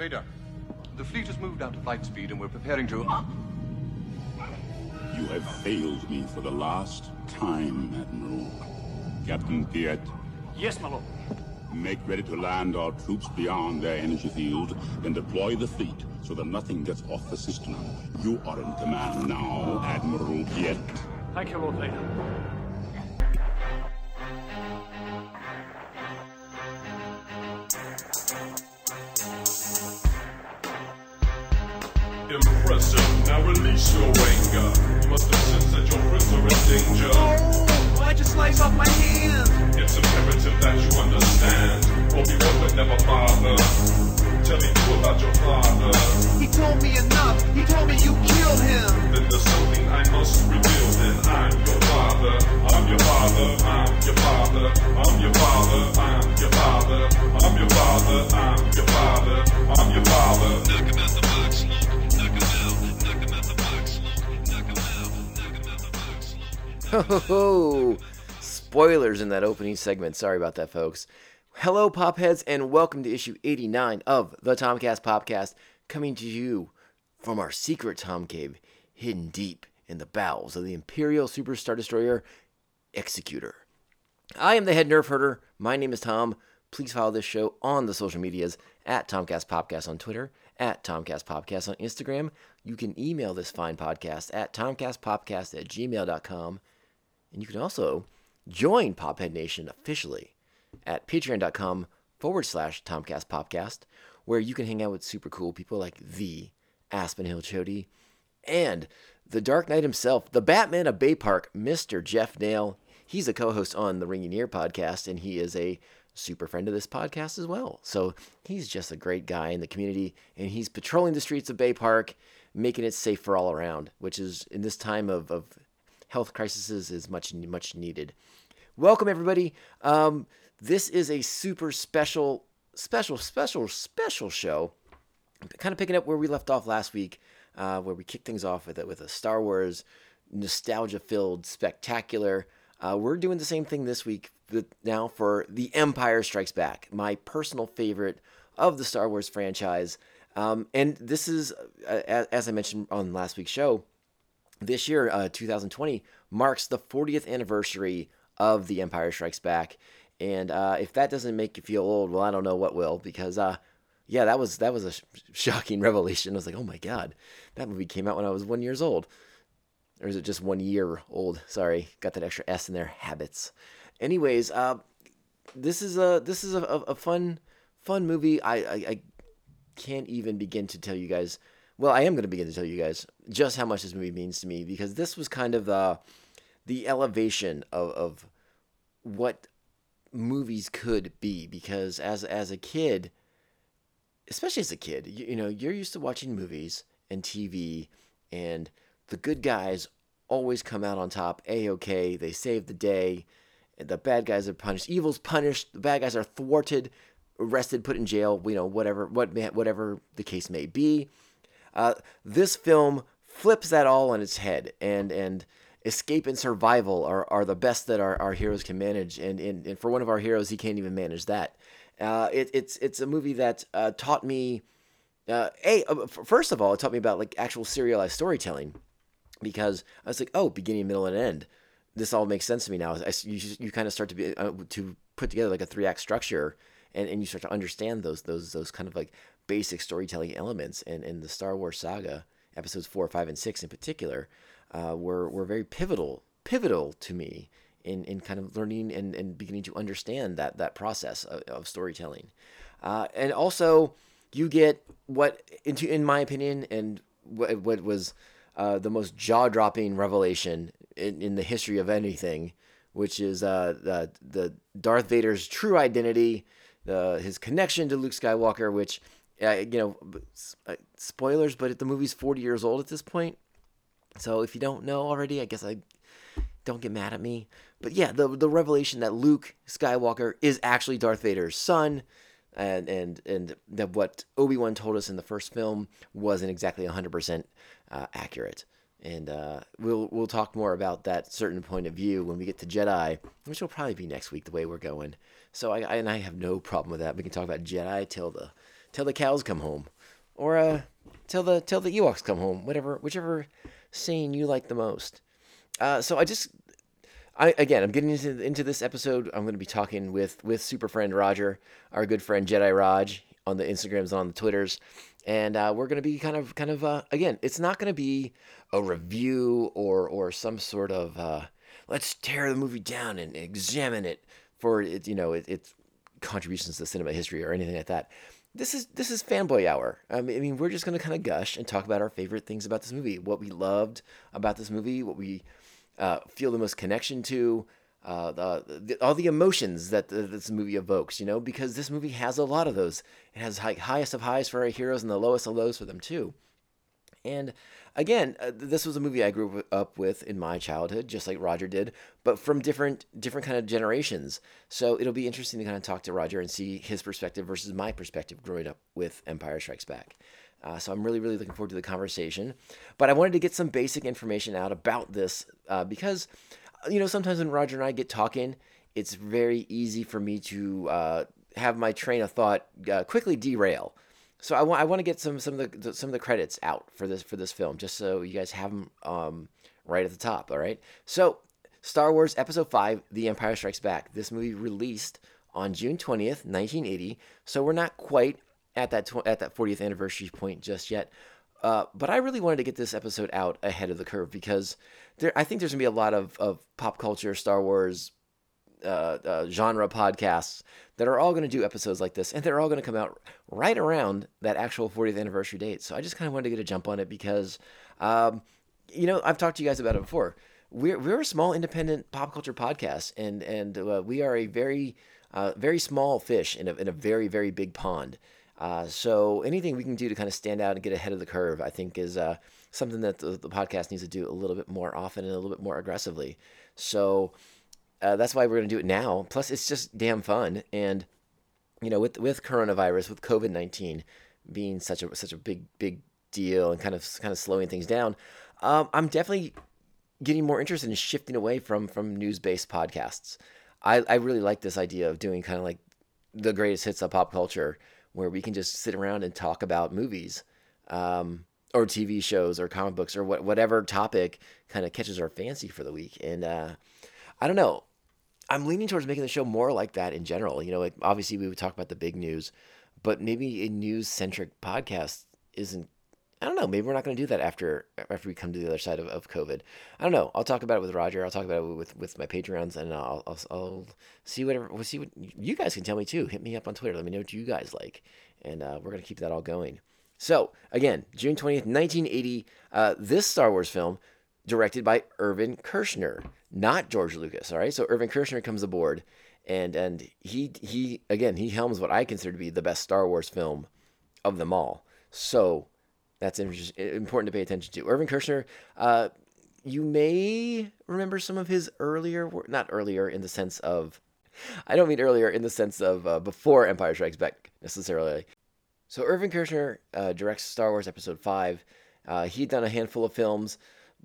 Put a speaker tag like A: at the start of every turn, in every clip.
A: Vader, the fleet has moved out to light speed and we're preparing to.
B: You have failed me for the last time, Admiral. Captain Piet,
C: Yes, my lord.
B: make ready to land our troops beyond their energy field, then deploy the fleet so that nothing gets off the system. You are in command now, Admiral Piet.
C: Thank you, Lord Vader.
D: In that
E: opening segment. Sorry about that, folks. Hello, Popheads, and welcome to issue 89 of the Tomcast Popcast, coming to you from our secret Tom Cave, hidden deep in the bowels of the Imperial Superstar Destroyer Executor. I am the head nerf herder. My name is Tom. Please follow this show on the social medias at Tomcast Popcast on Twitter, at Tomcast Popcast on Instagram. You can email this fine podcast at tomcastpopcast at gmail.com. And you can also join Pophead Nation officially at patreon.com forward slash Tomcast Popcast, where you can hang out with super cool people like the Aspen Hill Chody and the Dark Knight himself, the Batman of Bay Park, Mr. Jeff Nail. He's a co host on the Ringing Ear podcast, and he is a super friend of this podcast as well. So he's just a great guy in the community, and he's patrolling the streets of Bay Park, making it safe for all around, which is in this time of, of health crises is much much needed. Welcome everybody. Um, this is a super special, special, special, special show. Kind of picking up where we left off last week, uh, where we kicked things off with it with a Star Wars nostalgia-filled spectacular. Uh, we're doing the same thing this week now for The Empire Strikes Back, my personal favorite of the Star Wars franchise. Um, and this is, uh, as I mentioned on last week's show, this year, uh, 2020, marks the 40th anniversary of The Empire Strikes Back. And uh, if that doesn't make you feel old, well, I don't know what will, because uh, yeah, that was that was a sh- shocking revelation. I was like, oh my god, that movie came out when I was one years old, or is it just one year old? Sorry, got that extra S in there. Habits. Anyways, uh, this is a this is a, a, fun fun movie. I, I I can't even begin to tell you guys. Well, I am going to begin to tell you guys just how much this movie means to me because this was kind of the the elevation of, of what movies could be. Because as as a kid, especially as a kid, you, you know, you're used to watching movies and TV, and the good guys always come out on top. A okay, they save the day. The bad guys are punished. Evil's punished. The bad guys are thwarted, arrested, put in jail. You know, whatever, what, whatever the case may be. Uh, this film flips that all on its head, and and escape and survival are, are the best that our, our heroes can manage. And, and and for one of our heroes, he can't even manage that. Uh, it, it's it's a movie that uh, taught me. Uh, a uh, first of all, it taught me about like actual serialized storytelling, because I was like, oh, beginning, middle, and end. This all makes sense to me now. I, you you kind of start to be uh, to put together like a three act structure, and, and you start to understand those those those kind of like basic storytelling elements. And in the Star Wars saga, episodes four, five, and six in particular, uh, were were very pivotal pivotal to me in, in kind of learning and, and beginning to understand that that process of, of storytelling. Uh, and also, you get what, into in my opinion, and what, what was uh, the most jaw dropping revelation in, in the history of anything, which is uh, the the Darth Vader's true identity, the his connection to Luke Skywalker, which uh, you know, uh, spoilers, but the movie's forty years old at this point. So if you don't know already, I guess I don't get mad at me. But yeah, the the revelation that Luke Skywalker is actually Darth Vader's son, and and and that what Obi Wan told us in the first film wasn't exactly hundred uh, percent accurate. And uh, we'll we'll talk more about that certain point of view when we get to Jedi, which will probably be next week the way we're going. So I, I and I have no problem with that. We can talk about Jedi till the "Till the cows come home," or uh, "Till the till the Ewoks come home," whatever, whichever saying you like the most. Uh, so I just I again, I'm getting into into this episode. I'm going to be talking with with super friend Roger, our good friend Jedi Raj on the Instagrams and on the Twitters, and uh, we're going to be kind of kind of uh, again. It's not going to be a review or or some sort of uh, let's tear the movie down and examine it for it. You know, it, its contributions to cinema history or anything like that. This is this is fanboy hour. I mean, we're just to kind of gush and talk about our favorite things about this movie, what we loved about this movie, what we uh, feel the most connection to, uh, the, the, all the emotions that the, this movie evokes, you know, because this movie has a lot of those. It has high, highest of highs for our heroes and the lowest of lows for them too. And again, uh, this was a movie I grew up with in my childhood, just like Roger did, but from different different kind of generations. So it'll be interesting to kind of talk to Roger and see his perspective versus my perspective growing up with Empire Strikes Back. Uh, so I'm really, really looking forward to the conversation. But I wanted to get some basic information out about this uh, because, you know, sometimes when Roger and I get talking, it's very easy for me to uh, have my train of thought uh, quickly derail. So I want I want to get some some of the some of the credits out for this for this film, just so you guys have them um, right at the top. All right. So Star Wars Episode Five: The Empire Strikes Back. This movie released on June twentieth, nineteen eighty. So we're not quite at that tw- at that 40th anniversary point just yet. Uh, but I really wanted to get this episode out ahead of the curve because there, I think there's gonna be a lot of, of pop culture, Star Wars, uh, uh, genre podcasts that are all gonna do episodes like this, and they're all gonna come out right around that actual 40th anniversary date. So I just kind of wanted to get a jump on it because, um, you know, I've talked to you guys about it before. We're we're a small independent pop culture podcast, and and uh, we are a very uh, very small fish in a in a very very big pond. Uh, so anything we can do to kind of stand out and get ahead of the curve, I think, is uh, something that the, the, podcast needs to do a little bit more often and a little bit more aggressively. So uh, that's why we're going to do it now. Plus, it's just damn fun. And you know, with with coronavirus, with COVID nineteen being such a such a big big deal and kind of kind of slowing things down, um, I'm definitely getting more interested in shifting away from from news based podcasts. I, I really like this idea of doing kind of like the greatest hits of pop culture where we can just sit around and talk about movies um, or TV shows or comic books or what, whatever topic kind of catches our fancy for the week. And uh, I don't know. I'm leaning towards making the show more like that in general. You know, like obviously we would talk about the big news, but maybe a news centric podcast isn't. I don't know. Maybe we're not going to do that after after we come to the other side of, of COVID. I don't know. I'll talk about it with Roger. I'll talk about it with, with my Patreons, and I'll, I'll, I'll see whatever. We'll see what you guys can tell me too. Hit me up on Twitter. Let me know what you guys like, and uh, we're gonna keep that all going. So again, June twentieth, nineteen eighty. Uh, this Star Wars film, directed by Irvin Kershner, not George Lucas. All right. So Irvin Kershner comes aboard, and and he he again he helms what I consider to be the best Star Wars film of them all. So that's important to pay attention to. Irvin Kershner, uh, you may remember some of his earlier work, not earlier in the sense of, I don't mean earlier in the sense of uh, before Empire Strikes Back necessarily. So Irvin Kershner uh, directs Star Wars Episode 5. Uh, he'd done a handful of films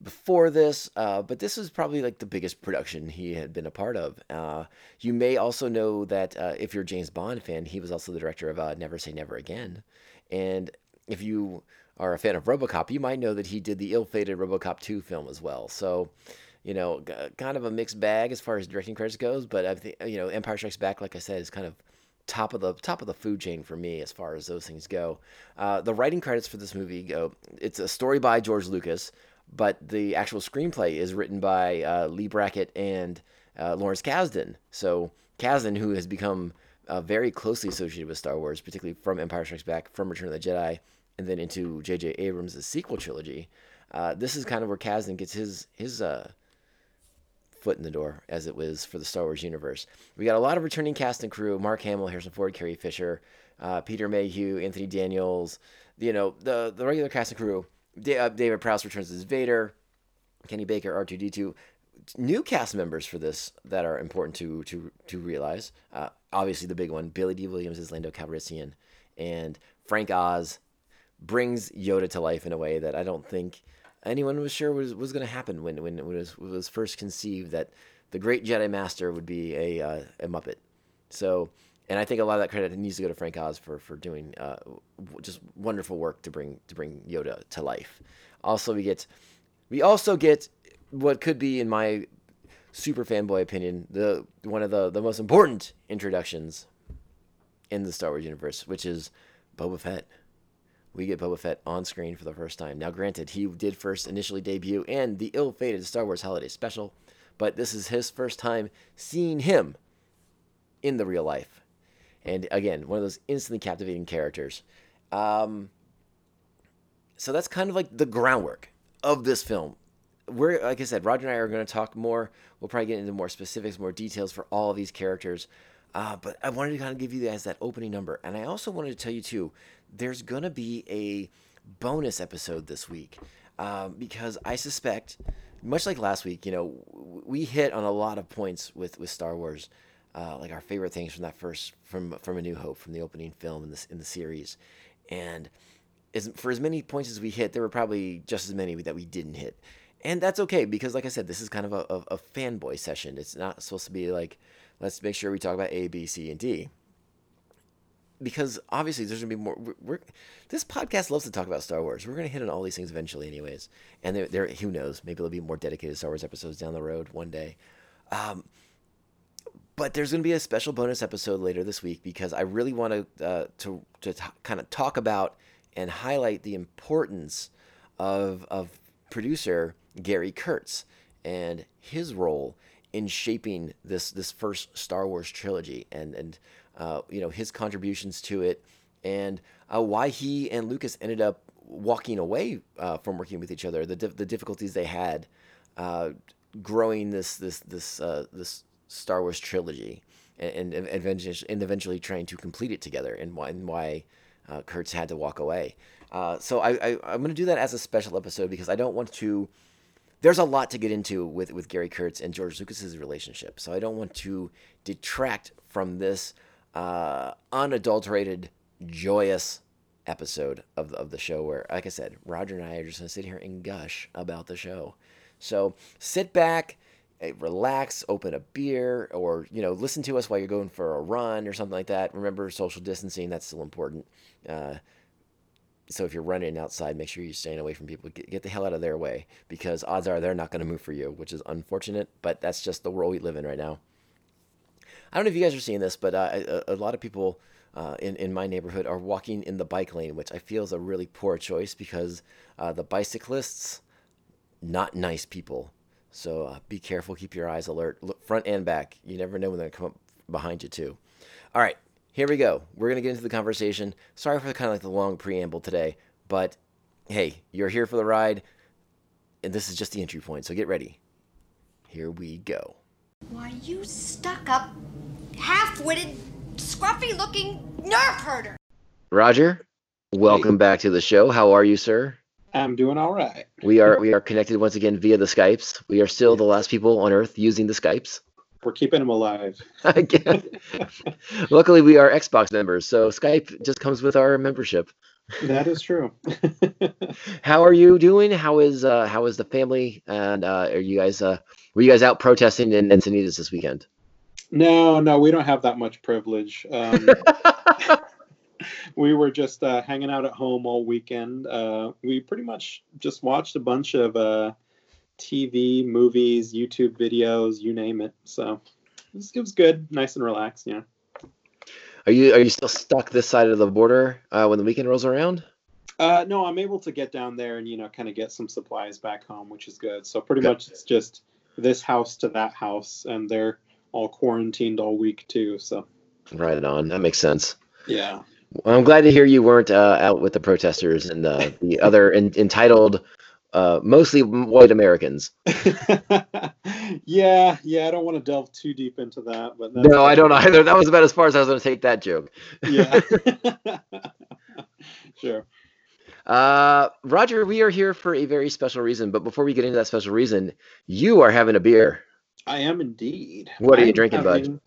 E: before this, uh, but this was probably like the biggest production he had been a part of. Uh, you may also know that uh, if you're a James Bond fan, he was also the director of uh, Never Say Never Again. And if you are a fan of RoboCop, you might know that he did the ill-fated RoboCop 2 film as well. So, you know, kind of a mixed bag as far as directing credits goes. But I think you know, Empire Strikes Back, like I said, is kind of top of the top of the food chain for me as far as those things go. Uh, the writing credits for this movie go. It's a story by George Lucas, but the actual screenplay is written by uh, Leigh Brackett and uh, Lawrence Kasdan. So Kasdan, who has become uh, very closely associated with Star Wars, particularly from Empire Strikes Back, from Return of the Jedi, and then into J.J. Abrams' sequel trilogy. Uh, this is kind of where Kasdan gets his his uh, foot in the door, as it was for the Star Wars universe. We got a lot of returning cast and crew: Mark Hamill, Harrison Ford, Carrie Fisher, uh, Peter Mayhew, Anthony Daniels. You know the the regular cast and crew. Uh, David Prowse returns as Vader. Kenny Baker, R2D2. New cast members for this that are important to to to realize. Uh, obviously, the big one: Billy Dee Williams is Lando Calrissian, and Frank Oz brings Yoda to life in a way that I don't think anyone was sure was, was going to happen when, when it was, was first conceived that the great Jedi Master would be a, uh, a Muppet. So and I think a lot of that credit needs to go to Frank Oz for for doing uh, just wonderful work to bring to bring Yoda to life. Also, we get we also get what could be, in my super fanboy opinion, the one of the the most important introductions in the Star Wars universe, which is Boba Fett. We get Boba Fett on screen for the first time. Now, granted, he did first initially debut in the ill-fated Star Wars Holiday Special, but this is his first time seeing him in the real life. And again, one of those instantly captivating characters. Um, so that's kind of like the groundwork of this film. We're like I said, Roger and I are going to talk more. We'll probably get into more specifics, more details for all of these characters. Uh, but I wanted to kind of give you guys that opening number, and I also wanted to tell you too. There's going to be a bonus episode this week um, because I suspect, much like last week, you know, we hit on a lot of points with with Star Wars, uh, like our favorite things from that first from from A New Hope, from the opening film in this in the series, and as, for as many points as we hit, there were probably just as many that we didn't hit. And that's okay because, like I said, this is kind of a, a, a fanboy session. It's not supposed to be like, let's make sure we talk about A, B, C, and D. Because obviously, there's gonna be more. We're, we're this podcast loves to talk about Star Wars. We're gonna hit on all these things eventually, anyways. And there, there, who knows? Maybe there'll be more dedicated Star Wars episodes down the road one day. Um, but there's going to be a special bonus episode later this week because I really want to uh, to to t- kind of talk about and highlight the importance of of producer Gary Kurtz and his role in shaping this this first Star Wars trilogy and and uh, you know his contributions to it and uh, why he and Lucas ended up walking away uh, from working with each other the the difficulties they had uh, growing this this this uh, this Star Wars trilogy and, and eventually and eventually trying to complete it together and why and why uh, Kurtz had to walk away. Uh, so I, I I'm going to do that as a special episode because I don't want to. There's a lot to get into with with Gary Kurtz and George Lucas's relationship, so I don't want to detract from this uh, unadulterated, joyous episode of the, of the show where, like I said, Roger and I are just going to sit here and gush about the show. So sit back, relax, open a beer, or you know, listen to us while you're going for a run or something like that. Remember social distancing; that's still important. Uh, so if you're running outside, make sure you're staying away from people. Get, get the hell out of their way because odds are they're not going to move for you, which is unfortunate. But that's just the world we live in right now. I don't know if you guys are seeing this, but uh, a, a lot of people uh, in in my neighborhood are walking in the bike lane, which I feel is a really poor choice because uh, the bicyclists, not nice people. So uh, be careful, keep your eyes alert, look front and back. You never know when they're gonna come up behind you too. All right, here we go. We're gonna get into the conversation. Sorry for kind of like the long preamble today, but hey, you're here for the ride, and this is just the entry point. So get ready. Here we go.
F: Why, you stuck up, half witted, scruffy looking nerf herder.
E: Roger, welcome back to the show. How are you, sir?
G: I'm doing all right.
E: We are we are connected once again via the Skypes. We are still the last people on Earth using the Skypes.
G: We're keeping them alive.
E: Luckily, we are Xbox members, so Skype just comes with our membership.
G: That is true.
E: How are you doing? How is uh, how is the family? And uh, are you guys uh, were you guys out protesting in Encinitas this weekend?
G: no, no, we don't have that much privilege. Um, we were just uh, hanging out at home all weekend. Uh, we pretty much just watched a bunch of uh, TV, movies, YouTube videos, you name it. So it was, it was good, nice and relaxed. Yeah.
E: Are you are you still stuck this side of the border uh, when the weekend rolls around?
G: Uh, no, I'm able to get down there and you know kind of get some supplies back home, which is good. So pretty
E: Good.
G: much it's just this house to that house, and they're all quarantined all week too. So
E: Right on. That makes sense.
G: yeah,
E: Well, I'm glad to hear you weren't uh, out with the protesters and uh, the other en- entitled, uh, mostly white Americans.
G: yeah, yeah. I don't want to delve too deep into that, but
E: No, I don't either. That was about as far as I was going to take that joke.
G: Yeah, sure.
E: Uh, Roger, we are here for a very special reason. But before we get into that special reason, you are having a beer.
G: I am indeed.
E: What are you
G: I'm
E: drinking, bud?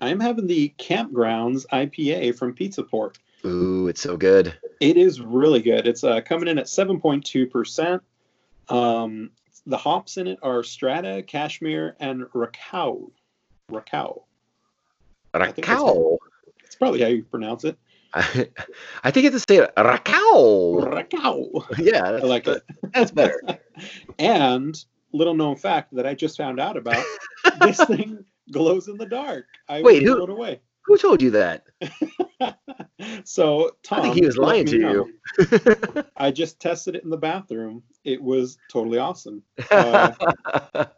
G: I am having the Campgrounds IPA from Pizza Port.
E: Ooh, it's so good.
G: It is really good. It's uh, coming in at 7.2%. Um, the hops in it are Strata, Cashmere, and Rakau. Rakau. think that's probably how you pronounce it.
E: I, I think to say it, Rakao.
G: Rakau.
E: Yeah,
G: I
E: that's,
G: like it.
E: that's better.
G: And little known fact that I just found out about: this thing glows in the dark. I
E: Wait,
G: was
E: who-
G: away.
E: Who told you that?
G: so Tom,
E: I think he was lying to you.
G: I just tested it in the bathroom. It was totally awesome. Uh,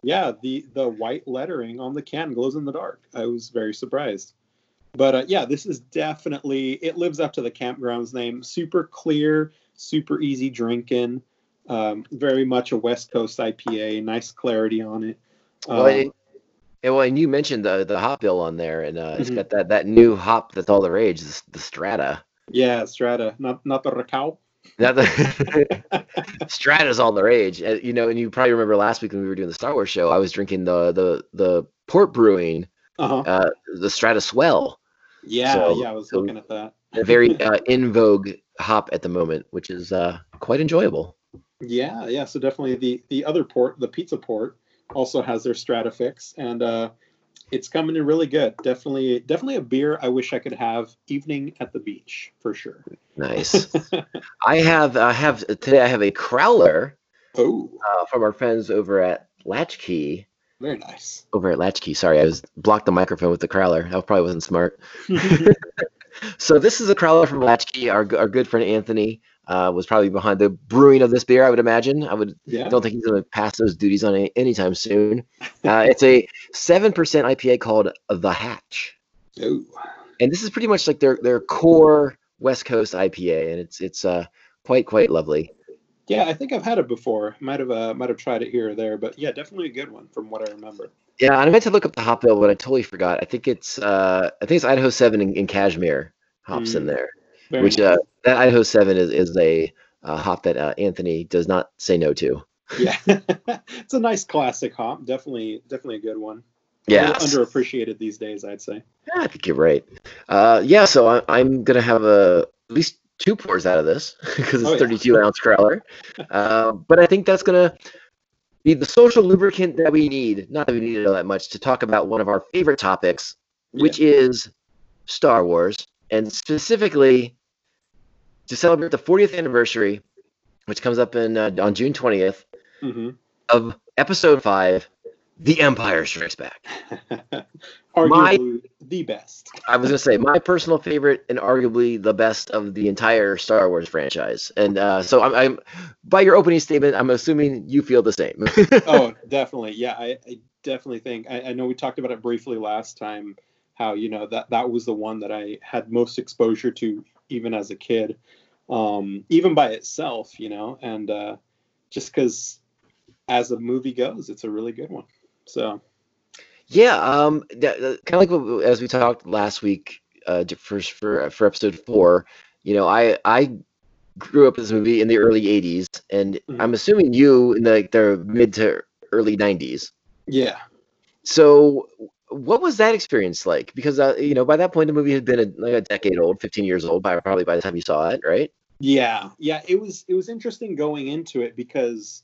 G: yeah, the the white lettering on the can glows in the dark. I was very surprised. But uh, yeah, this is definitely it lives up to the campground's name. Super clear, super easy drinking. Um, very much a West Coast IPA. Nice clarity on it.
E: well,
G: Um,
E: and, and, well, and you mentioned the the hop bill on there, and uh, it's
G: Mhm.
E: got that that new hop that's all the rage, the, the Strata.
G: yeah, Strata, not not the Rakau.
E: Not the Strata's all the rage, you know. And you probably remember last week when we were doing the Star Wars show, I was drinking the the the port brewing,
G: Uh-huh.
E: uh, the Strata Swell,
G: Yeah,
E: so-
G: yeah, I was
E: so-
G: looking at that.
E: a very uh, in vogue hop at the moment, which is uh, quite enjoyable.
G: Yeah, yeah. So definitely the the other port, the pizza port, also has their Stratafix, and uh, it's coming in really good. Definitely, definitely a beer I wish I could have evening at the beach for sure.
E: Nice. I have I have today. I have a crowler
G: Oh,
E: uh, from our friends over at Latchkey.
G: very nice.
E: Over at Latchkey. Sorry, I was blocked the microphone with the crowler. That probably wasn't smart. So this is a crowler from Latchkey. Our our good friend Anthony uh, was probably behind the brewing of this beer. I would imagine. I would
G: yeah.
E: don't think he's going to pass those duties on any, anytime soon. Uh, it's a seven percent IPA called the Hatch,
G: Oh,
E: and this is pretty much like their their core West Coast IPA, and it's it's uh quite quite lovely.
G: yeah. I think I've had it before. Might have uh, might have tried it here or there, but yeah, definitely a good one from what I remember.
E: Yeah, and I meant to look up the hop bill, but I totally forgot. I think it's uh I think it's Idaho Seven in, in Cashmere hops in
G: Mm,
E: there,
G: Very
E: which
G: nice.
E: uh that Idaho Seven is is a uh, hop that uh, Anthony does not say no to.
G: yeah, it's a nice classic hop. Definitely, definitely a good one.
E: Yeah,
G: underappreciated these days, I'd say.
E: Yeah, I think you're right. Uh, yeah, so I, I'm gonna have a at least two pours out of this because it's
G: Oh, yeah.
E: 32 ounce crowler. uh, but I think that's gonna be the social lubricant that we need. Not that we need it all that much to talk about one of our favorite topics, which is Star Wars, and specifically to celebrate the 40th anniversary, which comes up in uh, on June 20th
G: hmm
E: of Episode Five, The Empire Strikes Back.
G: Arguably the best.
E: I was gonna say my personal favorite and arguably the best of the entire Star Wars franchise, and uh, so I'm, I'm by your opening statement, I'm assuming you feel the same.
G: oh, definitely. Yeah, I, I definitely think. I, I know we talked about it briefly last time. How you know that that was the one that I had most exposure to, even as a kid, um, even by itself. You know, and uh, just because as a movie goes, it's a really good one. So
E: yeah, um, kind of like what, as we talked last week, uh, for for for episode four. You know, I I grew up with this movie in the early '80s, and
G: Mhm.
E: I'm assuming you in the like, the mid to early '90s.
G: yeah,
E: So, what was that experience like? Because uh, you know, by that point, the movie had been a, like a decade old, 15 years old, by probably by the time you saw it, right?
G: Yeah, yeah, it was it was interesting going into it because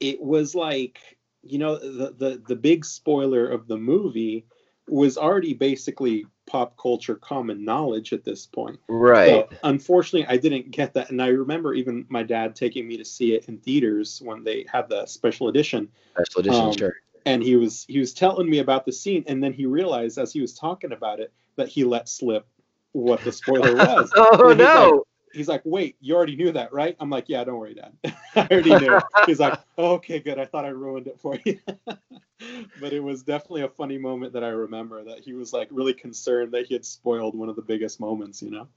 G: it was like you know the the the big spoiler of the movie was already basically pop culture common knowledge at this point.
E: Right.
G: So, unfortunately, I didn't get that, and I remember even my dad taking me to see it in theaters when they had the special edition,
E: Special edition,
G: um,
E: sure.
G: And he was he was telling me about the scene, and then he realized as he was talking about it that he let slip what the spoiler was.
E: Oh
G: and he's
E: no!
G: he's like, wait, you already knew that, right? I'm like, yeah, don't worry, Dad. I already knew. He's like, oh, okay, good. I thought I ruined it for you. but it was definitely a funny moment that I remember that he was like really concerned that he had spoiled one of the biggest moments, you know?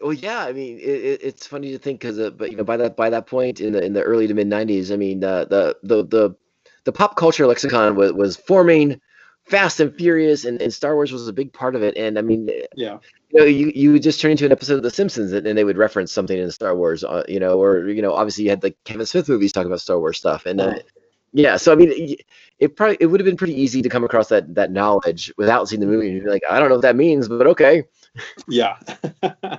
E: well, yeah. I mean, it, it, it's funny to think because, uh, but you know, by that by that point in the in the early to mid '90s, I mean, uh, the the the the pop culture lexicon was was forming fast and furious, and, and Star Wars was a big part of it. And I mean,
G: Yeah.
E: you know, you, you would just turn into an episode of The Simpsons and, and they would reference something in Star Wars, uh, you know, or, you know, obviously you had the Kevin Smith movies talking about Star Wars stuff. And, uh, yeah, so I mean, it, it probably, it would have been pretty easy to come across that, that knowledge without seeing the movie and be like, I don't know what that means, but okay.
G: Yeah.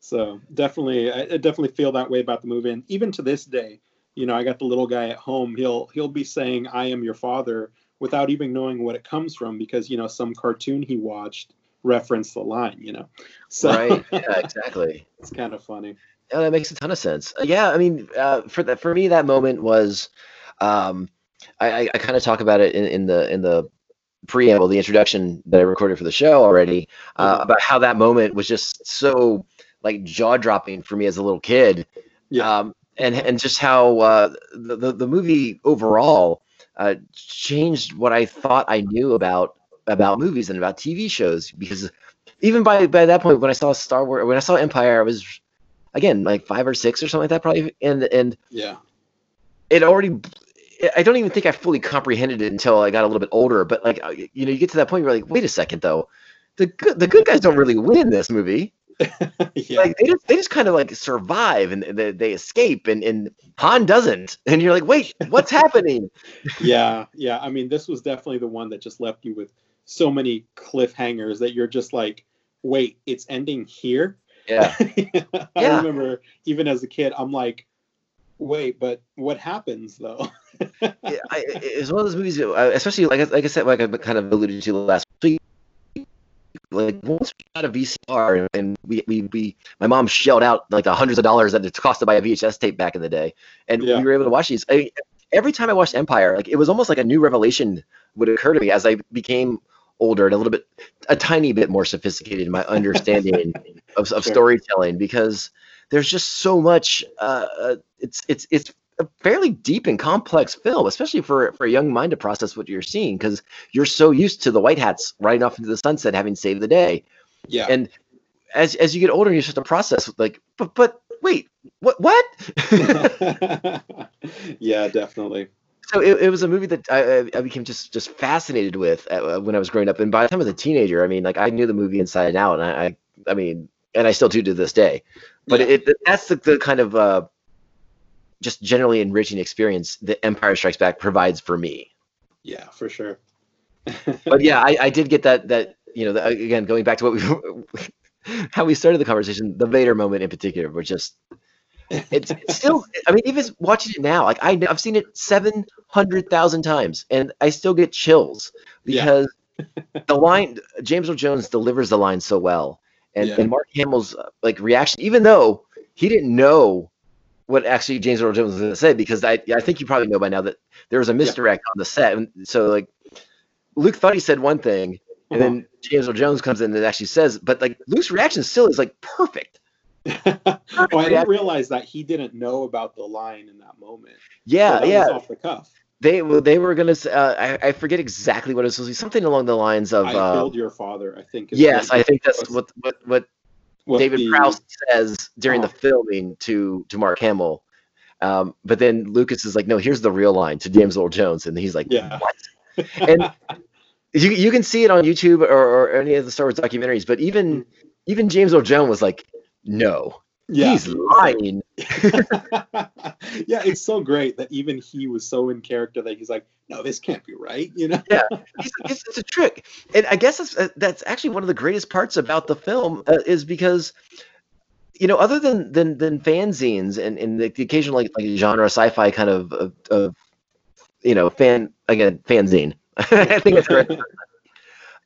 G: so definitely, I definitely feel that way about the movie. And even to this day, you know, I got the little guy at home. He'll he'll be saying, "I am your father," without even knowing what it comes from, because you know some cartoon he watched reference the line, you know. So
E: right. Yeah, exactly.
G: it's kind of funny.
E: Yeah, that makes a ton of sense. Uh, Yeah, I mean, uh, for that, for me, that moment was, um, I, I, I kind of talk about it in, in the in the preamble, the introduction that I recorded for the show already, uh,
G: Mhm.
E: about how that moment was just so like jaw dropping for me as a little kid.
G: Yeah.
E: Um, and and just how uh, the, the the movie overall uh, changed what I thought I knew about about movies and about TV shows because even by by that point when I saw Star Wars when I saw Empire I was again like five or six or something like that probably and and
G: Yeah.
E: it already I don't even think I fully comprehended it until I got a little bit older but like uh, you know you get to that point where you're like wait a second though the good the good guys don't really win in this movie
G: yeah.
E: like they just they just kind of like survive and they, they escape and and Han doesn't and you're like wait what's happening
G: yeah, yeah. I mean, this was definitely the one that just left you with so many cliffhangers that you're just like, wait, it's ending here.
E: yeah
G: I
E: Yeah.
G: remember even as a kid, I'm like, wait, but what happens though?
E: Yeah, I, it's one of those movies, uh, especially like I- like I said, like I kind of alluded to last week. Like once we got a VCR and we, we, we my mom shelled out like the hundreds of dollars that it cost to buy a VHS tape back in the day, and
G: Yeah.
E: we were able to watch these. I, every time I watched Empire, like it was almost like a new revelation would occur to me as I became older and a little bit, a tiny bit more sophisticated in my understanding of, of
G: Sure.
E: storytelling because there's just so much. Uh, uh, it's it's it's a fairly deep and complex film, especially for for a young mind to process what you're seeing because you're so used to the white hats riding off into the sunset having saved the day,
G: yeah.
E: and as as you get older, you start to process like, but but wait, what what?
G: yeah, definitely.
E: so it, it was a movie that I, I- became just just fascinated with uh, when I was growing up, and by the time I was a teenager, I mean, like I knew the movie inside and out, and I, I, I mean, and I still do to this day. But
G: Yeah.
E: it, that's the, the kind of uh, just generally enriching experience that Empire Strikes Back provides for me.
G: Yeah, for sure.
E: But yeah, I, I did get that that you know the, again going back to what we how we started the conversation, the Vader moment in particular, was just it's, it's still. I mean, even watching it now, like I, I've seen it seven hundred thousand times, and I still get chills
G: Yeah.
E: because the line James Earl Jones delivers the line so well, and,
G: Yeah.
E: and Mark Hamill's uh, like reaction, even though he didn't know what actually James Earl Jones was going to say, because I I think you probably know by now that there was a misdirect on the set, and so like Luke thought he said one thing, and
G: Uh-huh.
E: then James Earl Jones comes in and actually says, but like Luke's reaction still is like perfect.
G: oh, I didn't realize that he didn't know about the line in that moment. So
E: Yeah,
G: that
E: yeah.
G: off the cuff.
E: They well, they were gonna. Uh, I I forget exactly what it was supposed to be. Something along the lines of.
G: I
E: Uh,
G: killed your father. I think.
E: yes, I think that's what what what
G: what
E: David
G: the-
E: Prowse says during the
G: Uh-huh.
E: filming to to Mark Hamill. Um, but then Lucas is like, no, here's the real line to James Earl Jones, and he's like,
G: Yeah.
E: what? And you you can see it on YouTube or, or any of the Star Wars documentaries, but even even James Earl Jones was like, no,
G: Yeah.
E: he's lying.
G: yeah, it's so great that even he was so in character that he's like, no, this can't be right. You know?
E: yeah, it's, it's, it's a trick, and I guess that's, uh, that's actually one of the greatest parts about the film uh, is because, you know, other than than than fanzines and and the, the occasional like like genre sci-fi kind of of, of you know fan again fanzine. I think it's correct.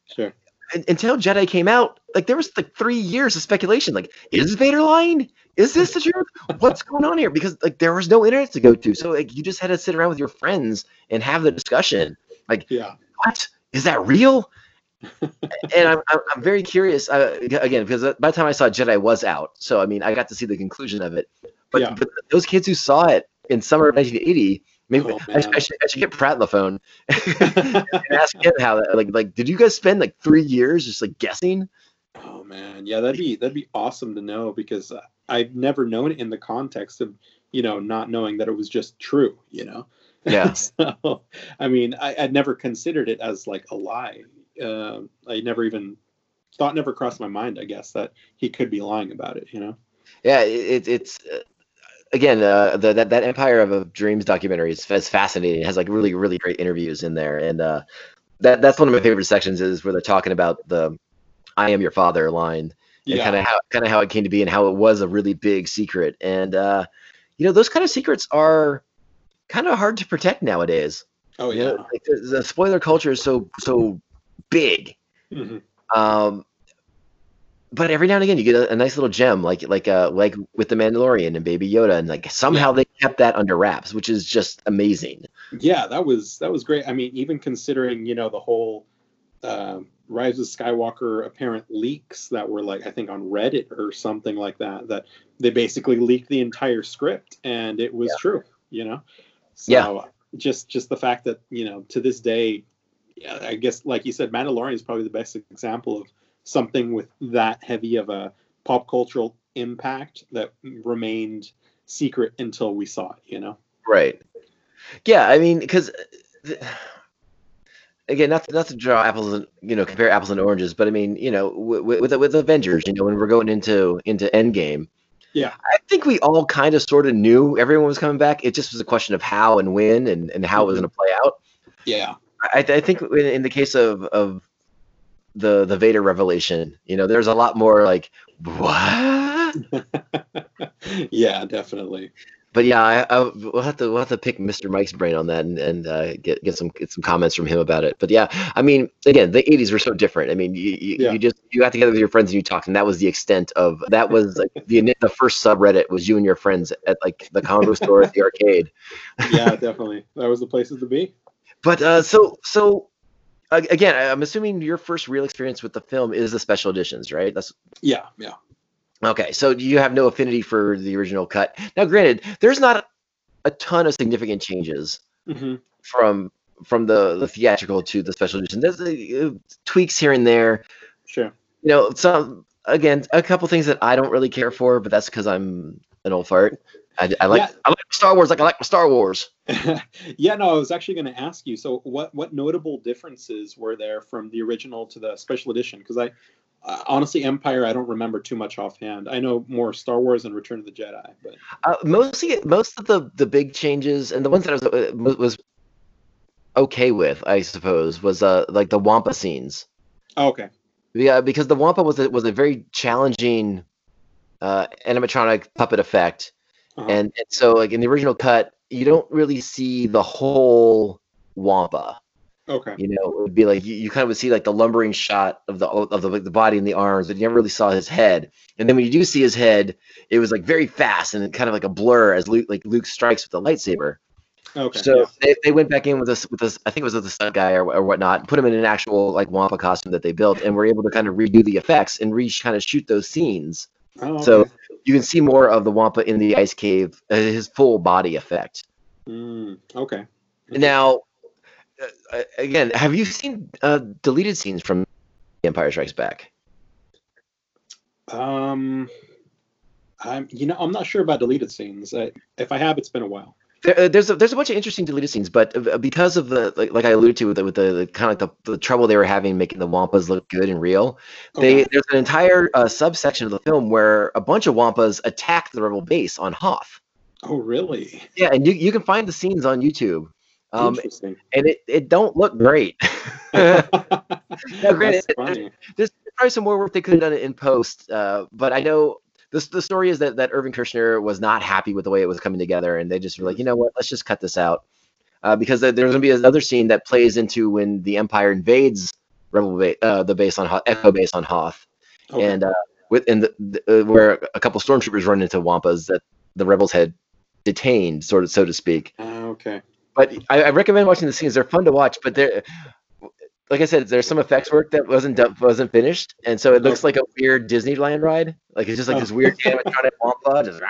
G: Sure.
E: Un- Until Jedi came out, like there was like three years of speculation. Like, is Vader lying? Is this the truth? What's going on here? Because like there was no internet to go to, so like you just had to sit around with your friends and have the discussion. Like,
G: Yeah.
E: what is that real and I'm, I'm, I'm very curious uh, again because by the time i saw jedi was out so i mean i got to see the conclusion of it but,
G: Yeah.
E: but those kids who saw it in summer of 1980 maybe
G: Oh,
E: I, I, should, I should get pratt on the phone and ask him how that like like did you guys spend like three years just like guessing
G: Oh man, yeah, that'd be that'd be awesome to know because uh, I've never known it in the context of you know not knowing that it was just true. You know.
E: Yeah.
G: so, I mean, I, I'd never considered it as like a lie. Um I never even thought never crossed my mind. I guess that he could be lying about it. You know.
E: yeah it, it, it's uh, again uh, the, that, that empire of, of dreams documentary is, is fascinating it has like really really great interviews in there and uh, that that's one of my favorite sections is where they're talking about the i am your father line and
G: Yeah.
E: kind of how kind of how it came to be and how it was a really big secret and uh you know those kind of secrets are kind of hard to protect nowadays
G: oh
E: you
G: yeah.
E: know, like the, the spoiler culture is so so big
G: Mhm.
E: um but every now and again you get a, a nice little gem like like uh like with the Mandalorian and Baby Yoda, and like somehow they kept that under wraps, which is just amazing.
G: Yeah, that was that was great. I mean, even considering you know the whole uh, Rise of Skywalker apparent leaks that were like I think on Reddit or something like that that they basically leaked the entire script and it was true. You know. So,
E: Yeah.
G: Just just the fact that you know to this day, yeah, I guess like you said, Mandalorian is probably the best example of something with that heavy of a pop cultural impact that remained secret until we saw it. You know.
E: Right. Yeah, I mean, because uh, again, not to, not to draw apples and you know compare apples and oranges, but I mean, you know, with with, with Avengers, you know, when we're going into into Endgame,
G: Yeah.
E: I think we all kind of sort of knew everyone was coming back. It just was a question of how and when and, and how it was mm-hmm. going to play out.
G: Yeah.
E: I, I think in, in the case of of the the Vader revelation, you know, there's a lot more like what.
G: yeah, definitely.
E: But yeah, I, I we'll have to we'll have to pick Mr. Mike's brain on that and, and uh, get get some get some comments from him about it. But yeah, I mean, again, the '80s were so different. I mean, you you,
G: Yeah.
E: you just you got together with your friends and you talked, and that was the extent of that was like the the first subreddit was you and your friends at like the book store at the arcade.
G: Yeah, definitely. That was the places to be.
E: But uh, so so again, I'm assuming your first real experience with the film is the special editions, right? That's
G: Yeah, yeah.
E: Okay, so you have no affinity for the original cut. Now, granted, there's not a ton of significant changes
G: hmm
E: from from the, the theatrical to the special edition. There's uh, tweaks here and there.
G: Sure.
E: You know, some again, a couple things that I don't really care for, but that's because I'm an old fart. I, I like
G: Yeah.
E: I like Star Wars like I like my Star Wars.
G: yeah, no, I was actually going to ask you. So, what what notable differences were there from the original to the special edition? Because I uh, honestly, Empire, I don't remember too much offhand. I know more Star Wars and Return of the Jedi, but
E: Uh, mostly, most of the the big changes and the ones that I was uh, was- was okay with, I suppose, was uh like the Wampa scenes.
G: oh, okay.
E: Yeah, because the Wampa was a, was a very challenging uh, animatronic puppet effect,
G: Uh-huh.
E: and, and so like in the original cut, you don't really see the whole Wampa.
G: Okay.
E: You know, it would be like you, you kind of would see like the lumbering shot of the of the like, the body and the arms, but you never really saw his head. And then when you do see his head, it was like very fast and kind of like a blur as Luke like Luke strikes with the lightsaber.
G: Okay.
E: So
G: yeah.
E: they, they went back in with this with this I think it was with the stunt guy or, or whatnot, put him in an actual like Wampa costume that they built, and were able to kind of redo the effects and re kind of shoot those scenes.
G: Oh, okay.
E: So you can see more of the Wampa in the ice cave, uh, his full body effect.
G: Mm, okay.
E: Now, uh, again, have you seen uh, deleted scenes from Empire Strikes Back?
G: Um, I'm you know I'm not sure about deleted scenes. I, if I have, it's been a while.
E: There, uh, there's a, there's a bunch of interesting deleted scenes, but uh, because of the like, like I alluded to with the, with the, the kind of like the, the trouble they were having making the Wampas look good and real, they
G: Okay.
E: there's an entire uh, subsection of the film where a bunch of Wampas attack the rebel base on Hoth.
G: Oh, really?
E: Yeah, and you, you can find the scenes on YouTube, um,
G: Interesting.
E: and it, it don't look great. granted,
G: That's funny.
E: There's probably some more work they could have done in post, uh, but I know this the story is that that Irving Kershner was not happy with the way it was coming together, and they just were like, you know what, let's just cut this out, uh, because there- there's going to be another scene that plays into when the Empire invades Rebel ba- uh, the base on Hoth, Echo base on Hoth,
G: Okay.
E: and uh, with the, the uh, where a couple stormtroopers run into Wampas that the rebels had detained, sort of so to speak.
G: Ah, okay.
E: But I, I recommend watching the scenes; they're fun to watch, but they're like I said, there's some effects work that wasn't done, wasn't finished, and so it looks like a weird Disneyland ride. Like it's just like
G: Oh.
E: this weird animatronic wampa. Just,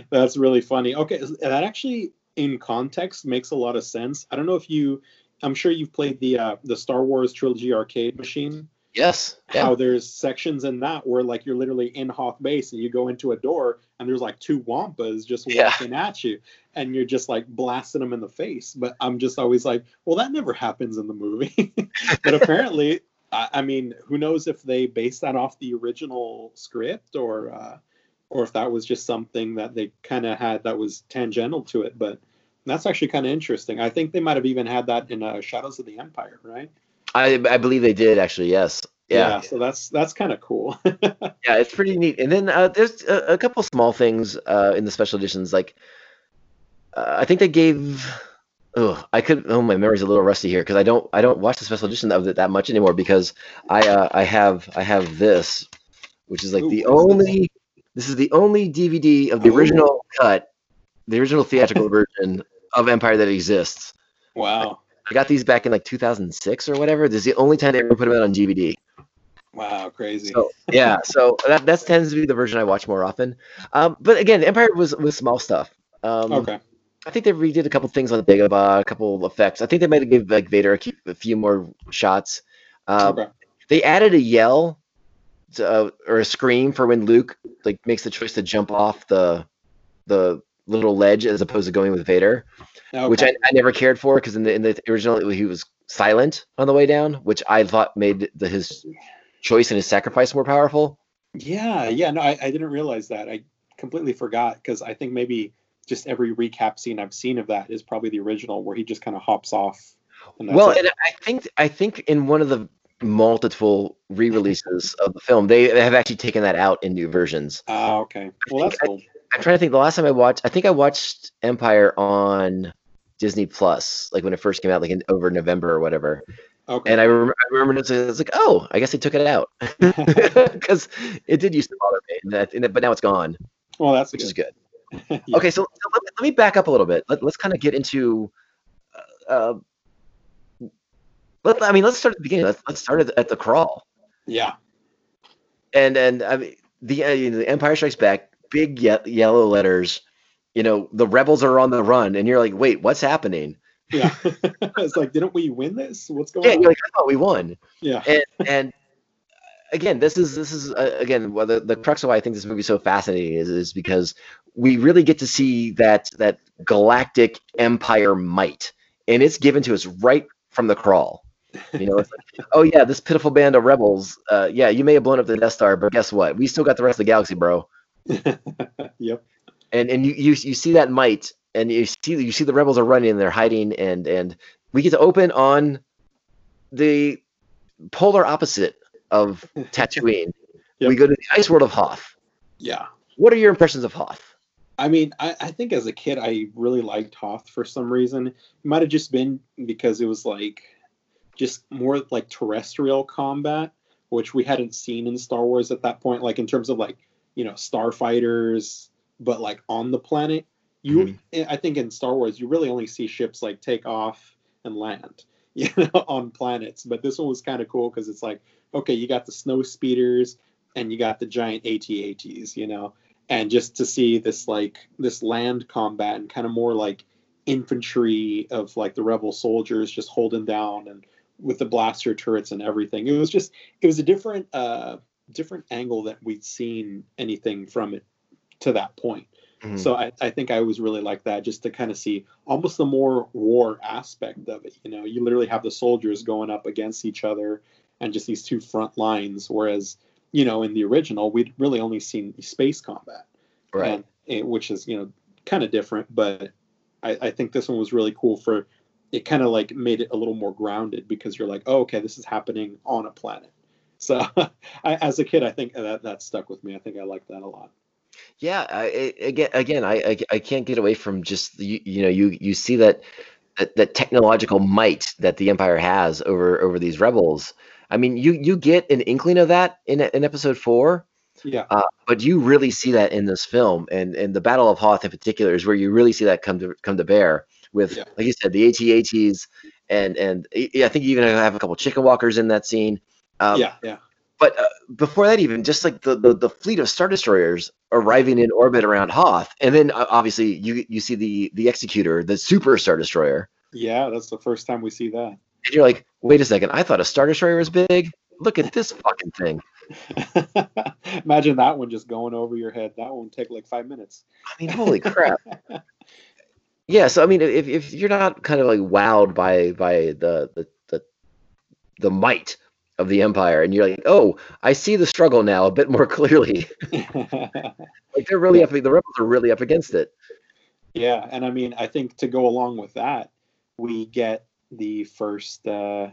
G: That's really funny. Okay, that actually, in context, makes a lot of sense. I don't know if you, I'm sure you've played the uh, the Star Wars trilogy arcade machine.
E: Yes, yeah,
G: How there's sections in that where like you're literally in Hoth base and you go into a door and there's like two wampas just
E: Yeah.
G: walking at you and you're just like blasting them in the face. But I'm just always like, well, that never happens in the movie. but apparently, I, I mean, who knows if they based that off the original script or uh, or if that was just something that they kind of had that was tangential to it. But that's actually kind of interesting. I think they might have even had that in uh, Shadows of the Empire, right?
E: I I believe they did actually. Yes, yeah,
G: so that's that's kind of cool.
E: yeah, it's pretty neat. And then uh, there's a, a couple small things uh, in the special editions, like uh, I think they gave Ugh, I could. Oh, my memory's a little rusty here because I don't. I don't watch the special edition of it that much anymore because I. Uh, I have. I have this, which is like
G: Ooh,
E: the
G: what is this?
E: only. This is the only DVD of the
G: Ooh.
E: original cut, the original theatrical version of Empire that exists.
G: Wow.
E: I got these back in like 2006 or whatever. This is the only time they ever put them out on DVD.
G: Wow, crazy.
E: So yeah, so that that tends to be the version I watch more often. Um, but again, Empire was was small stuff. Um,
G: okay.
E: I think they redid a couple things on the Dagobah, a couple effects. I think they might have given like Vader a, few more shots. Uh,
G: okay.
E: They added a yell to, uh, or a scream for when Luke like makes the choice to jump off the the little ledge as opposed to going with Vader,
G: okay.
E: which I, I never cared for because in the in the original he was silent on the way down, which I thought made the, his choice and his sacrifice more powerful.
G: Yeah, yeah. No, I, I didn't realize that. I completely forgot because I think maybe just every recap scene I've seen of that is probably the original where he just kind of hops off. And that's
E: well,
G: it.
E: and I think I think in one of the multiple re-releases of the film, they have actually taken that out in new versions.
G: Ah, okay. Well, that's
E: think I-
G: cool.
E: I'm trying to think. The last time I watched, I think I watched Empire on Disney Plus, like when it first came out, like in over November or whatever.
G: Okay.
E: And I, rem- I remember it was like, oh, I guess they took it out because it did used to bother me, and that, and that- but now it's gone,
G: well, that's
E: which is
G: good.
E: good.
G: Yeah.
E: Okay, so, so let, me- let me back up a little bit. Let, let's kind of get into. Uh, let, I mean, let's start at the beginning. Let's, let's start at, at the crawl.
G: Yeah.
E: and and I mean the uh, you know, the Empire Strikes Back, big ye- yellow letters. You know the rebels are on the run, and you're like, wait, what's happening?
G: Yeah. it's like, didn't we win this? What's going on?
E: Yeah,
G: on?
E: you're like, I thought we won.
G: yeah.
E: And and again, this is this is uh, again well, the the crux of why I think this movie is so fascinating is is because we really get to see that that galactic empire might, and it's given to us right from the crawl. You know, it's like, oh yeah, this pitiful band of rebels. Uh, yeah, you may have blown up the Death Star, but guess what? We still got the rest of the galaxy, bro.
G: yep.
E: and and you, you you see that might and you see you see the rebels are running and they're hiding and and we get to open on the polar opposite of Tatooine.
G: Yep.
E: We go to the ice world of Hoth.
G: Yeah.
E: What are your impressions of Hoth?
G: I mean, I, I think as a kid, I really liked Hoth for some reason. It might have just been because it was like just more like terrestrial combat, which we hadn't seen in Star Wars at that point. Like in terms of like you know starfighters, but like on the planet. You, I think in Star Wars, you really only see ships like take off and land, you know, on planets. But this one was kind of cool because it's like, okay, you got the snow speeders and you got the giant AT-ATs, you know, and just to see this like this land combat and kind of more like infantry of like the rebel soldiers just holding down and with the blaster turrets and everything. It was just it was a different uh different angle that we'd seen anything from it to that point.
E: Mhm.
G: So I, I think I always really like that just to kind of see almost the more war aspect of it. You know, you literally have the soldiers going up against each other and just these two front lines. Whereas, you know, in the original, we'd really only seen space combat,
E: Right.
G: and, it- which is, you know, kind of different. But I, I think this one was really cool for it kind of like made it a little more grounded because you're like, oh, okay, this is happening on a planet. So I, as a kid, I think that that stuck with me. I think I liked that a lot.
E: Yeah, I, again, again, I, I I can't get away from just you, you know you you see that, that that technological might that the Empire has over over these rebels. I mean, you you get an inkling of that in in Episode Four,
G: Yeah.
E: uh, but you really see that in this film, and and the Battle of Hoth in particular is where you really see that come to come to bear with,
G: Yeah.
E: like you said, the AT-ATs, and and I I think you even have a couple chicken walkers in that scene. Um,
G: yeah. Yeah.
E: but uh, before that, even just like the, the the fleet of star destroyers arriving in orbit around Hoth, and then uh, obviously you you see the the Executor, the super star destroyer,
G: Yeah. That's the first time we see that.
E: and you're like, wait a second, I thought a star destroyer was big. Look at this fucking thing.
G: Imagine that one just going over your head. That one take like five minutes.
E: I mean, holy crap. Yeah, so I mean, if, if you're not kind of like wowed by by the the the, the might of the Empire, and you're like, oh, I see the struggle now a bit more clearly. like they're really up, the rebels are really up against it.
G: yeah, and I mean, I think to go along with that, we get the first, uh,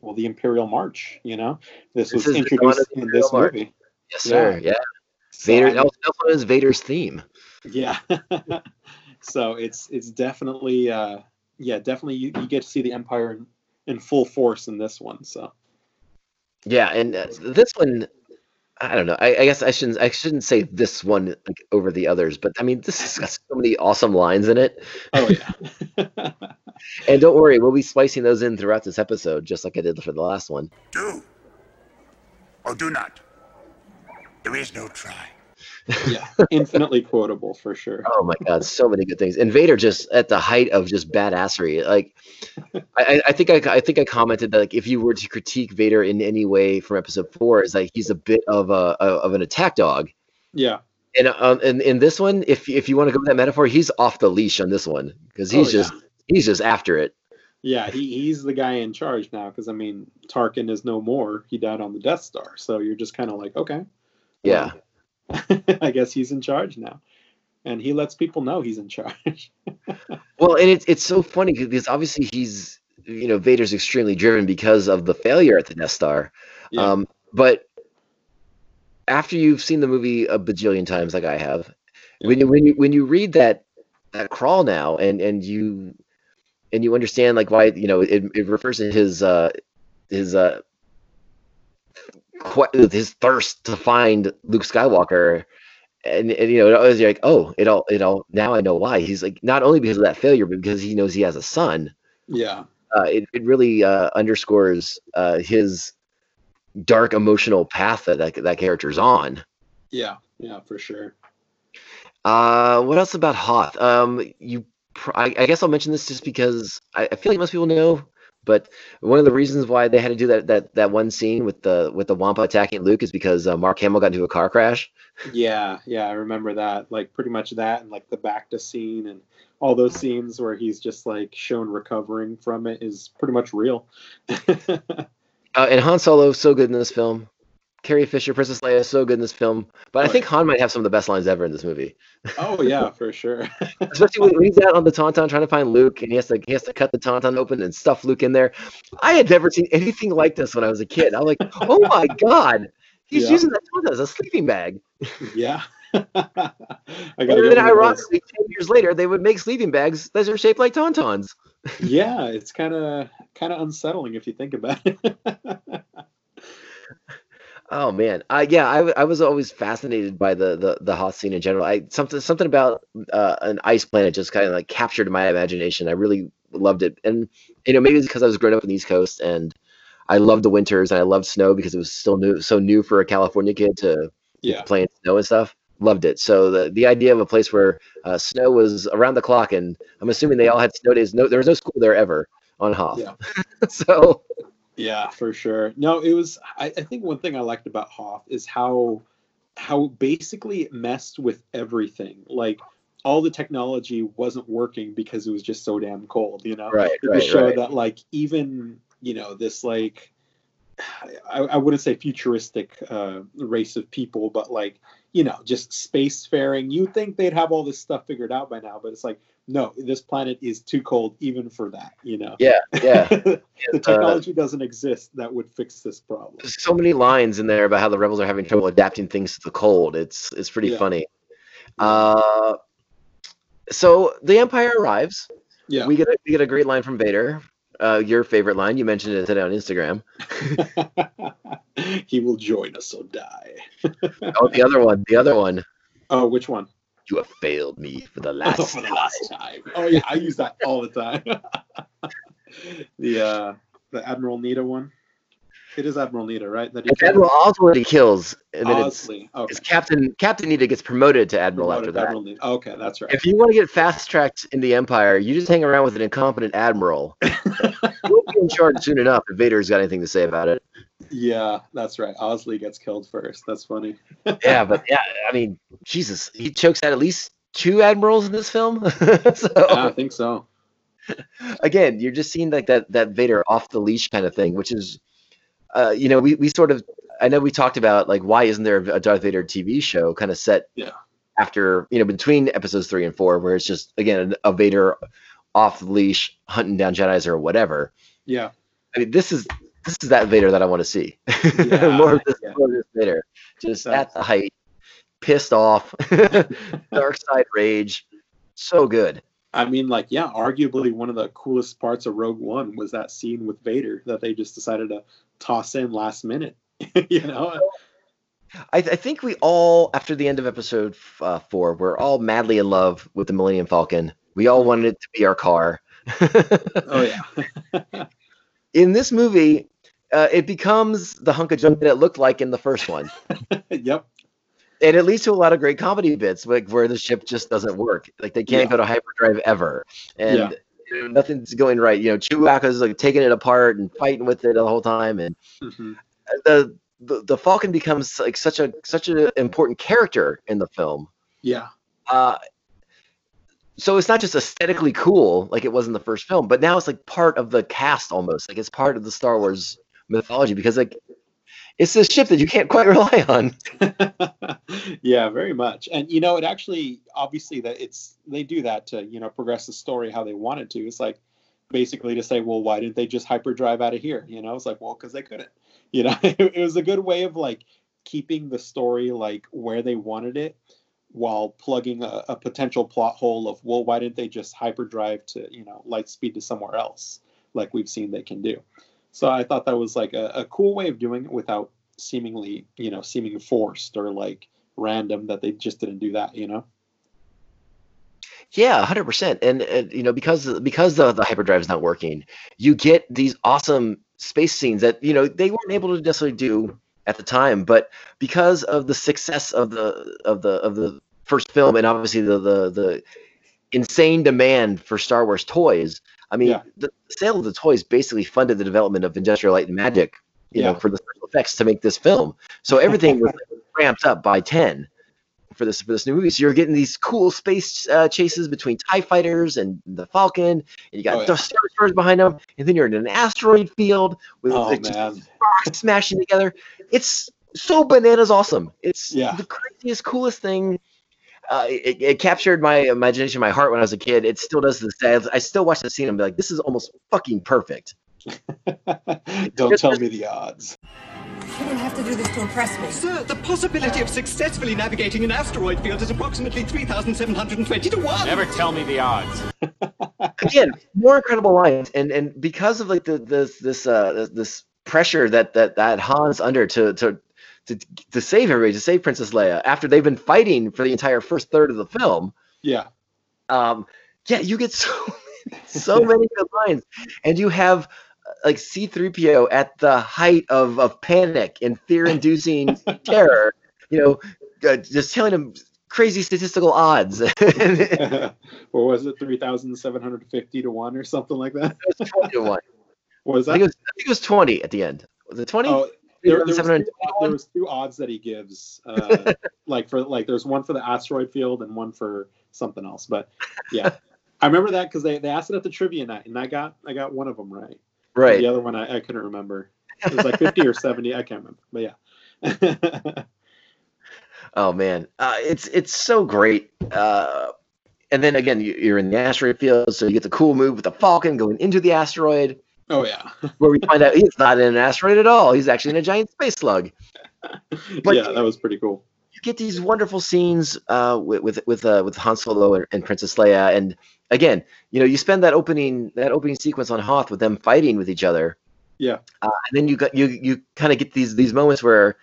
G: well, the Imperial March. You know, this
E: This
G: was
E: is the dawn of
G: introduced in this
E: March.
G: movie.
E: Yes, sir. Yeah,
G: So,
E: Vader.
G: I mean,
E: Also known as Vader's theme.
G: yeah. so it's it's definitely uh, yeah, definitely you, you get to see the Empire in, in full force in this one. So
E: Yeah, and uh, this one, I don't know. I, I guess I shouldn't I shouldn't say this one like over the others, but I mean this has got so many awesome lines in it.
G: oh yeah,
E: And don't worry, we'll be splicing those in throughout this episode, just like I did for the last one.
H: Do or do not. There is no try.
G: Yeah, infinitely quotable for sure.
E: Oh my god, so many good things. And Vader just at the height of just badassery. Like, I, I think I, I think I commented that like if you were to critique Vader in any way from Episode Four, is like he's a bit of a, a of an attack dog.
G: Yeah,
E: And um, in, in this one, if if you want to go with that metaphor, he's off the leash on this one because he's
G: Oh, yeah.
E: just he's just after it.
G: yeah, he, he's the guy in charge now because I mean Tarkin is no more. He died on the Death Star, so you're just kind of like, okay,
E: Yeah.
G: I guess he's in charge now, and he lets people know he's in charge.
E: Well, and it's it's so funny because obviously he's you know Vader's extremely driven because of the failure at the Death Star.
G: Yeah.
E: Um, but after you've seen the movie a bajillion times, like I have, when you when you when you read that that crawl now and and you and you understand like why you know it, it refers to his uh his uh his thirst to find Luke Skywalker. And, and you know it was like oh it all it all now I know why. He's like not only because of that failure but because he knows he has a son.
G: Yeah,
E: uh, it, it really uh, underscores uh, his dark emotional path that, that that character's on.
G: Yeah, yeah, for sure.
E: uh what else about Hoth? Um you pr- I, I guess I'll mention this just because I, I feel like most people know but one of the reasons why they had to do that that that one scene with the with the Wampa attacking Luke is because uh, Mark Hamill got into a car crash
G: Yeah, yeah, I remember that. Like pretty much that, and like the Bacta scene, and all those scenes where he's just like shown recovering from it is pretty much real.
E: Uh, and Han Solo so good in this film. Carrie Fisher, Princess Leia, is so good in this film. But I
G: Oh,
E: think Han might have some of the best lines ever in this movie,
G: oh yeah, for sure.
E: especially when he's out on the Tauntaun trying to find Luke, and he has to he has to cut the Tauntaun open and stuff Luke in there. I had never seen anything like this when I was a kid. I was like, oh my god, he's
G: Yeah.
E: using the Tauntaun as a sleeping bag.
G: yeah. I gotta
E: And then, ironically, ten years later, they would make sleeping bags that are shaped like Tauntauns.
G: Yeah, it's kind of kind of unsettling if you think about it.
E: Oh man, I yeah, I, I was always fascinated by the the the Hoth scene in general. I something something about uh, an ice planet just kind of like captured my imagination. I really loved it, and you know maybe it's because I was growing up in the East Coast and I loved the winters and I loved snow because it was still new, so new for a California kid to
G: yeah,
E: play in snow and stuff. Loved it. So the the idea of a place where uh, snow was around the clock, and I'm assuming they all had snow days. No, there was no school there ever on Hoth.
G: Yeah.
E: so
G: yeah, for sure. No, it was. I, I think one thing I liked about Hoth is how how basically it messed with everything. Like all the technology wasn't working because it was just so damn cold. You know,
E: right,
G: it
E: right,
G: showed
E: right.
G: that like even you know this like I, I wouldn't say futuristic uh, race of people, but like you know just spacefaring. You think they'd have all this stuff figured out by now, but it's like no, this planet is too cold even for that. You know,
E: Yeah, yeah.
G: the
E: Uh,
G: technology doesn't exist that would fix this problem.
E: There's so many lines in there about how the rebels are having trouble adapting things to the cold. It's it's pretty
G: Yeah.
E: funny. Uh, so the Empire arrives.
G: Yeah,
E: We get a, we get a great line from Vader. Uh, your favorite line. You mentioned it today on Instagram.
G: he will join us or die.
E: Oh, the other one. The other one.
G: Oh, which one?
E: You have failed me for the
G: Oh,
E: last
G: for the
E: time.
G: last time. Oh yeah, I use that all the time. the uh the Admiral Nita one. It is Admiral Nita, right? That
E: It's Admiral Oswald he kills, and then it's,
G: Osley. Okay.
E: it's Captain Captain Nita gets promoted to Admiral after that.
G: Admiral. Okay, that's right.
E: If you want to get fast tracked in the Empire, you just hang around with an incompetent admiral. You'll be in charge soon enough if Vader's got anything to say about it.
G: Yeah, that's right. Osley gets killed first. That's funny.
E: yeah, but yeah, I mean, Jesus, he chokes out at least two admirals in this film. so
G: I think so.
E: again, you're just seeing like that that Vader off the leash kind of thing, which is, uh, you know, we we sort of, I know we talked about like why isn't there a Darth Vader TV show kind of set
G: Yeah.
E: after you know between episodes three and four, where it's just again a Vader off the leash hunting down Jedi's or whatever.
G: Yeah.
E: I mean, this is this is that Vader that I want to see.
G: Yeah,
E: more of this,
G: yeah.
E: more of this Vader, just
G: That's-
E: at the height, pissed off, dark side rage, so good.
G: I mean, like, yeah, arguably one of the coolest parts of Rogue One was that scene with Vader that they just decided to toss in last minute. you know,
E: I, I think we all, after the end of episode uh, four, we're all madly in love with the Millennium Falcon. We all wanted it to be our car.
G: oh yeah,
E: in this movie, uh, it becomes the hunk of junk that it looked like in the first one.
G: yep.
E: And it leads to a lot of great comedy bits, like where the ship just doesn't work. Like they can't
G: Yeah.
E: go to hyperdrive ever, and
G: Yeah.
E: Know, nothing's going right. You know, Chewbacca's like taking it apart and fighting with it the whole time, and
G: Mhm.
E: the the, the Falcon becomes like such a such an important character in the film.
G: Yeah.
E: Uh, so it's not just aesthetically cool like it was in the first film, but now it's like part of the cast almost. Like it's part of the Star Wars mythology because like it's this ship that you can't quite rely on.
G: yeah, very much. And you know, it actually obviously that it's they do that to you know progress the story how they wanted to. It's like basically to say, well, why didn't they just hyperdrive out of here? You know, it's like, well, because they couldn't. You know, it, it was a good way of like keeping the story like where they wanted it while plugging a, a potential plot hole of well why didn't they just hyperdrive to you know light speed to somewhere else like we've seen they can do so i thought that was like a, a cool way of doing it without seemingly you know seeming forced or like random that they just didn't do that you know
E: Yeah, hundred percent. And uh, you know, because because the the hyperdrive is not working, you get these awesome space scenes that you know they weren't able to necessarily do at the time, but because of the success of the of the of the first film and obviously the the the insane demand for Star Wars toys. I mean,
G: Yeah.
E: the sale of the toys basically funded the development of Industrial Light and Magic, you know, for the special effects to make this film. So everything was ramped up by ten for this for this new movie. So you're getting these cool space uh, chases between Tie fighters and the Falcon, and you got
G: Oh, yeah.
E: the Star Destroyers behind them, and then you're in an asteroid field with
G: oh
E: like, smashing together. It's so bananas awesome. It's
G: Yeah.
E: the craziest, coolest thing. Uh, it, it captured my imagination, my heart when I was a kid. It still does to this day. I still watch the scene and be like, "This is almost fucking perfect."
G: don't tell me the odds
I: You don't have to do this to impress me.
J: Sir, the possibility of successfully navigating an asteroid field is approximately 3,720 to 1.
C: Never tell me the odds.
E: again more incredible lines and and because of like the this this uh this pressure that that that han's under to to to, to save everybody to save princess leia after they've been fighting for the entire first third of the film
G: yeah
E: um yeah you get so so many good lines and you have uh, like c3po at the height of of panic and fear-inducing terror you know uh, just telling him crazy statistical odds
G: or was it 3750 to 1 or something like that
E: It was 20 to 1.
G: was
E: I
G: that
E: think, it was, I think it was 20 at the end. Was it 20?
G: Oh, there, there, was two, there was two odds that he gives, uh, like for like there's one for the asteroid field and one for something else. But yeah, I remember that because they, they asked it at the trivia night, and I got I got one of them right.
E: right.
G: The other one I, I couldn't remember. It was like 50 or 70. I can't remember. But yeah.
E: Oh man, uh, it's it's so great. Uh, and then again, you, you're in the asteroid field, so you get the cool move with the Falcon going into the asteroid,
G: oh yeah.
E: where we find out he's not in an asteroid at all. He's actually in a giant space slug. But-
G: yeah, that was pretty cool.
E: You get these wonderful scenes uh, with with with, uh, with Han Solo and, and Princess Leia, and again, you know, you spend that opening that opening sequence on Hoth with them fighting with each other.
G: Yeah.
E: Uh, and then you got you you kind of get these these moments where,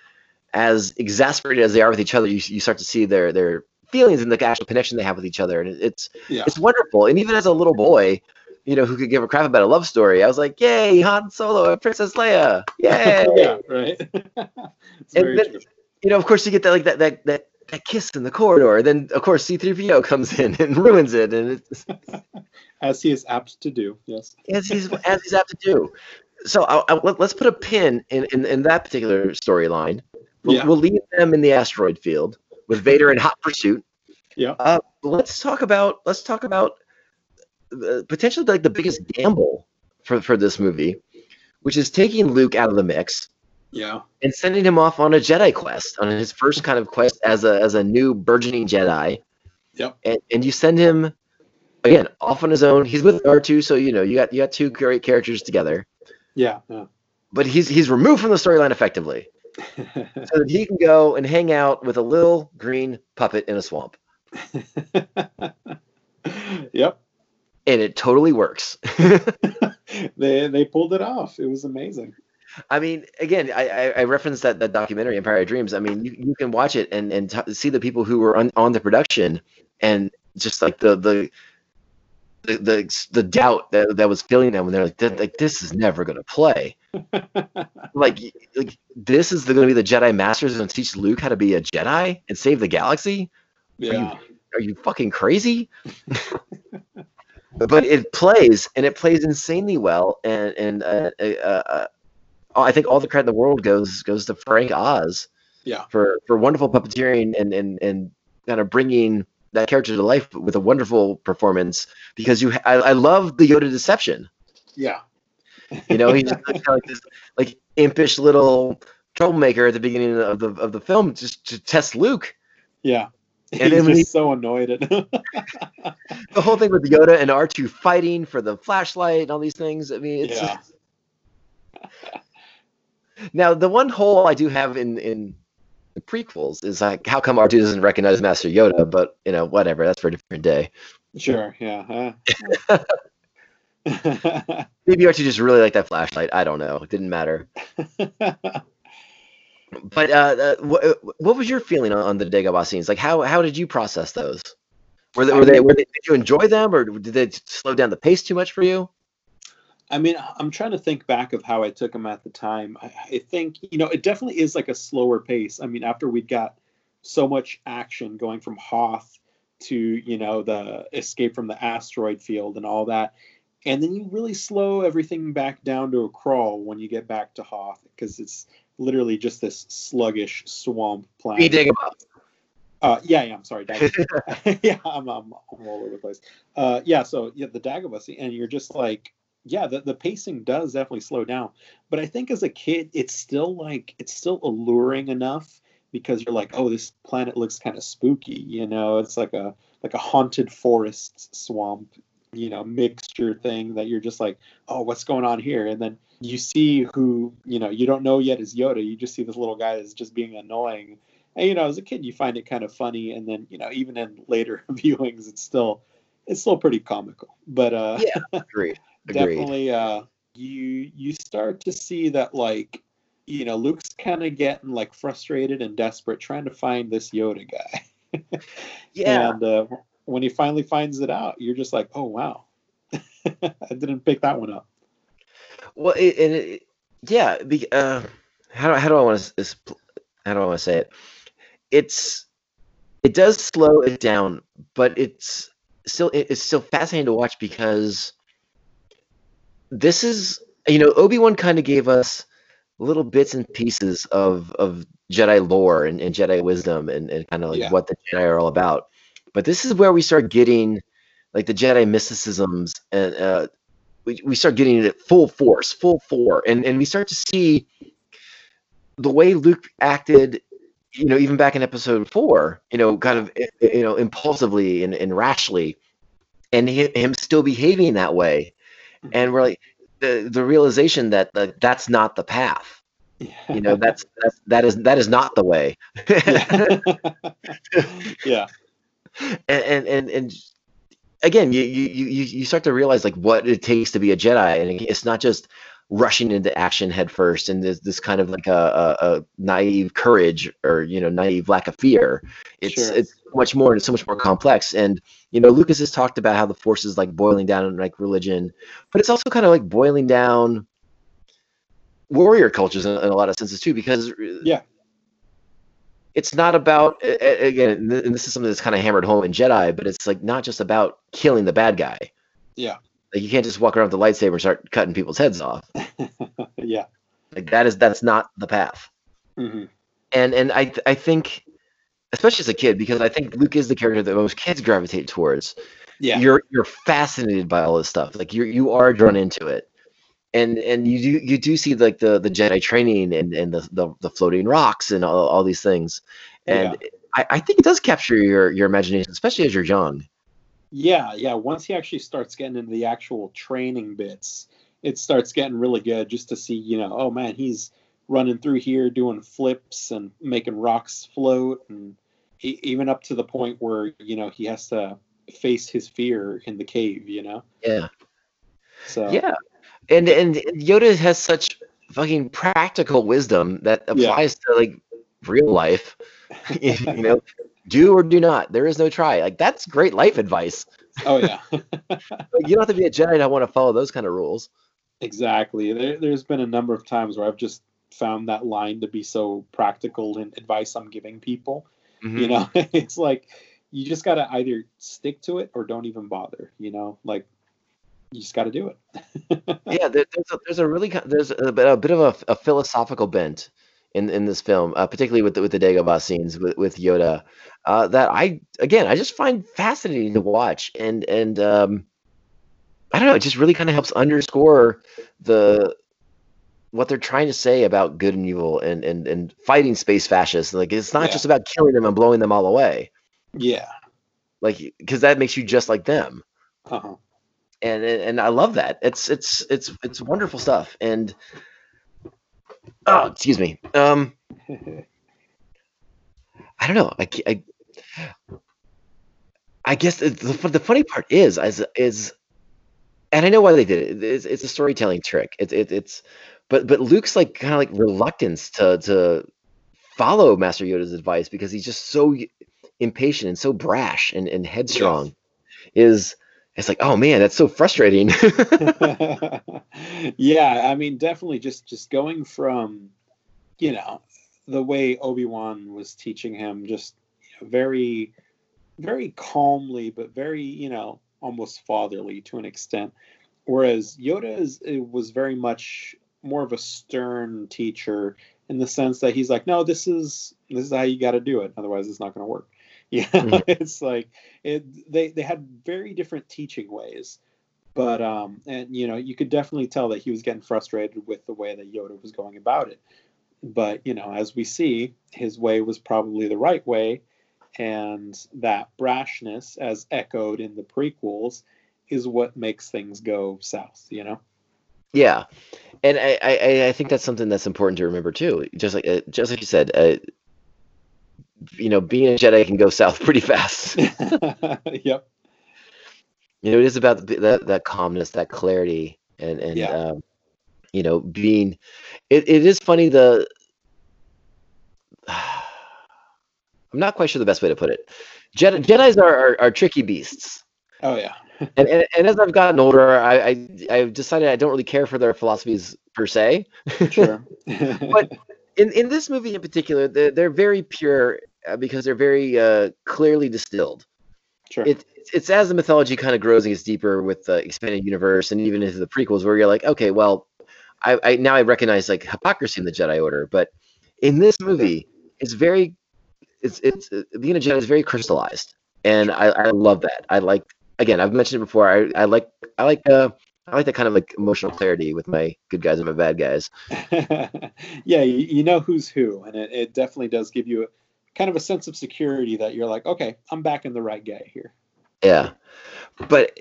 E: as exasperated as they are with each other, you you start to see their their feelings and the actual connection they have with each other, and it's
G: Yeah.
E: it's wonderful. And even as a little boy, you know, who could give a crap about a love story, I was like, yay, Han Solo and Princess Leia, yay!
G: yeah, right.
E: And then-
G: true.
E: you know, of course, you get that like that that that, that kiss in the corridor. Then, of course, C-3PO comes in and ruins it, and it's
G: As he is apt to do. Yes.
E: as he's as he's apt to do. So I, I, let, us put a pin in in, in that particular storyline. We'll,
G: Yeah.
E: we'll leave them in the asteroid field with Vader in hot pursuit.
G: Yeah.
E: Uh, let's talk about let's talk about Uh, potentially like the biggest gamble for for this movie, which is taking Luke out of the mix
G: Yeah.
E: and sending him off on a Jedi quest, on his first kind of quest as a as a new burgeoning Jedi.
G: Yep.
E: And and you send him again off on his own. He's with R2, so you know you got you got two great characters together.
G: Yeah. Yeah.
E: But he's he's removed from the storyline effectively, so that he can go and hang out with a little green puppet in a swamp.
G: yep.
E: And it totally works.
G: they they pulled it off. It was amazing.
E: I mean, again, I, I, referenced that, that documentary, Empire of Dreams. I mean, you, you can watch it and, and t- see the people who were on, on the production and just like the the the the, the doubt that, that was filling them when they're like, like this is never gonna play. like, like this is going to be the Jedi Masters and teach Luke how to be a Jedi and save the galaxy.
G: Yeah.
E: Are you fucking crazy? but it plays and it plays insanely well and and uh, uh, uh, I think all the credit in the world goes goes to Frank Oz
G: Yeah.
E: for for wonderful puppeteering and and and kind of bringing that character to life with a wonderful performance because you I, I love the Yoda deception.
G: Yeah.
E: You know, he's just like this like impish little troublemaker at the beginning of the of the film just to test Luke.
G: Yeah.
E: And
G: He's just
E: he-
G: so annoyed at
E: The whole thing with Yoda and R2 fighting for the flashlight and all these things. I mean, it's
G: Yeah.
E: now the one hole I do have in in the prequels is like how come R2 doesn't recognize Master Yoda? But you know, whatever. That's for a different day.
G: Sure. Yeah. uh.
E: Maybe R2 just really liked that flashlight. I don't know. It didn't matter. But uh, uh, what, what was your feeling on, on the Dagobah scenes? Like, how how did you process those? Were they, were they, were they did you enjoy them, or did they slow down the pace too much for you?
G: I mean, I'm trying to think back of how I took them at the time. I, I think, you know, it definitely is like a slower pace. I mean, after we'd got so much action going from Hoth to, you know, the escape from the asteroid field and all that. And then you really slow everything back down to a crawl when you get back to Hoth because it's literally just this sluggish swamp planet.
E: Dagobah.
G: Uh, yeah, yeah. I'm sorry, Dagobah. yeah, I'm, I'm, I'm all over the place. Uh, yeah, so yeah, the Dagobah scene, and you're just like, yeah, the, the pacing does definitely slow down. But I think as a kid, it's still like it's still alluring enough because you're like, oh, this planet looks kind of spooky. You know, it's like a like a haunted forest swamp, you know, mixture thing that you're just like, oh, what's going on here? And then you see who you know you don't know yet is Yoda. You just see this little guy that's just being annoying. And you know, as a kid, you find it kind of funny, and then you know, even in later viewings, it's still it's still pretty comical. But uh,
E: Yeah, agreed. Agreed.
G: definitely, uh, you you start to see that like you know, Luke's kind of getting like frustrated and desperate, trying to find this Yoda guy.
E: Yeah.
G: And uh, when he finally finds it out, you're just like, oh wow, I didn't pick that one up.
E: Well, it, and it, yeah, uh, how do how do I want to how do I want to say it? It's it does slow it down, but it's still it- it's still fascinating to watch because this is you know Obi Wan kind of gave us little bits and pieces of of Jedi lore and, and Jedi wisdom and, and kind of like
G: Yeah.
E: what the Jedi are all about. But this is where we start getting like the Jedi mysticisms and uh, we, we start getting it at full force, full four, and and we start to see the way Luke acted, you know, even back in Episode Four, you know, kind of eh, you know impulsively and, and rashly, and hi- him still behaving that way, and we're like the the realization that uh, that's not the path. You know, that's, that's that is that is not the way.
G: yeah.
E: and and and, and again you, you you you start to realize like what it takes to be a jedi and it's not just rushing into action headfirst and this this kind of like a, a, a naive courage or you know naive lack of fear it's
G: Sure.
E: it's much more and so much more complex and you know lucas has talked about how the force is like boiling down like religion but it's also kind of like boiling down warrior cultures in, in a lot of senses too because
G: Yeah.
E: It's not about again and this is something that's kind of hammered home in jedi but it's like not just about killing the bad guy
G: Yeah.
E: like you can't just walk around with a lightsaber and start cutting people's heads off
G: Yeah.
E: like that is that's not the path
G: hmm
E: and and i i think especially as a kid because i think luke is the character that most kids gravitate towards
G: Yeah.
E: you're you're fascinated by all this stuff like you you are drawn into it and and you do you do see like the the jedi training and and the the, the floating rocks and all, all these things and I, I think it does capture your your imagination especially as you're young
G: Yeah, yeah. Once he actually starts getting into the actual training bits, it starts getting really good just to see, you know, oh man, he's running through here doing flips and making rocks float and e- even up to the point where, you know, he has to face his fear in the cave. You know.
E: Yeah.
G: So
E: Yeah, and and Yoda has such fucking practical wisdom that applies to like real life. you know, do or do not. There is no try. Like that's great life advice.
G: Oh yeah.
E: Like, you don't have to be a Jedi to want to follow those kind of rules.
G: Exactly. There, there's been a number of times where I've just found that line to be so practical in advice I'm giving people. You
E: Mhm.
G: know, it's like you just got to either stick to it or don't even bother. You know, like you just got to do it.
E: yeah, there, there's a, there's a really there's a bit, a bit of a, a philosophical bent in in this film, uh, particularly with the, with the Dagobah scenes with, with Yoda, uh, that I again I just find fascinating to watch, and and um, I don't know, it just really kind of helps underscore the what they're trying to say about good and evil and and and fighting space fascists. Like it's not
G: Yeah.
E: just about killing them and blowing them all away,
G: Yeah.
E: like because that makes you just like them.
G: Uh-huh.
E: And and I love that. It's it's it's it's wonderful stuff. And oh, excuse me. Um, I don't know. I I, I guess the, the funny part is is is, and I know why they did it. It's, it's a storytelling trick. It's it, it's, but but Luke's like kind of like reluctance to to follow Master Yoda's advice because he's just so impatient and so brash and, and headstrong. Is it's like oh man, that's so frustrating.
G: yeah, I mean, definitely just just going from, you know, the way Obi Wan was teaching him, just you know, very, very calmly, but very, you know, almost fatherly to an extent. Whereas Yoda is was very much more of a stern teacher in the sense that he's like, no, this is this is how you got to do it, otherwise it's not going to work. Yeah,
E: Mhm.
G: it's like it. They they had very different teaching ways but um and you know you could definitely tell that he was getting frustrated with the way that yoda was going about it but you know as we see his way was probably the right way and that brashness as echoed in the prequels is what makes things go south you know
E: Yeah, and I, I I- I think that's something that's important to remember too. Just like uh, just like you said, uh, you know, being a Jedi can go south pretty fast.
G: yep
E: you know, it is about that that calmness, that clarity, and and
G: Yeah.
E: um, you know, being. It, it is funny the. I'm not quite sure the best way to put it. Jedi, Jedi's are, are, are tricky beasts.
G: oh yeah
E: and, and, and as I've gotten older, I, I I've decided I don't really care for their philosophies per se.
G: sure
E: but in, in this movie in particular, they're, they're very pure because they're very uh, clearly distilled.
G: sure
E: It, it's, it's as the mythology kind of grows and gets deeper with the expanded universe and even into the prequels, where you're like, okay, well, I, I now I recognize like hypocrisy in the Jedi Order, but in this movie, it's very, it's it's uh, being a Jedi is very crystallized, and I, I love that. I like again, I've mentioned it before. I, I like I like uh I like that kind of like emotional clarity with my good guys and my bad guys.
G: yeah, you, you know who's who, and it, it definitely does give you a, kind of a sense of security that you're like, okay, I'm backing the right guy here.
E: Yeah, but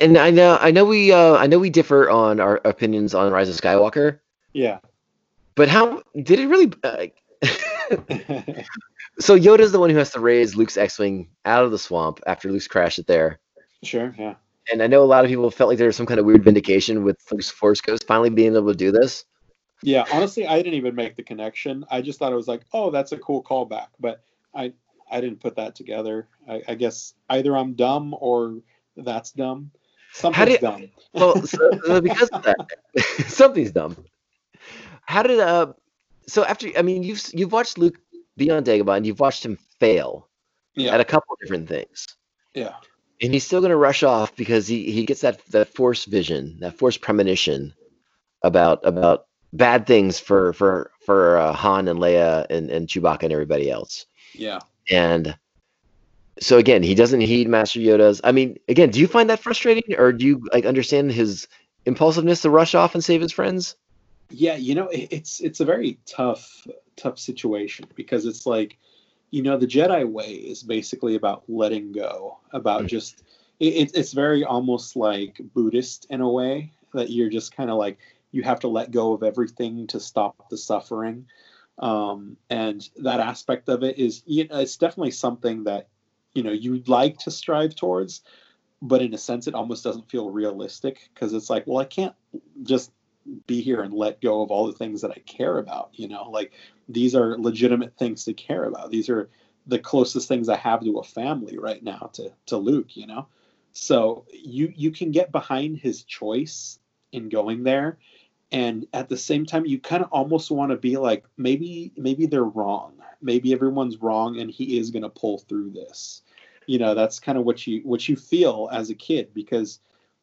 E: and I know I know we uh, I know we differ on our opinions on Rise of Skywalker,
G: Yeah.
E: but how did it really? Uh, so Yoda's the one who has to raise Luke's X-wing out of the swamp after Luke's crashed it there,
G: sure. Yeah.
E: and I know a lot of people felt like there was some kind of weird vindication with Luke's Force Ghost finally being able to do this.
G: Yeah. Honestly, I didn't even make the connection. I just thought it was like, oh, that's a cool callback, but I I didn't put that together. I, I guess either I'm dumb or that's dumb. Something's
E: did-
G: dumb.
E: Well, so, so because of that, something's dumb. How did uh? So after I mean you've you've watched Luke be on Dagobah and you've watched him fail
G: Yeah.
E: at a couple of different things.
G: Yeah.
E: and he's still going to rush off because he, he gets that that force vision, that force premonition about about bad things for for for uh, Han and Leia and and Chewbacca and everybody else.
G: Yeah.
E: And so again, he doesn't heed Master Yoda's. I mean, again, do you find that frustrating, or do you like understand his impulsiveness to rush off and save his friends?
G: Yeah, you know, it's it's a very tough tough situation because it's like, you know, the Jedi way is basically about letting go, about
E: Mhm.
G: just it- it's very almost like Buddhist in a way that you're just kind of like you have to let go of everything to stop the suffering, um, and that aspect of it is you know it's definitely something that you know you'd like to strive towards but in a sense it almost doesn't feel realistic because it's like well i can't just be here and let go of all the things that i care about you know? Like these are legitimate things to care about. These are the closest things i have to a family right now to to luke you know? So you you can get behind his choice in going there and at the same time you kind of almost want to be like maybe maybe they're wrong. Maybe everyone's wrong and he is going to pull through this. You know that's kind of what you what you feel as a kid because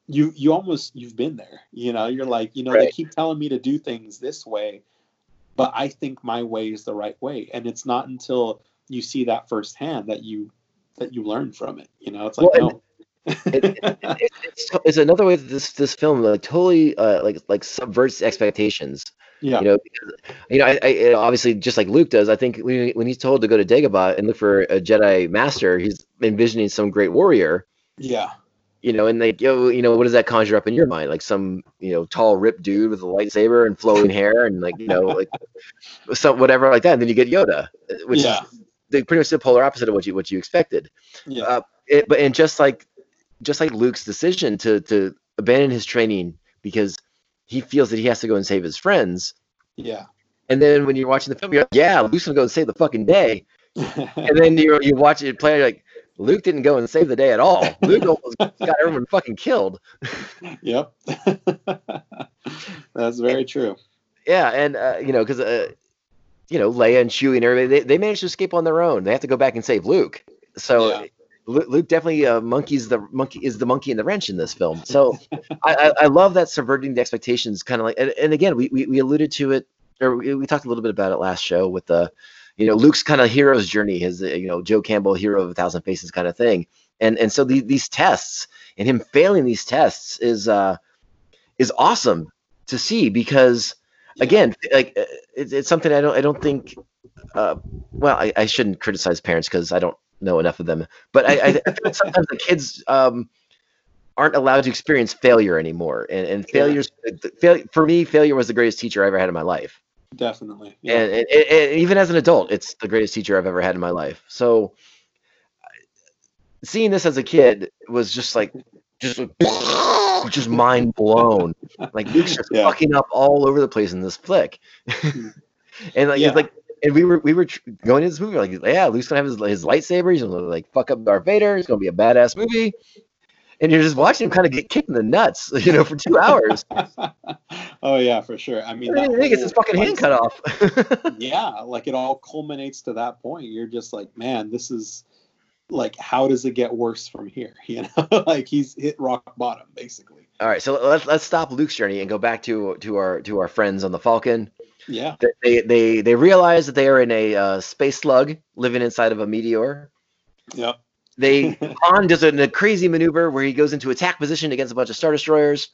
G: you you almost you've been there. You know you're like you know they keep telling me to do things this way but i think my way is the right way. And it's not until you see that firsthand that you that you learn from it. You know it's like
E: Well,
G: no
E: It- it's, it's another way that this this film like totally uh, like like subverts expectations.
G: yeah
E: You know, because, you know, I, I obviously just like Luke does. I think when, when he's told to go to Dagobah and look for a Jedi Master, he's envisioning some great warrior.
G: yeah
E: You know, and like yo, you know, what does that conjure up in your mind? Like some you know tall, ripped dude with a lightsaber and flowing hair, and like you know, like some whatever like that. And then you get Yoda, which
G: Yeah.
E: is the pretty much the polar opposite of what you what you expected.
G: yeah
E: Uh, it, but and just like just like Luke's decision to to abandon his training because he feels that he has to go and save his friends.
G: yeah
E: And then when you're watching the film, you're like, yeah, Luke's gonna go and save the fucking day. And then you you watch it play, you're like Luke didn't go and save the day at all. Luke almost got everyone fucking killed.
G: yep that's very true
E: Yeah, and uh, you know because uh, you know Leia and Chewie and everybody they, they managed to escape on their own. They have to go back and save Luke. So.
G: Yeah.
E: Lu- Luke definitely uh, monkeys the monkey is the monkey in the wrench in this film. So I, I, I love that subverting the expectations, kind of like, and, and again, we, we we alluded to it, or we, we talked a little bit about it last show with the, you know, Luke's kind of hero's journey, his uh, you know Joe Campbell hero of a thousand faces kind of thing, and and so the, these tests and him failing these tests is uh is awesome to see because again, like uh, it's, it's something I don't I don't think, uh, well, I, I shouldn't criticize parents because I don't know enough of them, but I, I, I feel sometimes the kids um, aren't allowed to experience failure anymore, and and failures fail, for me, failure was the greatest teacher I ever had in my life,
G: definitely yeah
E: and, and, and, and even as an adult, it's the greatest teacher I've ever had in my life. So seeing this as a kid was just like just like, just mind blown. Like Luke's just
G: Yeah.
E: fucking up all over the place in this flick, and like
G: Yeah.
E: it's like. And we were we were tr- going into this movie like yeah Luke's gonna have his, his lightsaber he's gonna like fuck up Darth Vader it's gonna be a badass movie. And you're just watching him kind of get kicked in the nuts you know for two hours.
G: Oh yeah for sure. I mean that
E: he gets his fucking hand cut off.
G: Yeah like it all culminates to that point. You're just like man this is like how does it get worse from here? You know like he's hit rock bottom basically.
E: All right so let's let's stop Luke's journey and go back to to our to our friends on the Falcon
G: yeah
E: They- they they realize that they are in a uh, space slug living inside of a meteor.
G: yep
E: They Han does a, a crazy maneuver where he goes into attack position against a bunch of star destroyers,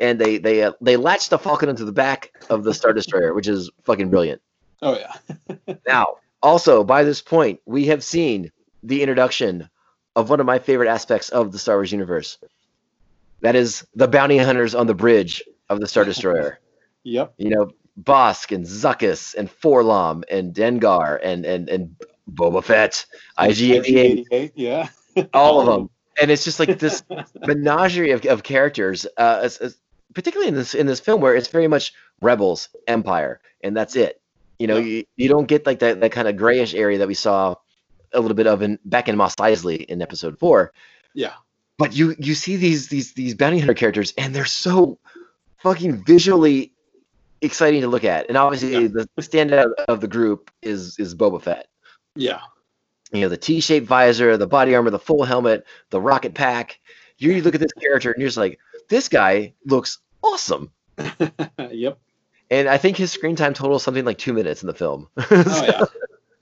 E: and they they uh, they latch the Falcon into the back of the star destroyer, which is fucking brilliant.
G: oh yeah
E: Now, also by this point, we have seen the introduction of one of my favorite aspects of the Star Wars universe. That is the bounty hunters on the bridge of the star destroyer.
G: yep
E: you know, Bossk and Zuckuss and 4-LOM and Dengar and and and Boba Fett, IG88,
G: IG-88, yeah
E: all of them. And it's just like this menagerie of, of characters, uh, as, as- particularly in this in this film where it's very much rebels, empire, and that's it. You know,
G: Yeah.
E: you, you don't get like that, that kind of grayish area that we saw a little bit of in back in Mos Eisley in episode four.
G: yeah
E: But you you see these these these bounty hunter characters, and they're so fucking visually exciting to look at. And obviously,
G: Yeah.
E: the standout of the group is is Boba Fett.
G: yeah
E: You know, the T-shaped visor, the body armor, the full helmet, the rocket pack. You look at this character, and you're just like, this guy looks awesome.
G: yep
E: And I think his screen time total is something like two minutes in the film.
G: oh yeah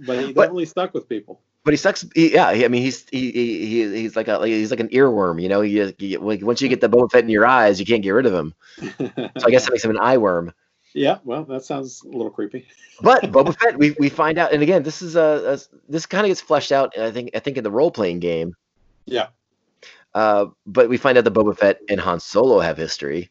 G: but he
E: But-
G: definitely stuck with people
E: But he sucks. He, yeah, he, I mean, he's he, he, he he's like a like, he's like an earworm. You know, you, like once you get the Boba Fett in your eyes, you can't get rid of him. So I guess that makes him an eye worm.
G: Yeah well that sounds a little creepy
E: But Boba Fett, we, we find out, and again, this is a, a this kind of gets fleshed out. I think I think in the role playing game.
G: yeah
E: Uh, but we find out that Boba Fett and Han Solo have history,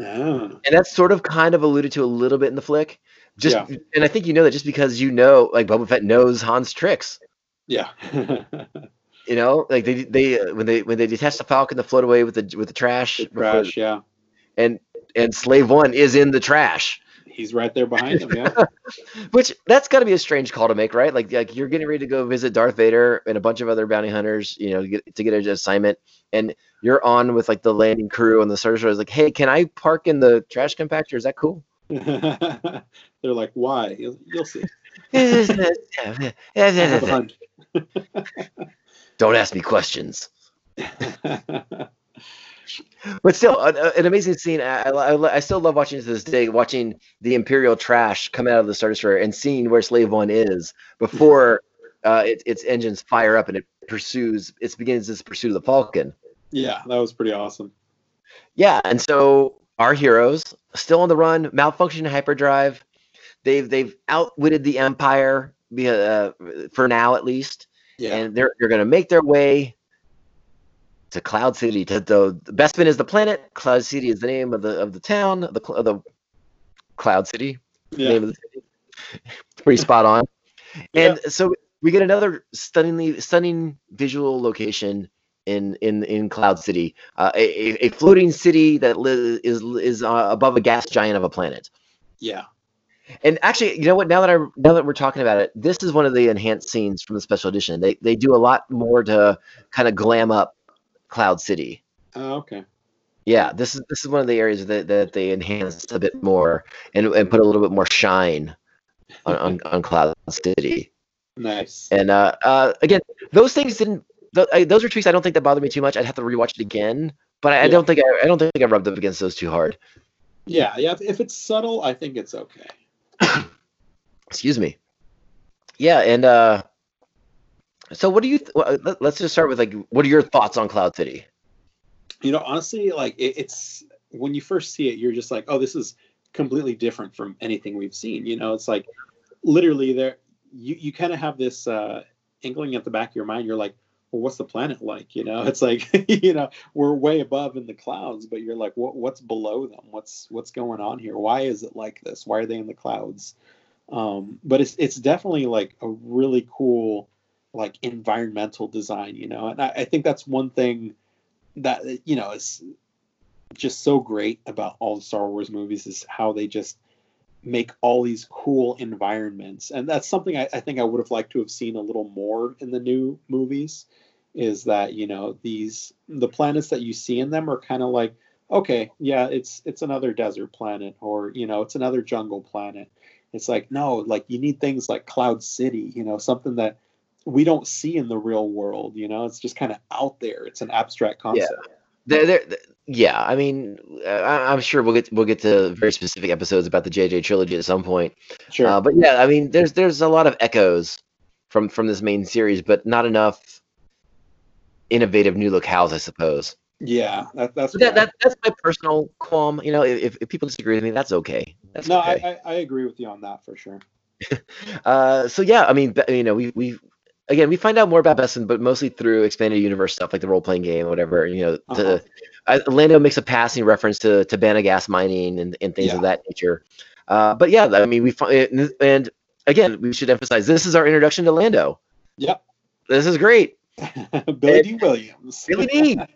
G: ah,
E: and that's sort of kind of alluded to a little bit in the flick. Just
G: Yeah.
E: and I think you know that just because you know, like Boba Fett knows Han's tricks.
G: yeah
E: You know, like they they uh, when they when they detach the Falcon to float away with the with the trash. before-
G: Crash, yeah.
E: And and Slave One is in the trash.
G: He's right there behind him, yeah.
E: Which that's got to be a strange call to make, right? Like, like you're getting ready to go visit Darth Vader and a bunch of other bounty hunters, you know, to get, to get an assignment, and you're on with like the landing crew and the is like, hey, can I park in the trash compactor? Is that cool?
G: They're like, why? You'll, you'll see.
E: Don't ask me questions. But still, an, an amazing scene. I, I, I still love watching to this day, watching the Imperial trash come out of the Star Destroyer and seeing where Slave One is before uh, it, its engines fire up and it pursues. It begins its pursuit of the Falcon.
G: yeah, that was pretty awesome.
E: Yeah, and so our heroes still on the run, malfunction hyperdrive. They've they've outwitted the Empire uh, for now at least,
G: Yeah.
E: and they're they're gonna make their way to Cloud City. To the, Bespin is the planet. Cloud City is the name of the of the town. The the Cloud City.
G: Yeah.
E: Name of the city. Pretty spot on. And so we get another stunningly stunning visual location in in in Cloud City, uh, a, a- a floating city that li- is is uh, above a gas giant of a planet.
G: Yeah.
E: And actually, you know what? Now that I now that we're talking about it, this is one of the enhanced scenes from the special edition. They they do a lot more to kind of glam up Cloud City.
G: Oh, okay.
E: Yeah, this is this is one of the areas that, that they enhanced a bit more and, and put a little bit more shine on, on, on Cloud City.
G: Nice.
E: And uh, uh, again, those things didn't. Th- I, those are tweaks I don't think that bothered me too much. I'd have to rewatch it again, but I, I don't think I, I don't think I rubbed up against those too hard.
G: Yeah, yeah. If, if it's subtle, I think it's okay.
E: Excuse me. Yeah, and uh, so what do you? Th- let- let's just start with like, what are your thoughts on Cloud City?
G: You know, honestly, like it, it's when you first see it, you're just like, oh, this is completely different from anything we've seen. You know, it's like literally there. You you kind of have this uh, inkling at the back of your mind. You're like, well, what's the planet like? You know, it's like you know we're way above in the clouds, but you're like, what what's below them? What's what's going on here? Why is it like this? Why are they in the clouds? Um, but it's it's definitely like a really cool like environmental design, you know, and I, I think that's one thing that you know is just so great about all the Star Wars movies is how they just make all these cool environments, and that's something I, I think I would have liked to have seen a little more in the new movies. Is that you know these the planets that you see in them are kind of like okay, yeah, it's it's another desert planet, or you know it's another jungle planet. It's like no, like you need things like Cloud City, you know, something that we don't see in the real world. You know, it's just kind of out there. It's an abstract concept.
E: There, there, th- yeah. I mean, uh, I, I'm sure we'll get we'll get to very specific episodes about the JJ trilogy at some point.
G: Sure.
E: Uh, but yeah, I mean, there's there's a lot of echoes from from this main series, but not enough innovative new locales, I suppose.
G: Yeah, that, that's
E: that, that that's my personal qualm. You know, if, if people disagree with me, that's okay. That's
G: no,
E: okay.
G: I, I I agree with you on that for sure.
E: Uh, so yeah, I mean, you know, we we again we find out more about Bespin, but mostly through expanded universe stuff like the role playing game, or whatever. You know,
G: Uh-huh.
E: the uh, Lando makes a passing reference to to Bana gas mining and, and things
G: Yeah.
E: of that nature. Uh, but yeah, I mean, we find and again, we should emphasize this is our introduction to Lando.
G: Yep.
E: This is great.
G: Billy Dee Williams.
E: Billy neat.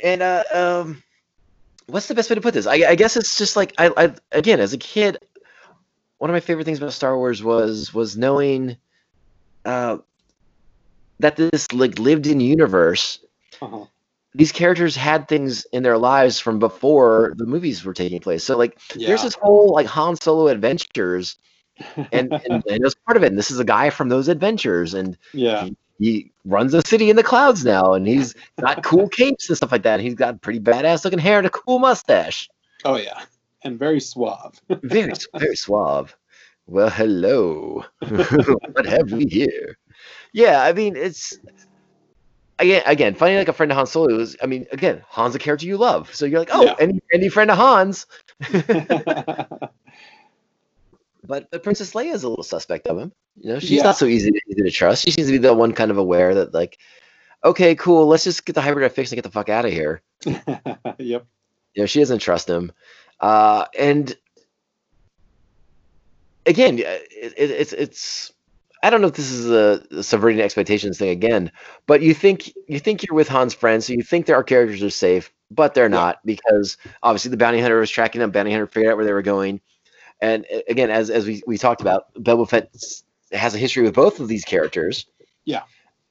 E: And uh, um, what's the best way to put this? I, I guess it's just like I, I again as a kid, one of my favorite things about Star Wars was was knowing uh, that this like lived in universe.
G: Uh-huh.
E: These characters had things in their lives from before the movies were taking place. So like, there's this whole like Han Solo adventures, and and, and was part of it. And this is a guy from those adventures, and
G: Yeah.
E: he runs a city in the clouds now, and he's got cool capes and stuff like that. And he's got pretty badass looking hair and a cool mustache.
G: Oh yeah, and very suave.
E: Very, very suave. Well, hello. what have we here? Yeah, I mean, it's again, again, finding like a friend of Han Solo is. I mean, again, Han's a character you love, so you're like, oh,
G: Yeah.
E: any any friend of Han's. But, but Princess Leia is a little suspect of him. You know, she's
G: Yeah.
E: not so easy to, easy to trust. She seems to be the one kind of aware that like, okay, cool, let's just get the hyperdrive fixed and get the fuck out of here.
G: yep.
E: You know, she doesn't trust him. Uh, and again, it, it, it's it's I don't know if this is a, subverting expectations thing again, but you think you think you're with Han's friends, so you think that our characters are safe, but they're not because obviously the bounty hunter was tracking them. Bounty hunter figured out where they were going, and again, as as we, we talked about, Boba Fett has a history with both of these characters.
G: Yeah.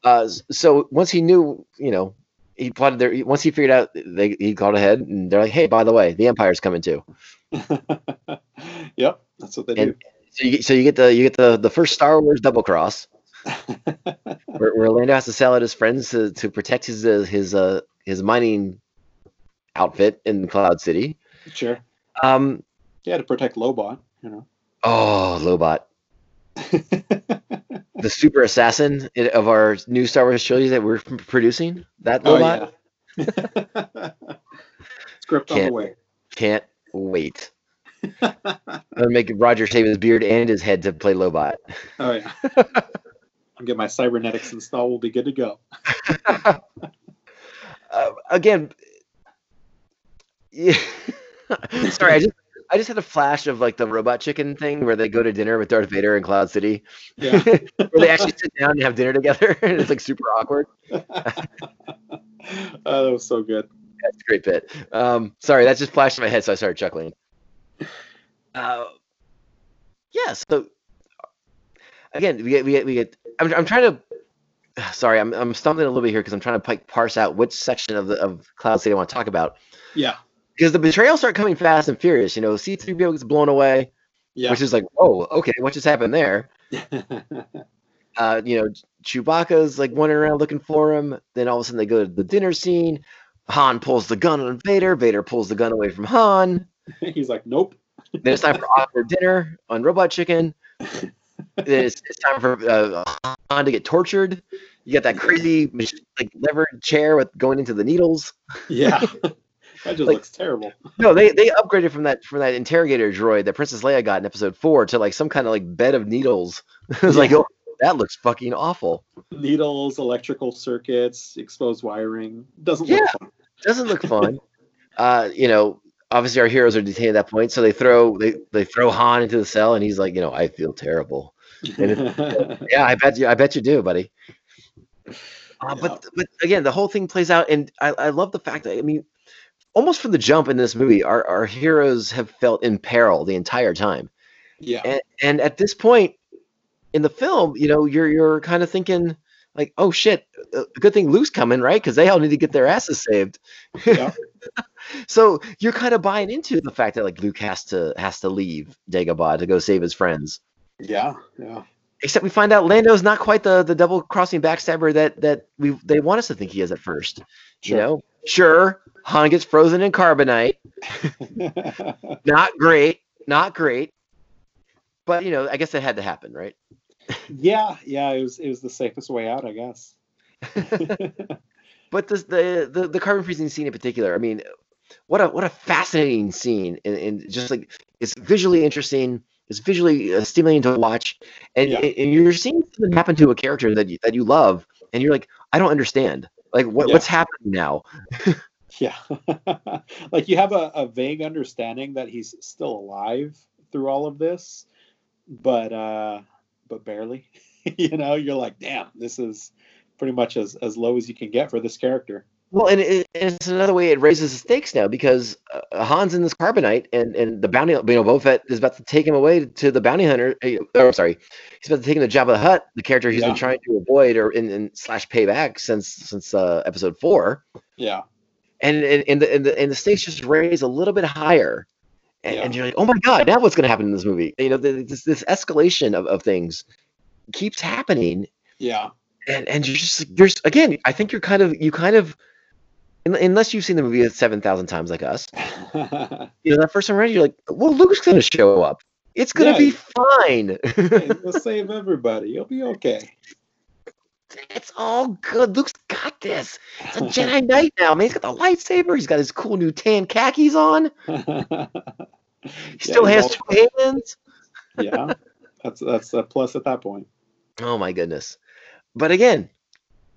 E: Uh, so once he knew, you know, he plotted their. Once he figured out, they he called ahead, and they're like, "Hey, by the way, the Empire's coming too."
G: Yep, that's what they
E: And
G: do.
E: So you get, so you get the you get the the first Star Wars double cross, where, where Lando has to sell out his friends to, to protect his uh, his uh, his mining outfit in Cloud City.
G: Sure.
E: Um,
G: Yeah, to protect Lobot, you know.
E: oh, Lobot, the super assassin of our new Star Wars trilogy that we're producing. That
G: Oh
E: Lobot
G: yeah. Script on the way.
E: can't wait. I'm gonna make Roger shave his beard and his head to play Lobot.
G: Oh yeah. I'll get my cybernetics installed. We'll be good to go.
E: uh, again, yeah. sorry, I just I just had a flash of like the robot chicken thing where they go to dinner with Darth Vader in Cloud City,
G: Yeah.
E: where they actually sit down and have dinner together, and it's like super awkward.
G: Oh, that was so good.
E: That's a great bit. Um, sorry, that just flashed in my head, so I started chuckling. Uh, yeah. So again, we get we get we get. I'm I'm trying to. Sorry, I'm I'm stumbling a little bit here because I'm trying to parse out which section of the of Cloud City I want to talk about.
G: Yeah.
E: because the betrayals start coming fast and furious. You know, C3PO gets blown away,
G: Yeah.
E: which is like, oh, okay, what just happened there? Uh, you know, Chewbacca's like wandering around looking for him. Then all of a sudden they go to the dinner scene. Han pulls the gun on Vader. Vader pulls the gun away from Han.
G: He's like, nope.
E: Then it's time for awkward dinner on Robot Chicken. then it's, it's time for uh, Han to get tortured. You got that crazy like levered chair with going into the needles.
G: Yeah. that just
E: Like-
G: looks terrible.
E: No, they they upgraded from that from that interrogator droid that Princess Leia got in Episode Four to like some kind of like bed of needles. it was like, oh, that looks fucking awful.
G: Needles, electrical circuits, exposed wiring. Doesn't
E: Yeah.
G: look fun.
E: Doesn't look fun. uh, you know, obviously our heroes are detained at that point, so they throw they they throw Han into the cell, and he's like, you know, I feel terrible. And Yeah, I bet you, I bet you do, buddy. Uh, But but again, the whole thing plays out, and I, I love the fact that I mean, almost from the jump in this movie, our our heroes have felt in peril the entire time.
G: yeah.
E: and, and at this point in the film, you know, you're you're kind of thinking like, oh shit, uh, good thing Luke's coming, right? Because they all need to get their asses saved.
G: Yeah.
E: so you're kind of buying into the fact that like Luke has to has to leave Dagobah to go save his friends.
G: Yeah. Yeah.
E: Except we find out Lando's not quite the the double crossing backstabber that that we they want us to think he is at first. You know, sure, Han gets frozen in carbonite. Not great, not great. But you know, I guess it had to happen, right?
G: yeah. Yeah. It was it was the safest way out, I guess.
E: But this, the, the the carbon freezing scene in particular, I mean, what a what a fascinating scene, and, and just like it's visually interesting, it's visually uh, stimulating to watch, and
G: Yeah.
E: and you're seeing something happen to a character that you, that you love, and you're like, I don't understand, like what
G: Yeah.
E: what's happening now?
G: Yeah. like you have a, a vague understanding that he's still alive through all of this, but uh but barely. you know, you're like, damn, this is pretty much as, as low as you can get for this character.
E: Well, and it, it's another way it raises the stakes now because uh, Han's in this carbonite, and and the bounty, you know, Boba Fett is about to take him away to the bounty hunter. Or sorry, he's about to take him to Jabba the Hutt, the character he's
G: Yeah.
E: been trying to avoid or in, in slash pay back since since uh, episode four.
G: Yeah.
E: And and, and the and the and the stakes just raise a little bit higher, and,
G: Yeah.
E: and you're like, oh my god, now what's going to happen in this movie? You know, the, this this escalation of, of things keeps happening,
G: Yeah.
E: and and you're just you're again i think you're kind of you kind of unless you've seen the movie 7000 times like us you know that first time around you're like well luke's gonna show up it's gonna
G: Yeah.
E: be fine
G: hey, we'll save everybody. You'll be okay.
E: it's all good luke's got this it's a jedi knight now man he's got the lightsaber he's got his cool new tan khakis on he still has
G: all-
E: two hands
G: yeah. That's that's a plus at that point.
E: Oh my goodness. But again,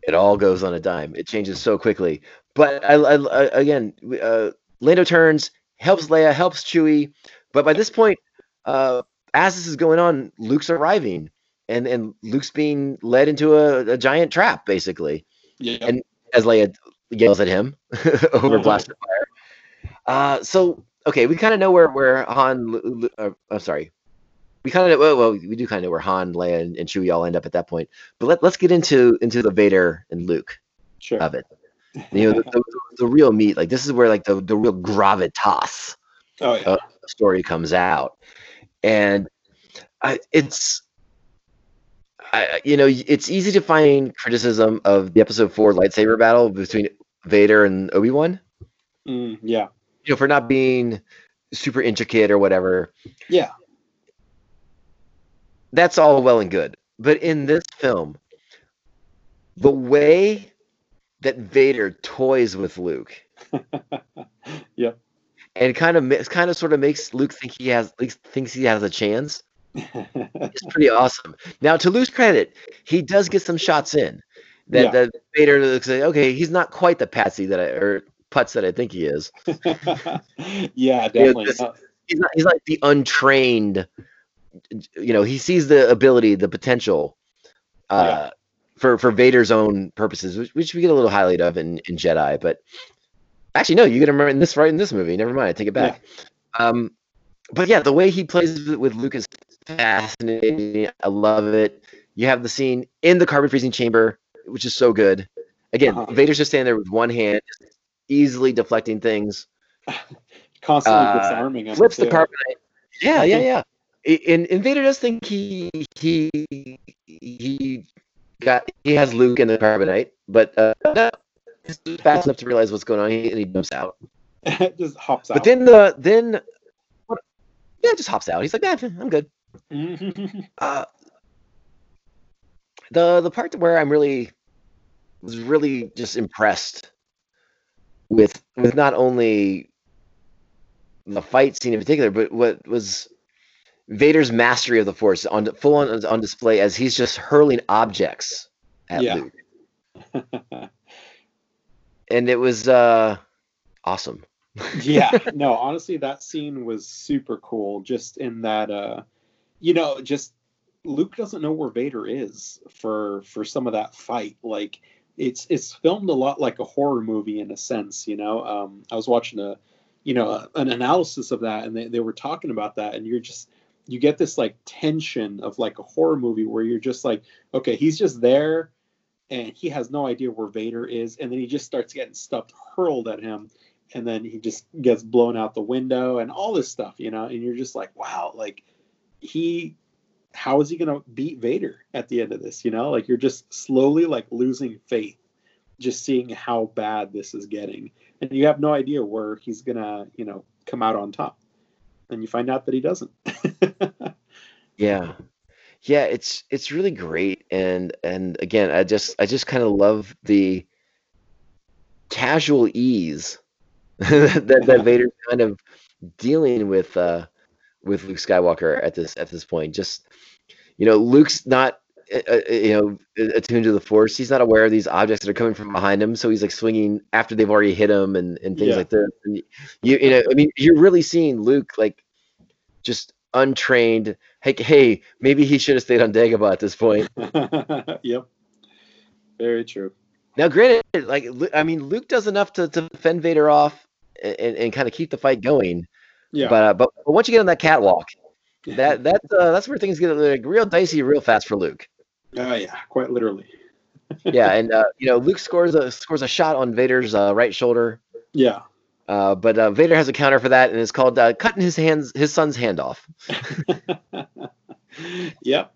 E: it all goes on a dime. It changes so quickly. But I, I, I again, uh, Lando turns, helps Leia, helps Chewie. But by this point, uh, as this is going on, Luke's arriving, and and Luke's being led into a, a giant trap, basically.
G: Yeah.
E: And as Leia yells at him over blaster fire. Uh, so okay, we kind of know where where Han. Uh, I'm sorry. We kind of well, well, we do kind of know where Han, Leia, and, and Chewie all end up at that point. But let, let's get into into the Vader and Luke
G: Sure.
E: of it. You know, the, the, the real meat. Like this is where like the the real gravitas
G: Oh yeah.
E: uh, story comes out, and I, it's. I, you know, it's easy to find criticism of the episode four lightsaber battle between Vader and Obi Wan.
G: Mm, yeah.
E: You know, for not being super intricate or whatever.
G: Yeah.
E: That's all well and good, but in this film, the way that Vader toys with Luke
G: Yep.
E: and kind of kind of sort of makes Luke think he has Luke thinks he has a chance. It's pretty awesome. Now, to Luke's credit, he does get some shots in. That,
G: Yeah.
E: that Vader looks like okay, he's not quite the patsy that I or putz that I think he is.
G: yeah, definitely.
E: this-
G: Uh,
E: He's not he's like the untrained. You know, he sees the ability, the potential, uh, for for Vader's own purposes, which, which we get a little highlight of in, in Jedi. But actually, no, you get him right in this right in this movie. Never mind, I take it back. Um, but yeah, the way he plays with, with Luke is fascinating. I love it. You have the scene in the carbon freezing chamber, which is so good. Again,
G: Uh-huh.
E: Vader's just standing there with one hand, easily deflecting things.
G: constantly
E: uh,
G: disarming him.
E: Flips the carbonite. Yeah, yeah, yeah. And, and Vader does think he he he got he has Luke in the carbonite, but uh, no, he's fast enough to realize what's going on, and he jumps out.
G: just hops out.
E: But then the then what- yeah, just hops out. He's like, yeah, I'm good. Uh, the the part where I'm really was really just impressed with with not only the fight scene in particular, but what was Vader's mastery of the Force on full on on display as he's just hurling objects at
G: Yeah.
E: Luke, and it was uh awesome.
G: yeah no honestly that scene was super cool just in that uh you know just luke doesn't know where vader is for for some of that fight like it's it's filmed a lot like a horror movie in a sense you know um i was watching a you know a, an analysis of that and they, they were talking about that and you're just you get this like tension of like a horror movie where you're just like okay he's just there and he has no idea where vader is and then he just starts getting stuff hurled at him and then he just gets blown out the window and all this stuff, you know, and you're just like, wow, like he how is he gonna beat Vader at the end of this? You know, like you're just slowly like losing faith, just seeing how bad this is getting. And you have no idea where he's gonna, you know, come out on top. And you find out that he doesn't.
E: Yeah. Yeah, it's it's really great and and again, I just I just kind of love the casual ease that that Vader's kind of dealing with uh with Luke Skywalker at this at this point. Just you know, Luke's not you know attuned to the Force. He's not aware of these objects that are coming from behind him, so he's like swinging after they've already hit him and and things
G: Yeah.
E: like that And you you know, I mean, you're really seeing Luke like just untrained. Hey, hey, maybe he should have stayed on Dagobah at this point.
G: yep. Very true.
E: Now, granted, like I mean, Luke does enough to, to fend Vader off and, and, and kind of keep the fight going.
G: Yeah.
E: But, uh, but but once you get on that catwalk, that that uh, that's where things get like, real dicey real fast for Luke.
G: Oh yeah, quite literally.
E: Yeah, and uh, you know Luke scores a scores a shot on Vader's uh, right shoulder.
G: Yeah.
E: Uh, but uh, Vader has a counter for that, and it's called uh, cutting his hands his son's hand off.
G: Yep.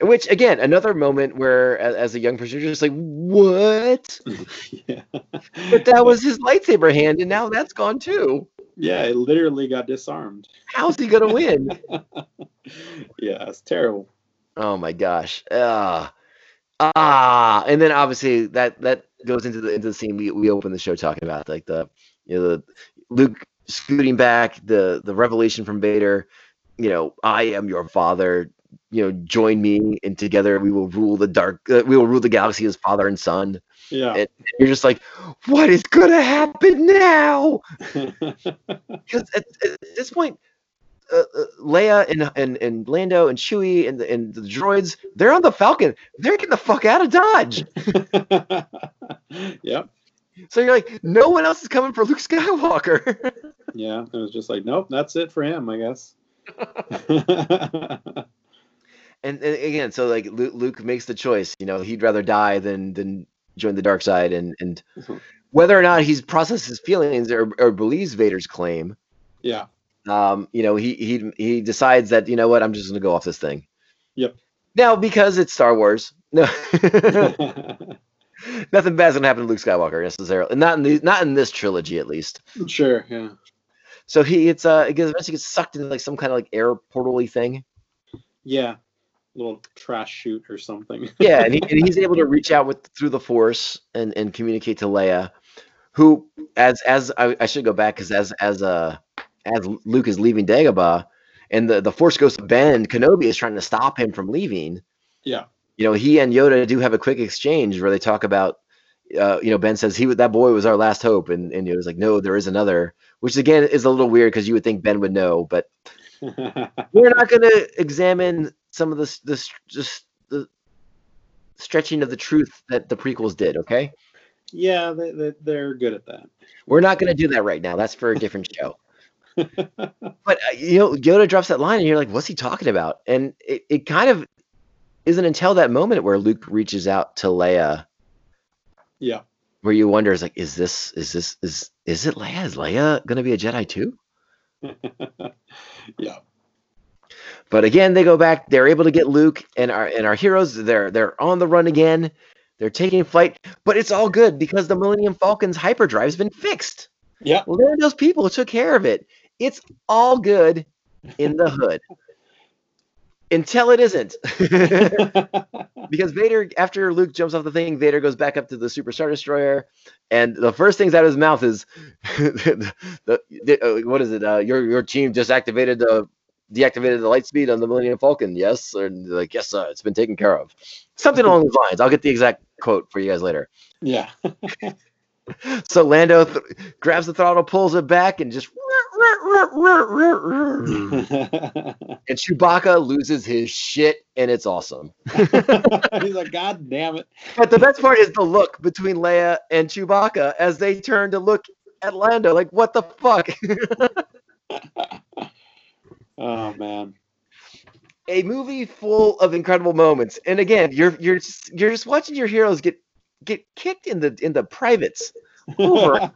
E: Which again, another moment where, as, as a young person, you're just like, "What?"
G: yeah.
E: But that was his lightsaber hand, and now that's gone too.
G: Yeah, it literally got disarmed.
E: How's he gonna win?
G: Yeah, it's terrible.
E: Oh my gosh. Ah. Ah. And then obviously that that goes into the into the scene we, we open the show talking about like the you know the Luke scooting back, the the revelation from Vader, you know, I am your father, you know, join me and together we will rule the dark uh, we will rule the galaxy as father and son.
G: Yeah.
E: And you're just like, what is gonna happen now? Because at, at this point, uh, uh, Leia and, and and Lando and Chewie and the, and the droids, they're on the Falcon. They're getting the fuck out of Dodge.
G: yep.
E: So you're like, no one else is coming for Luke Skywalker.
G: Yeah, it was just like, nope, that's it for him, I guess.
E: and, and again, so like Luke, Luke makes the choice. You know, he'd rather die than than join the dark side, and and whether or not he's processed his feelings or, or believes Vader's claim,
G: yeah.
E: Um, you know, he he he decides that you know what, I'm just gonna go off this thing.
G: Yep.
E: Now because it's Star Wars, no, nothing bad's gonna happen to Luke Skywalker necessarily, not in the, not in this trilogy at least.
G: sure, yeah.
E: So he it's uh it gets, eventually gets sucked into like some kind of like air portal-y thing.
G: Yeah. Little trash shoot or something.
E: yeah, and, he, and he's able to reach out with through the force and and communicate to Leia, who as as I, I should go back because as as uh as Luke is leaving Dagobah, and the the force goes to Ben, Kenobi is trying to stop him from leaving.
G: yeah.
E: You know, he and Yoda do have a quick exchange where they talk about. Uh, you know, Ben says he that boy was our last hope, and and Yoda's like, no, there is another, which again is a little weird because you would think Ben would know, but we're not going to examine some of the the just the stretching of the truth that the prequels did. Okay,
G: yeah, they, they, they're good at that.
E: we're not going to do that right now. That's for a different show. But uh, you know, Yoda drops that line, and you're like, "What's he talking about?" And it, it kind of isn't until that moment where Luke reaches out to Leia,
G: Yeah.
E: where you wonder, "Is like, is this is this is is it Leia? Is Leia going to be a Jedi too?"
G: yeah.
E: But again, they go back. They're able to get Luke and our and our heroes. They're they're on the run again. They're taking flight, but it's all good because the Millennium Falcon's hyperdrive's been fixed.
G: Yeah.
E: Well, those people took care of it. It's all good in the hood until it isn't. because Vader, after Luke jumps off the thing, Vader goes back up to the Super Star Destroyer, and the first things out of his mouth is, the, the, uh, "What is it? Uh, your your team just activated the deactivated the light speed on the Millennium Falcon. Yes, or like yes, sir. It's been taken care of. Something along those lines. I'll get the exact quote for you guys later.
G: Yeah.
E: So Lando th- grabs the throttle, pulls it back, and just and Chewbacca loses his shit, and it's awesome.
G: He's like, God damn it.
E: But the best part is the look between Leia and Chewbacca as they turn to look at Lando, like, what the fuck?
G: Oh man.
E: a movie full of incredible moments. And again, you're you're just, you're just watching your heroes get get kicked in the in the privates over.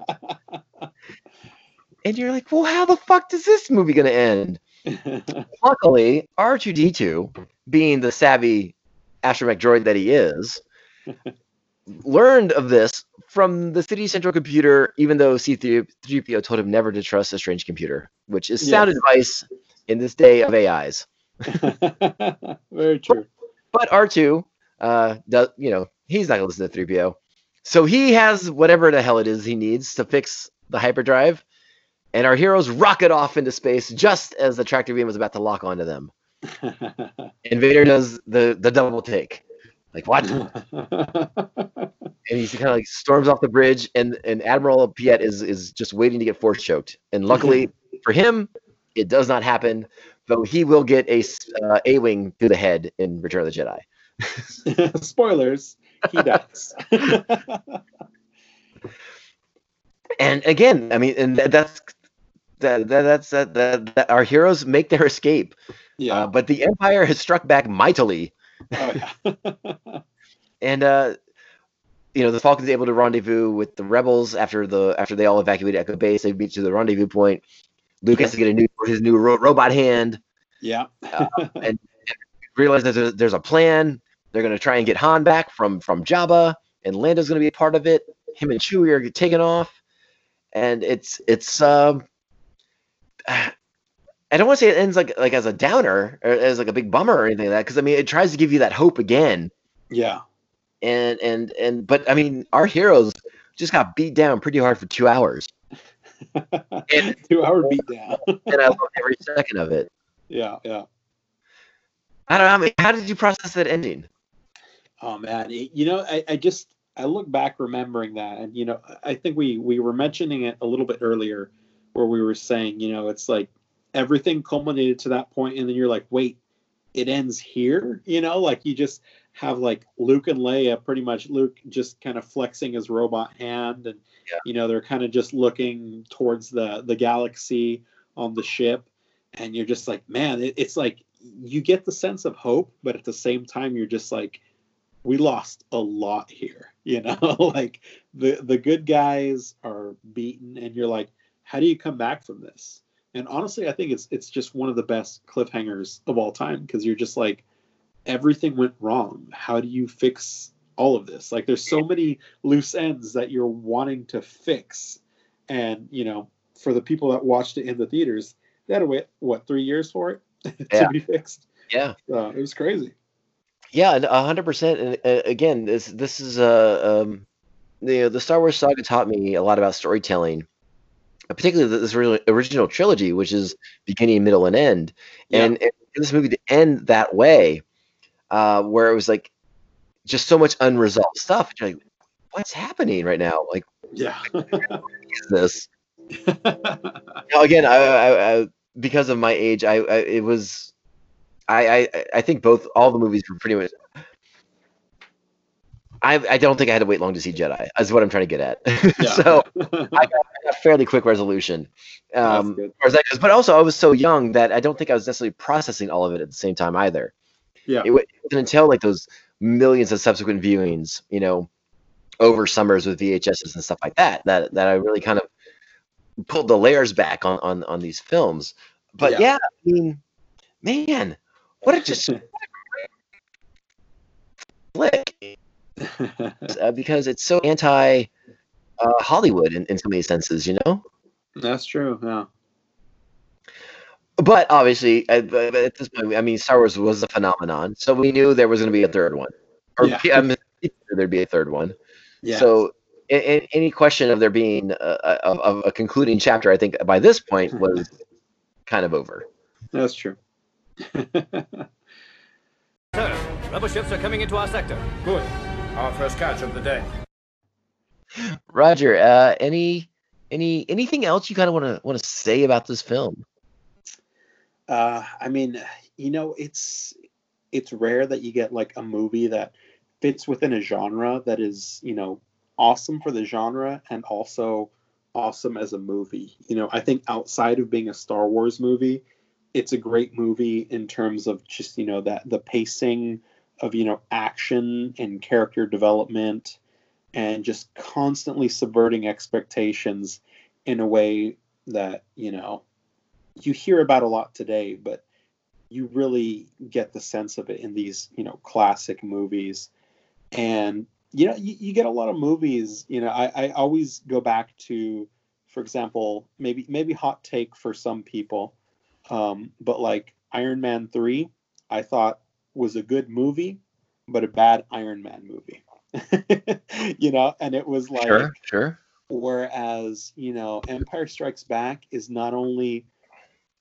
E: And you're like, well, how the fuck does this movie gonna end? Luckily, R2D2, being the savvy astromech droid that he is, learned of this from the city central computer, even though C3PO told him never to trust a strange computer, which is sound
G: Yes.
E: advice in this day of AIs.
G: Very true.
E: But R2, uh, does, you know, he's not gonna listen to 3PO. So he has whatever the hell it is he needs to fix the hyperdrive, and our heroes rocket off into space just as the tractor beam was about to lock onto them. And Vader does the the double take, like what? and he kind of like storms off the bridge, and and Admiral Piet is is just waiting to get force choked. And luckily for him, it does not happen. Though he will get a uh, a wing through the head in Return of the Jedi.
G: Spoilers. He dies.
E: And again, I mean, and that's that, that that's that, that, that our heroes make their escape.
G: yeah.
E: Uh, but the Empire has struck back mightily,
G: oh yeah.
E: and uh, you know the Falcon's able to rendezvous with the rebels after the after they all evacuate Echo Base. They meet to the rendezvous point. Luke has to get a new his new ro- robot hand.
G: yeah.
E: and realize that there's, there's a plan. They're going to try and get Han back from from Jabba, and Lando's going to be a part of it. Him and Chewie are taken off, and it's it's. Um, I don't want to say it ends like like as a downer or as like a big bummer or anything like that because I mean it tries to give you that hope again
G: Yeah.
E: and and and but I mean our heroes just got beat down pretty hard for two hours and,
G: Two hour beat down.
E: and I love every second of it.
G: yeah, yeah.
E: I don't know. I mean, how did you process that ending?
G: Oh man, you know, I, I just I look back remembering that, and you know, I think we we were mentioning it a little bit earlier, where we were saying, you know, it's like everything culminated to that point, and then you're like, wait, it ends here. You know, like you just have like Luke and Leia, pretty much Luke just kind of flexing his robot hand, and
E: Yeah.
G: you know they're kind of just looking towards the the galaxy on the ship, and you're just like, man, it, it's like you get the sense of hope, but at the same time, you're just like, we lost a lot here. You know, like the the good guys are beaten, and you're like, how do you come back from this? And honestly, I think it's it's just one of the best cliffhangers of all time because you're just like, everything went wrong. How do you fix all of this? Like, there's so many loose ends that you're wanting to fix, and you know, for the people that watched it in the theaters, they had to wait what three years for it to
E: Yeah.
G: be fixed.
E: Yeah.
G: Uh, it was crazy.
E: Yeah, a hundred percent. And uh, again, this this is uh, um, the the Star Wars saga taught me a lot about storytelling, particularly this original trilogy, which is beginning, middle, and end. And, and this movie to end that way, uh, where it was like just so much unresolved stuff. You're like, what's happening right now? Like,
G: Yeah.
E: what is this? Now, again, I, I, I because of my age, I, I it was, I, I, I think both all the movies were pretty much. I, I don't think I had to wait long to see Jedi. Is what I'm trying to get at. so I got, got fairly quick resolution. Um, as as that goes. But also, I was so young that I don't think I was necessarily processing all of it at the same time either.
G: Yeah.
E: It, wa- it wasn't until like those millions of subsequent viewings, you know, over summers with VHSs and stuff like that, that that I really kind of pulled the layers back on on on these films. But
G: Yeah.
E: yeah, I mean, man, what a just what a uh, because it's so anti uh, Hollywood in, in so many senses, you know.
G: That's true. Yeah.
E: But obviously, at, at this point, I mean, Star Wars was a phenomenon, so we knew there was going to be a third one, or
G: Yeah.
E: I mean, there'd be a third one.
G: Yeah.
E: So, a- a- any question of there being a, a, of a concluding chapter, I think by this point was kind of over.
G: That's true.
K: Sir, rubber ships are coming into our sector.
L: Good. Our first catch of the day.
E: Roger, uh, any any anything else you kind of want to want to say about this film?
G: Uh, I mean, you know, it's it's rare that you get like a movie that fits within a genre that is, you know, awesome for the genre and also awesome as a movie. You know, I think outside of being a Star Wars movie, it's a great movie in terms of just, you know, that the pacing of, you know, action and character development and just constantly subverting expectations in a way that, you know, you hear about a lot today, but you really get the sense of it in these, you know, classic movies. And you know, you, you get a lot of movies. You know, I, I always go back to, for example, maybe maybe hot take for some people, um, but like Iron Man three, I thought was a good movie, but a bad Iron Man movie. you know, and it was like
E: Sure, sure.
G: Whereas, you know, Empire Strikes Back is not only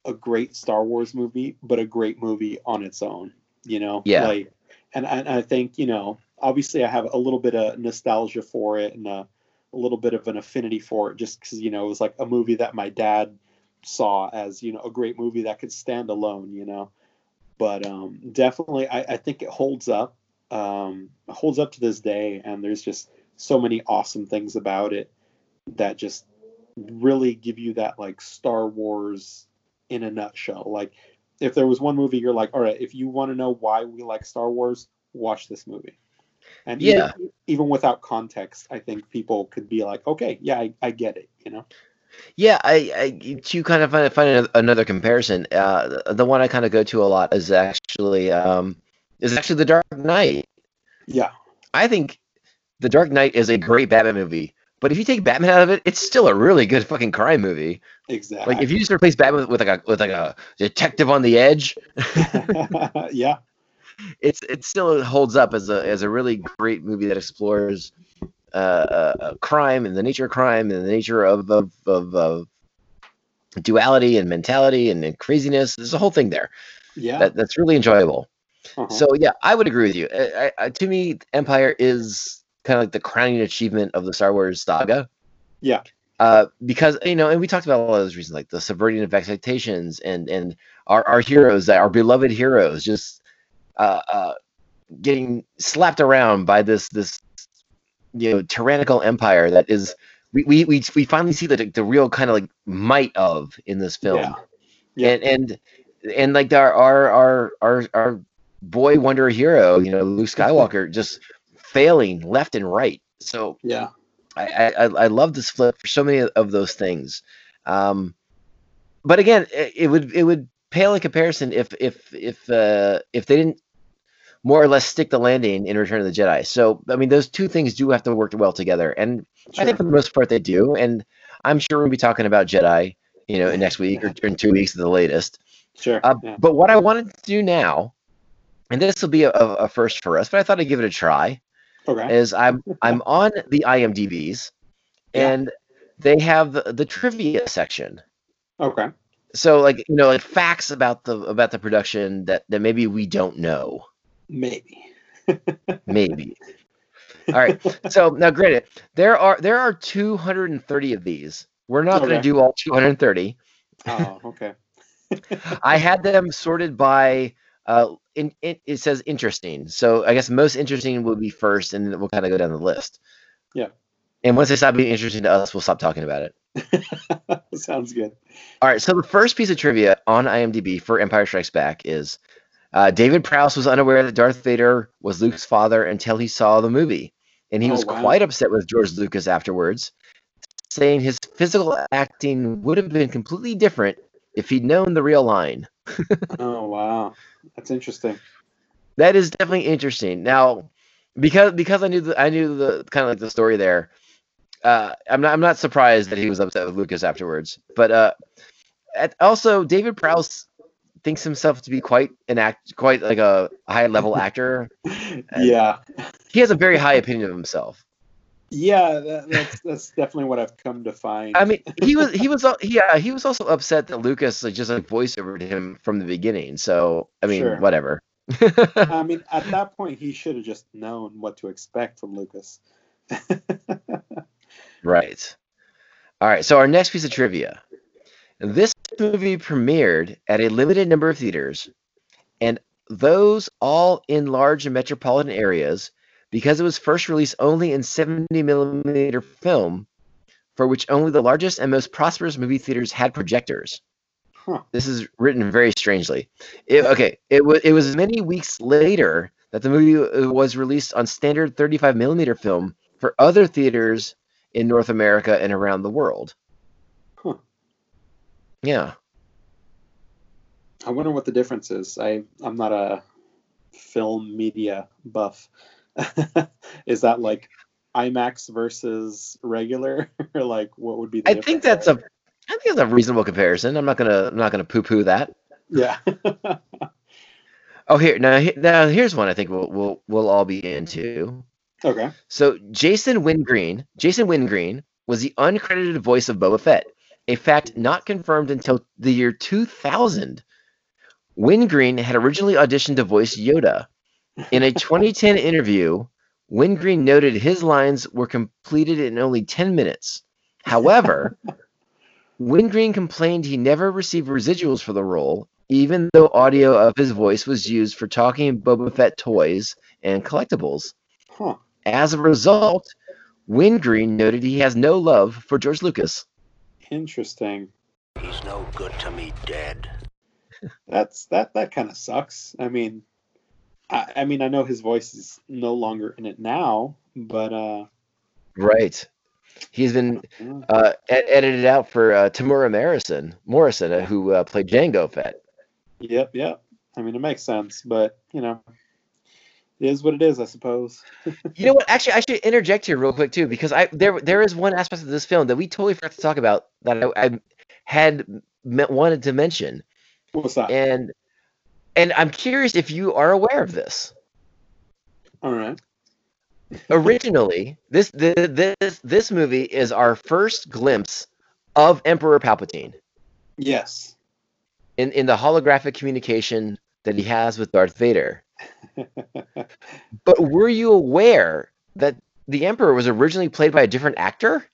G: a great Star Wars movie, but a great movie on its own. You know,
E: Yeah.
G: Like, and, and I think you know, obviously, I have a little bit of nostalgia for it and a, a little bit of an affinity for it, just because you know it was like a movie that my dad saw as you know a great movie that could stand alone. You know, but um, definitely, I, I think it holds up. Um, holds up to this day, and there's just so many awesome things about it that just really give you that like Star Wars in a nutshell. Like if there was one movie you're like, all right, if you want to know why we like Star Wars, watch this movie. And
E: Yeah.
G: even, even without context, I think people could be like, okay, yeah, I, I get it, you know?
E: Yeah, I, I to kind of find, find another- comparison. Uh, the- one I kind of go to a lot is actually um, is actually The Dark Knight.
G: Yeah.
E: I think The Dark Knight is a great Batman movie, but if you take Batman out of it, it's still a really good fucking crime movie.
G: Exactly.
E: Like if you just replace Batman with, with like a with like a detective on the edge,
G: yeah.
E: it's it still holds up as a as a really great movie that explores crime and the nature of crime and the nature of of, of, of duality and mentality and, and craziness. There's a whole thing there
G: Yeah.
E: that, that's really enjoyable.
G: Uh-huh.
E: So yeah, I would agree with you. I, I, to me, Empire is kind of like the crowning achievement of the Star Wars saga.
G: Yeah.
E: uh, because you know, and we talked about a lot of those reasons, like the subverting of expectations, and and our our heroes, our beloved heroes, just uh, uh, getting slapped around by this this you know tyrannical empire that is we we we, we finally see the the real kind of like might of in this film,
G: Yeah. Yeah.
E: and and and like our our our our our boy wonder hero, you know, Luke Skywalker, just failing left and right. So
G: Yeah.
E: I, I I- I love this flip for so many of those things. Um, but again, it, it would it would pale in comparison if if if uh, if they didn't more or less stick the landing in Return of the Jedi. So I mean, those two things do have to work well together, and I think for the most part they do. And I'm sure we'll be talking about Jedi, you know, next week or in two weeks at the latest.
G: Sure.
E: Uh,
G: yeah.
E: But what I wanted to do now, and this will be a, a first for us, but I thought I'd give it a try
G: Okay.
E: is I'm I'm on the IMDb's and they have the, the trivia section.
G: Okay.
E: So like you know like facts about the about the production that that maybe we don't know.
G: Maybe.
E: Maybe. All right. So now granted, there are there are 230 of these. We're not going to do all 230.
G: Oh, okay.
E: I had them sorted by uh in, it, it says interesting. So I guess most interesting will be first and then we'll kind of go down the list.
G: Yeah.
E: And once they stop being interesting to us, we'll stop talking about it.
G: Sounds good.
E: All right, so the first piece of trivia on IMDb for Empire Strikes Back is uh, David Prowse was unaware that Darth Vader was Luke's father until he saw the movie, and he
G: Oh,
E: was
G: wow.
E: quite upset with George Lucas afterwards, saying his physical acting would have been completely different if he'd known the real line.
G: Oh wow, that's interesting.
E: That is definitely interesting. Now, because because I knew the I knew the kind of like the story there. Uh, I'm not I'm not surprised that he was upset with Lucas afterwards. But uh, at, also David Prowse thinks himself to be quite an act, quite like a high level actor.
G: Yeah.
E: He has a very high opinion of himself.
G: Yeah, that, that's that's definitely what I've come to find.
E: I mean, he was he was yeah he was also upset that Lucas like, just like voice over to him from the beginning. So I mean,
G: Sure.
E: whatever.
G: I mean, at that point, he should have just known what to expect from Lucas.
E: Right. All right. So our next piece of trivia. This movie premiered at a limited number of theaters, and those all in large metropolitan areas, because it was first released only in 70 millimeter film, for which only the largest and most prosperous movie theaters had projectors.
G: Huh.
E: This is written very strangely. It, okay, it was it was many weeks later that the movie uh, was released on standard 35 millimeter film for other theaters in North America and around the world. Yeah.
G: I wonder what the difference is. I I'm not a film media buff. is that like IMAX versus regular, or like what would be? The
E: I think that's a I think that's a reasonable comparison. I'm not gonna I'm not gonna poo poo that.
G: yeah.
E: Oh here now now here's one I think we'll we'll we'll all be into.
G: okay.
E: So Jason Wingreen, Jason Wingreen was the uncredited voice of Boba Fett, a fact not confirmed until the year 2000. Wingreen had originally auditioned to voice Yoda. In a 2010 interview, Wingreen noted his lines were completed in only 10 minutes. However, Wingreen complained he never received residuals for the role, even though audio of his voice was used for talking Boba Fett toys and collectibles.
G: Huh.
E: As a result, Wingreen noted he has no love for George Lucas.
G: Interesting.
H: He's no good to me dead.
G: That's that that kind of sucks. I mean, I, I mean I know his voice is no longer in it now, but uh,
E: Right. He's been uh, ed- edited out for uh, Temuera Morrison, Morrison, uh, who uh, played Jango Fett.
G: yep, yep. I mean it makes sense, but you know, it is what it is, I suppose.
E: You know what? Actually, I should interject here real quick too, because I there there is one aspect of this film that we totally forgot to talk about that I, I had me- wanted to mention,
G: What's that?
E: and and I'm curious if you are aware of this.
G: All right.
E: Originally, this this this this movie is our first glimpse of Emperor Palpatine
G: Yes.
E: in in the holographic communication that he has with Darth Vader. But were you aware that the Emperor was originally played by a different actor?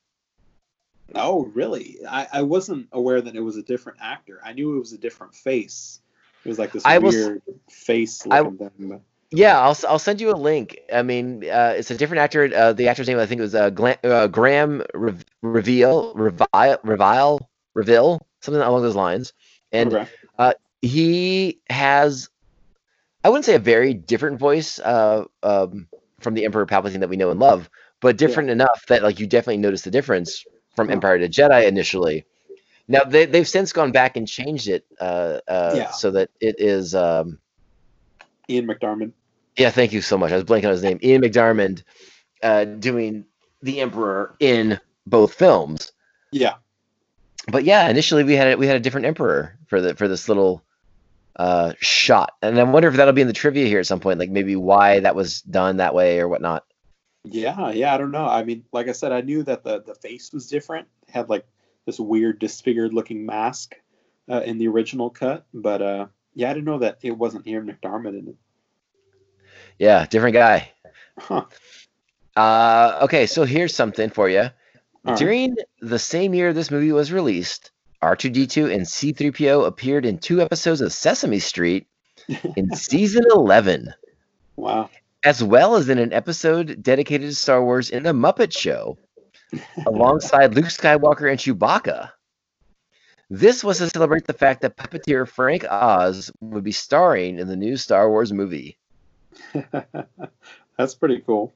G: Oh, really? I, I wasn't aware that it was a different actor. I knew it was a different face. It was like this
E: I
G: weird face
E: I-
G: looking.
E: Yeah, I'll I'll send you a link. I mean, uh, it's a different actor. Uh, the actor's name I think was uh, Gla- uh, Graham Rev- Reveal Revile Revile Reville something along those lines, and
G: Okay.
E: uh, he has I wouldn't say a very different voice uh, um, from the Emperor Palpatine that we know and love, but different enough that like you definitely notice the difference from. Empire to Jedi initially. Now they they've since gone back and changed it uh, uh,
G: Yeah.
E: so that it is. Um,
G: Ian McDiarmid.
E: yeah, thank you so much. I was blanking on his name. Ian McDiarmid uh, doing the Emperor in both films.
G: Yeah.
E: But yeah, initially we had a, we had a different Emperor for the for this little uh, shot, and I wonder if that'll be in the trivia here at some point, like maybe why that was done that way or whatnot.
G: Yeah, yeah, I don't know. I mean, like I said, I knew that the the face was different. It had like this weird disfigured looking mask uh, in the original cut, but uh yeah, I didn't know that it wasn't Ian McDiarmid in it.
E: Yeah, different guy.
G: Huh.
E: Uh, okay, so here's something for you.
G: All right.
E: During the same year this movie was released, R2D2 and C3PO appeared in two episodes of Sesame Street in season 11,
G: Wow.
E: as well as in an episode dedicated to Star Wars in The Muppet Show, alongside Luke Skywalker and Chewbacca. This was to celebrate the fact that puppeteer Frank Oz would be starring in the new Star Wars movie.
G: That's pretty cool.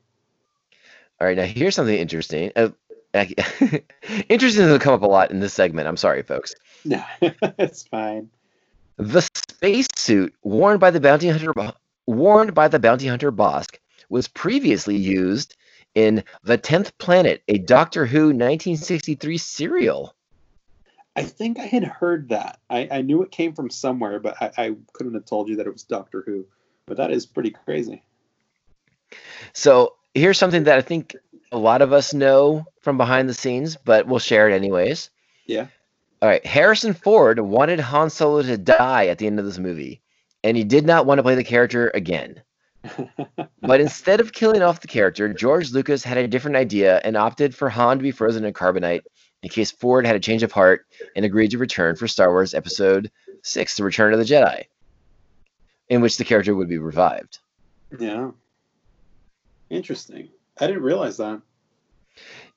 E: All right, now here's something interesting. Uh, interesting doesn't come up a lot in this segment. I'm sorry, folks.
G: No, it's fine.
E: The spacesuit worn by the bounty hunter, worn by the bounty hunter Bossk, was previously used in The Tenth Planet, a Doctor Who 1963 serial.
G: I think I had heard that. I, I knew it came from somewhere, but I, I couldn't have told you that it was Doctor Who. But that is pretty crazy.
E: So here's something that I think a lot of us know from behind the scenes, but we'll share it anyways.
G: Yeah.
E: All right, Harrison Ford wanted Han Solo to die at the end of this movie, and he did not want to play the character again. but instead of killing off the character, George Lucas had a different idea and opted for Han to be frozen in carbonite in case Ford had a change of heart and agreed to return for Star Wars Episode 6, The Return of the Jedi, in which the character would be revived.
G: Yeah. Interesting. I didn't realize that.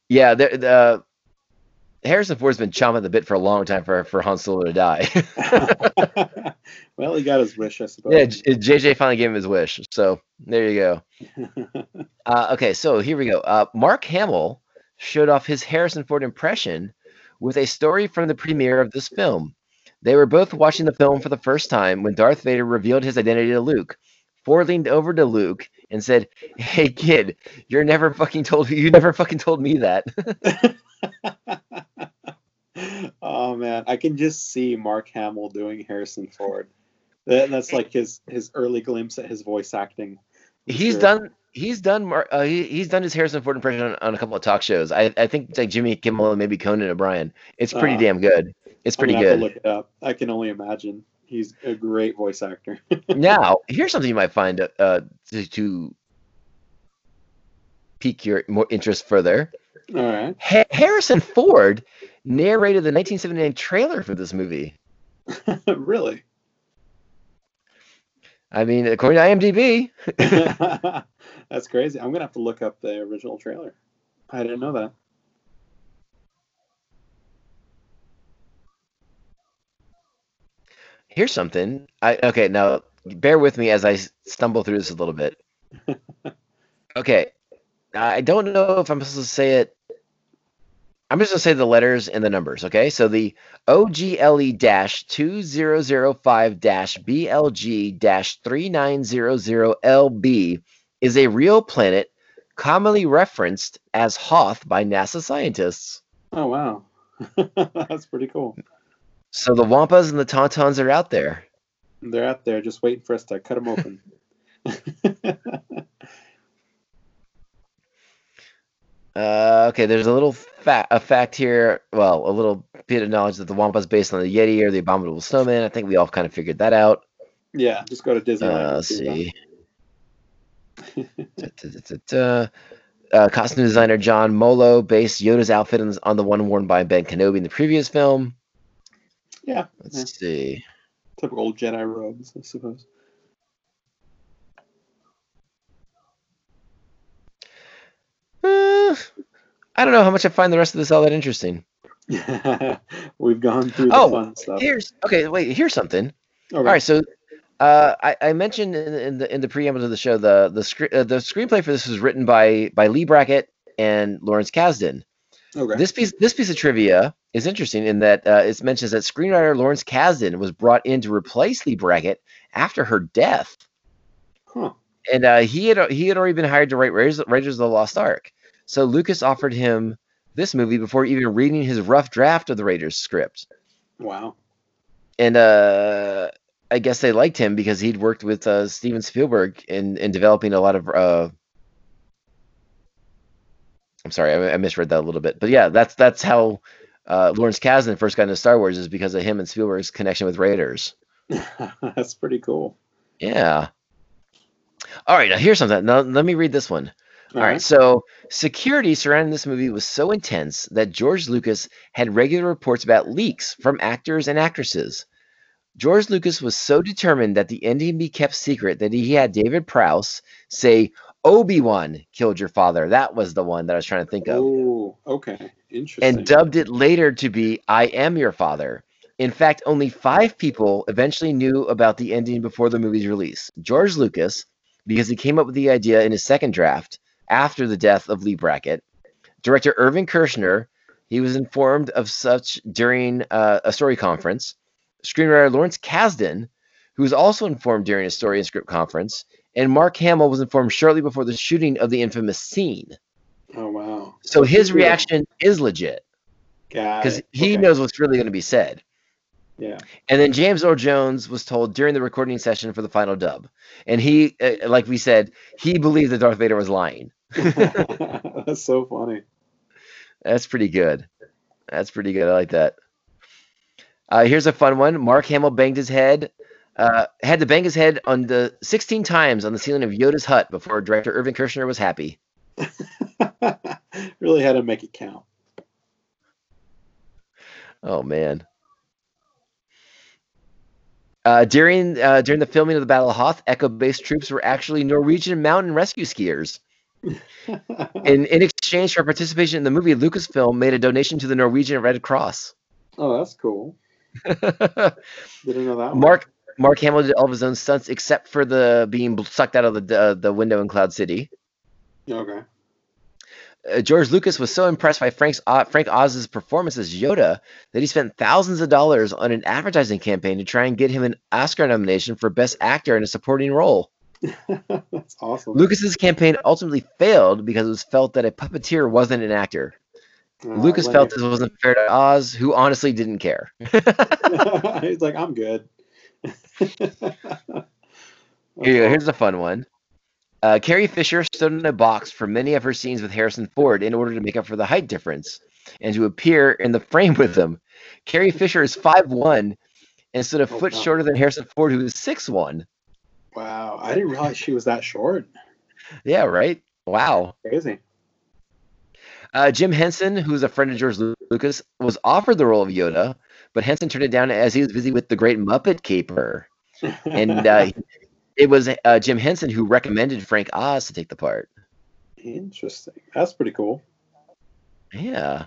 E: Yeah, the, the Harrison Ford's been chomping the bit for a long time for, for Han Solo to die.
G: well, he got his wish, I suppose.
E: yeah, JJ finally gave him his wish. So there you go. Uh, okay, so here we go. Uh, Mark Hamill showed off his Harrison Ford impression with a story from the premiere of this film. They were both watching the film for the first time when Darth Vader revealed his identity to Luke. Ford leaned over to Luke and said, "Hey kid, you're never fucking told you never fucking told me that."
G: oh man, I can just see Mark Hamill doing Harrison Ford. That, that's like his his early glimpse at his voice acting.
E: He's
G: sure.
E: done he's done uh, he, he's done his Harrison Ford impression on, on a couple of talk shows. I, I think it's like Jimmy Kimmel and maybe Conan O'Brien. It's pretty
G: Uh,
E: damn good. It's pretty good.
G: look it up. I can only imagine. He's a great voice actor.
E: now, here's something you might find uh, to, to pique your more interest further.
G: All right.
E: Ha- Harrison Ford narrated the 1979 trailer for this movie.
G: really?
E: I mean, according to IMDb,
G: That's crazy. I'm gonna have to look up the original trailer. I didn't know that.
E: here's something. I okay, now bear with me as I stumble through this a little bit. Okay, I don't know if I'm supposed to say it. I'm just gonna say the letters and the numbers. Okay, so the ogle dash 2005-blg-3900lb is a real planet commonly referenced as Hoth by NASA scientists.
G: Oh wow, that's pretty cool.
E: So the Wampas and the Tauntauns are out there.
G: They're out there just waiting for us to cut them open.
E: Uh, okay, there's a little fa- a fact here. Well, a little bit of knowledge that the Wampa is based on the Yeti or the Abominable Snowman. I think we all kind of figured that out.
G: yeah, just go to Disneyland.
E: Uh, let's
G: see
E: Da, da, da. Uh, costume designer John Mollo based Yoda's outfit on, on the one worn by Ben Kenobi in the previous film.
G: Yeah.
E: Let's
G: yeah.
E: see.
G: Typical old Jedi robes, I suppose.
E: Uh, I don't know how much I find the rest of this all that interesting.
G: We've gone through the
E: Oh,
G: fun stuff.
E: here's okay. Wait, here's something.
G: Okay.
E: All right, so uh, I, I mentioned in, in the in the preamble to the show the the scre- uh, the screenplay for this was written by by Leigh Brackett and Lawrence Kasdan.
G: Okay.
E: This piece this piece of trivia is interesting in that uh, it mentions that screenwriter Lawrence Kasdan was brought in to replace Leigh Brackett after her death,
G: Huh.
E: and uh, he had he had already been hired to write Raiders, Raiders of the Lost Ark. So Lucas offered him this movie before even reading his rough draft of the Raiders script
G: Wow.
E: and uh, I guess they liked him because he'd worked with uh, Steven Spielberg in in developing a lot of. I'm sorry, I, I misread that a little bit, but yeah, that's that's how uh, Lawrence Kasdan first got into Star Wars is because of him and Spielberg's connection with Raiders.
G: That's pretty cool.
E: Yeah. All right, now here's something. Now let me read this one. All right,
G: Alright.
E: so security surrounding this movie was so intense that George Lucas had regular reports about leaks from actors and actresses. George Lucas was so determined that the ending be kept secret that he had David Prowse say, Obi Wan killed your father. That was the one that I was trying to think of.
G: Oh, okay. Interesting.
E: And dubbed it later to be I Am Your Father. In fact, only five people eventually knew about the ending before the movie's release George Lucas, because he came up with the idea in his second draft after the death of Leigh Brackett, director Irving Kershner, he was informed of such during uh, a story conference, screenwriter Lawrence Kasdan, who was also informed during a story and script conference, and Mark Hamill was informed shortly before the shooting of the infamous scene.
G: oh wow.
E: So his reaction is legit because he
G: Okay.
E: knows what's really going to be said.
G: Yeah.
E: And then James Earl Jones was told during the recording session for the final dub, and he, uh, like we said, he believed that Darth Vader was lying.
G: That's so funny.
E: That's pretty good. That's pretty good. I like that. Uh, here's a fun one. Mark Hamill banged his head, uh, had to bang his head on the 16 times on the ceiling of Yoda's hut before director Irving Kershner was happy.
G: really had to make it count.
E: Oh man. Uh, during uh, during the filming of the Battle of Hoth, Echo Base troops were actually Norwegian mountain rescue skiers. in in exchange for participation in the movie, Lucasfilm made a donation to the Norwegian Red Cross.
G: Oh, that's cool. Didn't know that. one.
E: Mark Hamill did all of his own stunts except for the being sucked out of the uh, the window in Cloud City.
G: Okay.
E: Uh, George Lucas was so impressed by Frank's uh, Frank Oz's performance as Yoda that he spent thousands of dollars on an advertising campaign to try and get him an Oscar nomination for Best Actor in a supporting role.
G: That's awesome.
E: Lucas's campaign ultimately failed because it was felt that a puppeteer wasn't an actor.
G: Oh,
E: Lucas felt this wasn't fair to Oz, who honestly didn't care.
G: He's like, I'm good.
E: Here you go. Here's a fun one. Uh, Carrie Fisher stood in a box for many of her scenes with Harrison Ford in order to make up for the height difference and to appear in the frame with him. Carrie Fisher is 5'1 and stood a
G: Oh,
E: foot
G: wow.
E: shorter than Harrison Ford, who is 6'1.
G: Wow, I didn't realize she was that short.
E: Yeah, right? Wow.
G: Crazy.
E: Uh, Jim Henson, who's a friend of George Lucas, was offered the role of Yoda, but Henson turned it down as he was busy with the Great Muppet Caper. And uh, it was uh, Jim Henson who recommended Frank Oz to take the part.
G: Interesting. That's pretty cool.
E: Yeah.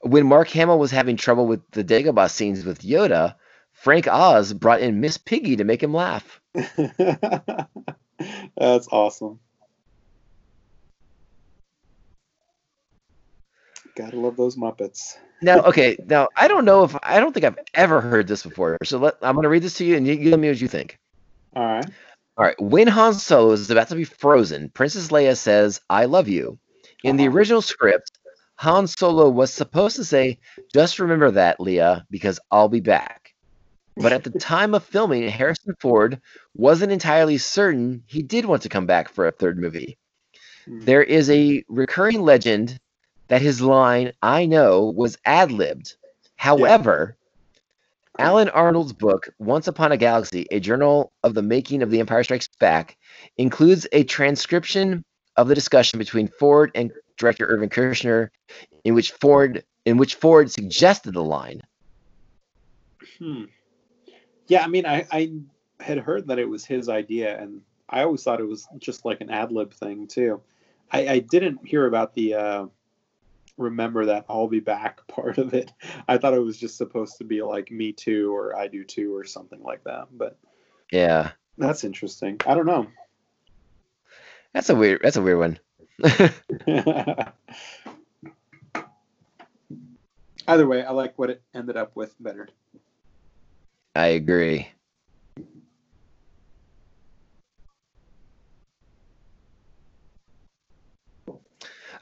E: When Mark Hamill was having trouble with the Dagobah scenes with Yoda, Frank Oz brought in Miss Piggy to make him laugh.
G: That's awesome. Gotta love those Muppets.
E: Now, okay, now I don't know if I don't think I've ever heard this before. So let, I'm going to read this to you, and you, you let me know what you think.
G: All right.
E: All right. When Han Solo is about to be frozen, Princess Leia says, I love you. In the original script, Han Solo was supposed to say, Just remember that, Leia, because I'll be back. But at the time of filming, Harrison Ford wasn't entirely certain he did want to come back for a third movie. Hmm. There is a recurring legend that his line, I know, was ad libbed. However, Alan Arnold's book, Once Upon a Galaxy, a journal of the making of The Empire Strikes Back, includes a transcription of the discussion between Ford and director Irvin Kershner, in which Ford in which Ford suggested the line.
G: Hmm. Yeah, I mean, I, I had heard that it was his idea, and I always thought it was just like an ad lib thing too. I, I didn't hear about the uh, remember that I'll be back part of it. I thought it was just supposed to be like me too or I do too or something like that. But
E: Yeah,
G: that's interesting. I don't know.
E: that's a weird that's a weird one.
G: Either way, I like what it ended up with better.
E: I agree.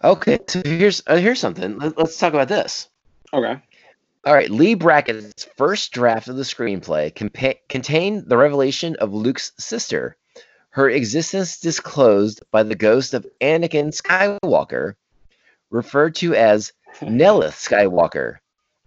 E: Okay, so here's uh, here's something. Let, let's talk about this.
G: Okay.
E: All right, Leigh Brackett's first draft of the screenplay compa- contained the revelation of Luke's sister, her existence disclosed by the ghost of Anakin Skywalker, referred to as Nellith Skywalker.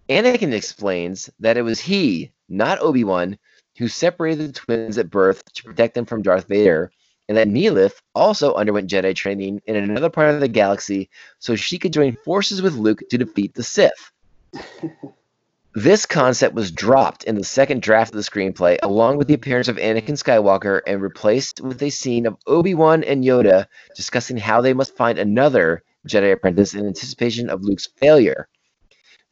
E: Anakin explains that it was he, not Obi Wan, who separated the twins at birth to protect them from Darth Vader, and that Neelith also underwent Jedi training in another part of the galaxy so she could join forces with Luke to defeat the Sith. This concept was dropped in the second draft of the screenplay, along with the appearance of Anakin Skywalker, and replaced with a scene of Obi Wan and Yoda discussing how they must find another Jedi apprentice in anticipation of Luke's failure.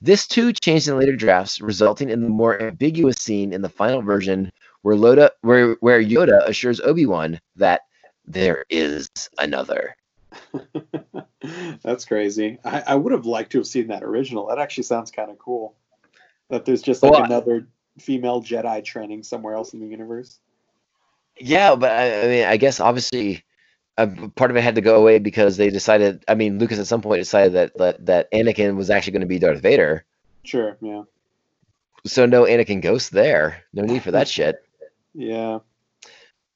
E: This too changed in later drafts, resulting in the more ambiguous scene in the final version where, Loda, where, where Yoda assures Obi Wan that there is another.
G: That's crazy. I, I would have liked to have seen that original. That actually sounds kind of cool. That there's just like
E: Well,
G: another female Jedi training somewhere else in the universe.
E: Yeah, but I, I mean, I guess obviously uh, part of it had to go away because they decided. I mean, Lucas at some point decided that that, that Anakin was actually going to be Darth Vader.
G: Sure. Yeah.
E: So no Anakin ghost there. No need for that shit.
G: Yeah.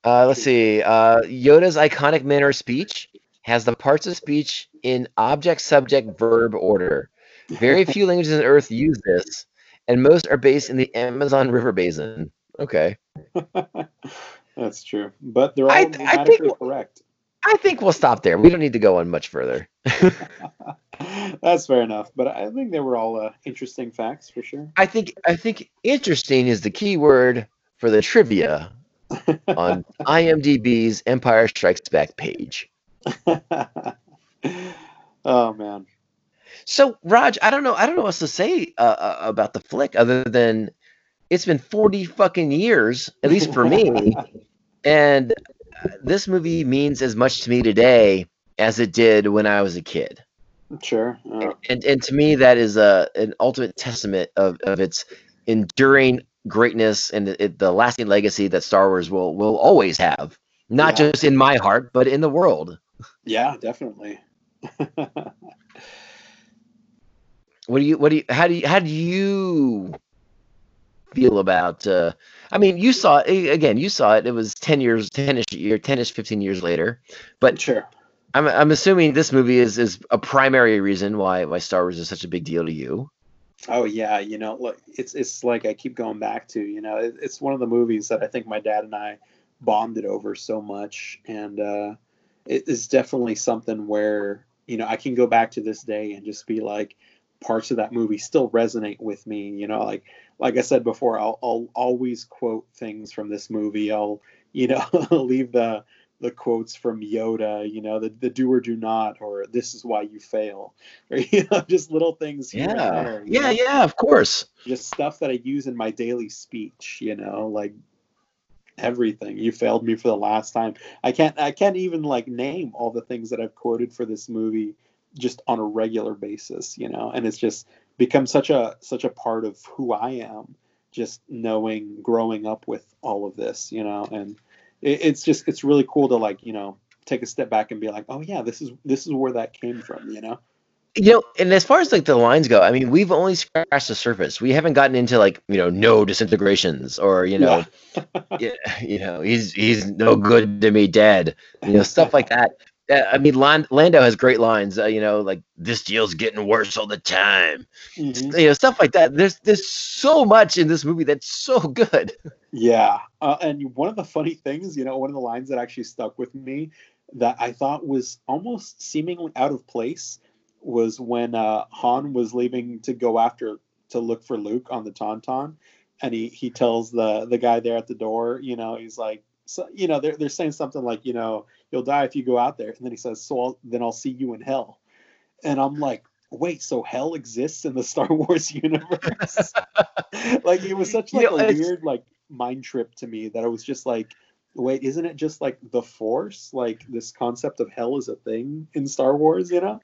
E: Uh, let's see. Uh, Yoda's iconic manner of speech has the parts of speech in object, subject, verb order. Very few languages on Earth use this, and most are based in the Amazon River Basin. Okay.
G: That's true. But they're all
E: I- I think-
G: correct.
E: I think we'll stop there. We don't need to go on much further.
G: That's fair enough. But I think they were all uh, interesting facts for sure.
E: I think I think interesting is the key word for the trivia on IMDb's Empire Strikes Back page.
G: oh man.
E: So, Raj, I don't know. I don't know what else to say uh, uh, about the flick other than it's been forty fucking years, at least for me, and uh, this movie means as much to me today as it did when I was a kid.
G: Sure. Uh,
E: And and to me, that is a an ultimate testament of, of its enduring greatness and it, the lasting legacy that Star Wars will will always have, not
G: Yeah.
E: just in my heart, but in the world.
G: yeah, definitely.
E: What do you what do you how do you how do you feel about uh I mean you saw it again you saw it it was 10 years 10ish year 10ish 15 years later but
G: sure
E: I'm I'm assuming this movie is is a primary reason why why Star Wars is such a big deal to you.
G: Oh yeah, you know, look, it's it's like I keep going back to, you know, it, it's one of the movies that I think my dad and I bonded over so much, and uh, it is definitely something where you know I can go back to this day and just be like, parts of that movie still resonate with me. You know, like like I said before, I'll I'll always quote things from this movie. I'll you know leave the the quotes from Yoda, you know, the, the do or do not, or this is why you fail, or you know, just little things. here and
E: Yeah.
G: there,
E: Yeah,
G: know?
E: yeah, of course.
G: Just stuff that I use in my daily speech, you know, like everything. You failed me for the last time. I can't I can't even like name all the things that I've quoted for this movie just on a regular basis, you know, and it's just become such a such a part of who I am, just knowing growing up with all of this, you know, and it, it's just it's really cool to like, you know, take a step back and be like, oh yeah, this is this is where that came from, you know.
E: You know, and as far as like the lines go, I mean, we've only scratched the surface. We haven't gotten into like, you know, no disintegrations or, you know, yeah, you know, he's he's no good to me dead. You know, stuff like that. Uh, I mean, Lando has great lines. Uh, you know, like this deal's getting worse all the time.
G: Mhm.
E: You know, stuff like that. There's there's so much in this movie that's so good.
G: Yeah, uh, and one of the funny things, you know, one of the lines that actually stuck with me that I thought was almost seemingly out of place was when uh, Han was leaving to go after to look for Luke on the Tauntaun, and he he tells the the guy there at the door, you know, he's like, so, you know, they're they're saying something like, you know, you'll die if you go out there, and then he says, so I'll, then I'll see you in hell, and I'm like. Wait, so hell exists in the Star Wars universe? like it was such
E: You
G: like
E: know,
G: a weird like mind trip to me that I was just like, wait, isn't it just like the Force? Like this concept of hell is a thing in Star Wars, you know?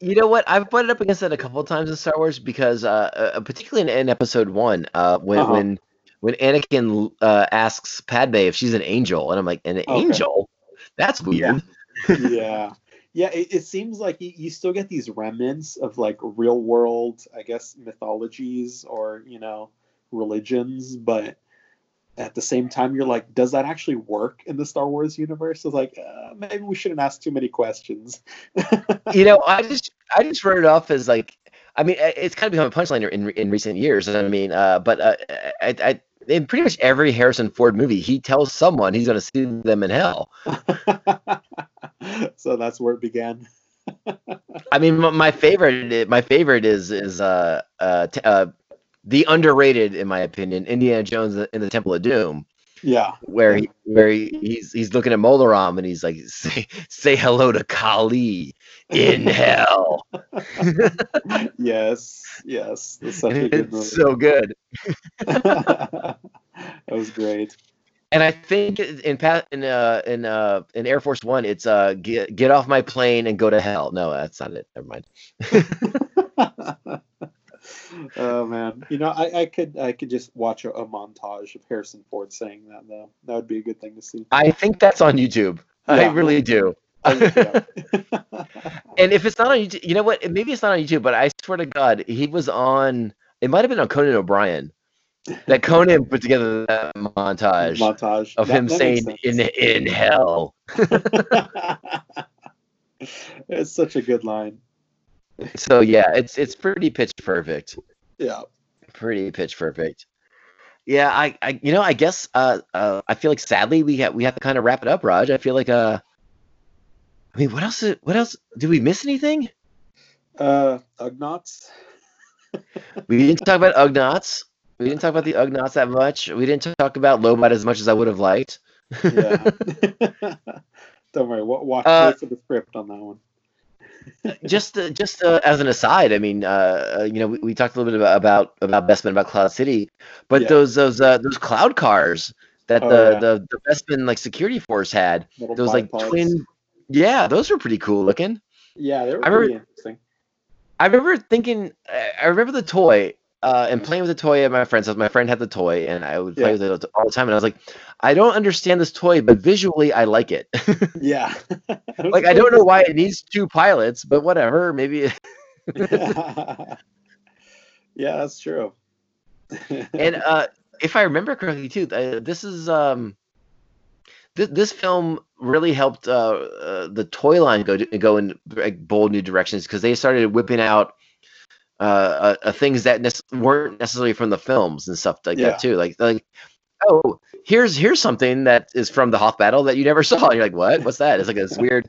E: You know what? I've butted up against that a couple of times in Star Wars because, uh, uh particularly in, in Episode One, uh, when
G: Uh-huh.
E: when when Anakin uh, asks Padme if she's an angel, and I'm like, an
G: Okay.
E: angel? That's weird.
G: yeah. Yeah, it, it seems like you, you still get these remnants of like real world, I guess, mythologies or, you know, religions, but at the same time, you're like, does that actually work in the Star Wars universe? It's like, uh, maybe we shouldn't ask too many questions.
E: you know, I just I just wrote it off as like, I mean, it's kind of become a punchline in in recent years. I mean, uh, but uh, I, I in pretty much every Harrison Ford movie, he tells someone he's going to see them in hell.
G: so that's where it began.
E: I mean, my, favorite, my favorite is is uh, uh, t- uh, the underrated, in my opinion, Indiana Jones in the Temple of Doom,
G: Yeah.
E: where he where he, he's he's looking at Mola Ram and he's like, say say hello to Kali in hell.
G: yes, yes. That's such a good movie.
E: it's so good.
G: that was great.
E: And I think in in uh in uh in Air Force One, it's uh get get off my plane and go to hell. No, that's not it. Never mind.
G: Oh man, you know, I, I could I could just watch a, a montage of Harrison Ford saying that though. That would be a good thing to see.
E: I think that's on YouTube. I really do. and if it's not on YouTube, you know what? Maybe it's not on YouTube, but I swear to God, he was on. It might have been on Conan O'Brien. That Conan put together that montage,
G: Montage
E: of
G: That-
E: him
G: that
E: saying "in in hell."
G: It's such a good line.
E: So yeah, it's it's pretty pitch perfect.
G: Yeah.
E: Pretty pitch perfect. Yeah, I, I you know, I guess uh, uh I feel like sadly we have we have to kind of wrap it up, Raj. I feel like uh I mean, what else what else did we miss anything?
G: Uh, Ugnaughts.
E: We didn't talk about Ugnaughts. We didn't talk about the Ugnaughts that much. We didn't talk about Lobot as much as I would have liked.
G: Yeah. Don't worry. wa- Watch
E: Uh,
G: for the script on that one.
E: Just uh, just uh, as an aside, I mean, uh, uh, you know, we, we talked a little bit about about, about Bespin about Cloud City, but
G: Yeah.
E: those those uh, those cloud cars that
G: Oh,
E: the,
G: yeah.
E: the the Bespin like security force had,
G: Little
E: those like
G: bipods.
E: twin, yeah, those were pretty cool looking.
G: Yeah, they were
E: I remember-
G: interesting.
E: I remember thinking, I remember the toy uh, and playing with the toy at my friend's house. My friend had the toy, and I would play
G: Yeah.
E: with it all the time. And I was like, I don't understand this toy, but visually, I like it.
G: Yeah.
E: like, I don't know why it needs two pilots, but whatever. Maybe.
G: yeah, that's true.
E: and uh, if I remember correctly, too, uh, this is um, this this film really helped uh, uh the toy line go to, go in like, bold new directions because they started whipping out uh, uh, uh things that nec- weren't necessarily from the films and stuff like
G: Yeah.
E: that too. Like like oh here's here's something that is from the Hoth battle that you never saw. And you're like what? What's that? It's like this weird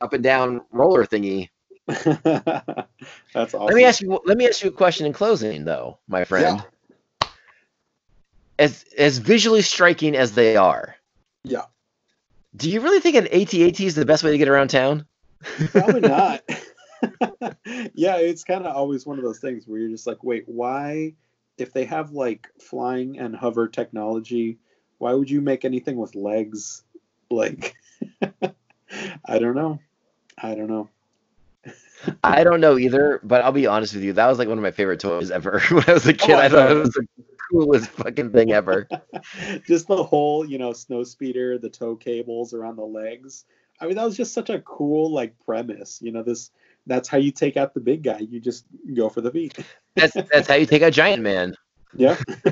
E: up and down roller thingy.
G: That's awesome.
E: Let me ask you. Let me ask you a question in closing, though, my friend. Yeah. As as visually striking as they are,
G: Yeah.
E: do you really think an AT-AT is the best way to get around town?
G: Probably not. yeah, it's kind of always one of those things where you're just like, wait, why? If they have like flying and hover technology, why would you make anything with legs? Like, I don't know. I don't know.
E: I don't know either, but I'll be honest with you. That was like one of my favorite toys ever when I was a oh kid.
G: I
E: I thought it was the coolest fucking thing ever.
G: just the whole, you know, snow speeder, the tow cables around the legs. I mean, that was just such a cool like premise. You know, this that's how you take out the big guy. You just go for the feet.
E: That's that's how you take out Giant Man.
G: Yeah.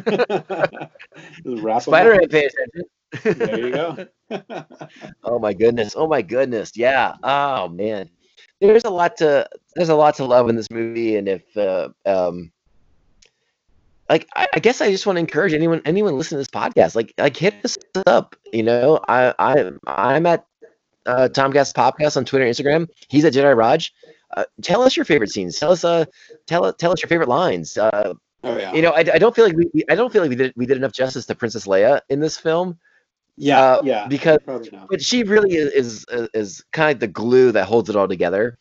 E: Spider. Man, pay attention.
G: There you go.
E: oh my goodness. Oh my goodness. Yeah. Oh man. There's a lot to there's a lot to love in this movie, and if uh, um, like I, I guess I just want to encourage anyone anyone listening to this podcast, like like hit us up. You know, I I I'm at uh, Tomcast Podcast on Twitter, and Instagram. He's at Jedi Raj. Uh, tell us your favorite scenes. Tell us uh tell tell us your favorite lines. Uh,
G: Oh yeah.
E: you know, I, I don't feel like we, we I don't feel like we did we did enough justice to Princess Leia in this film.
G: yeah,
E: uh,
G: yeah.
E: because- But she really is is, is kind of the glue that holds it all together.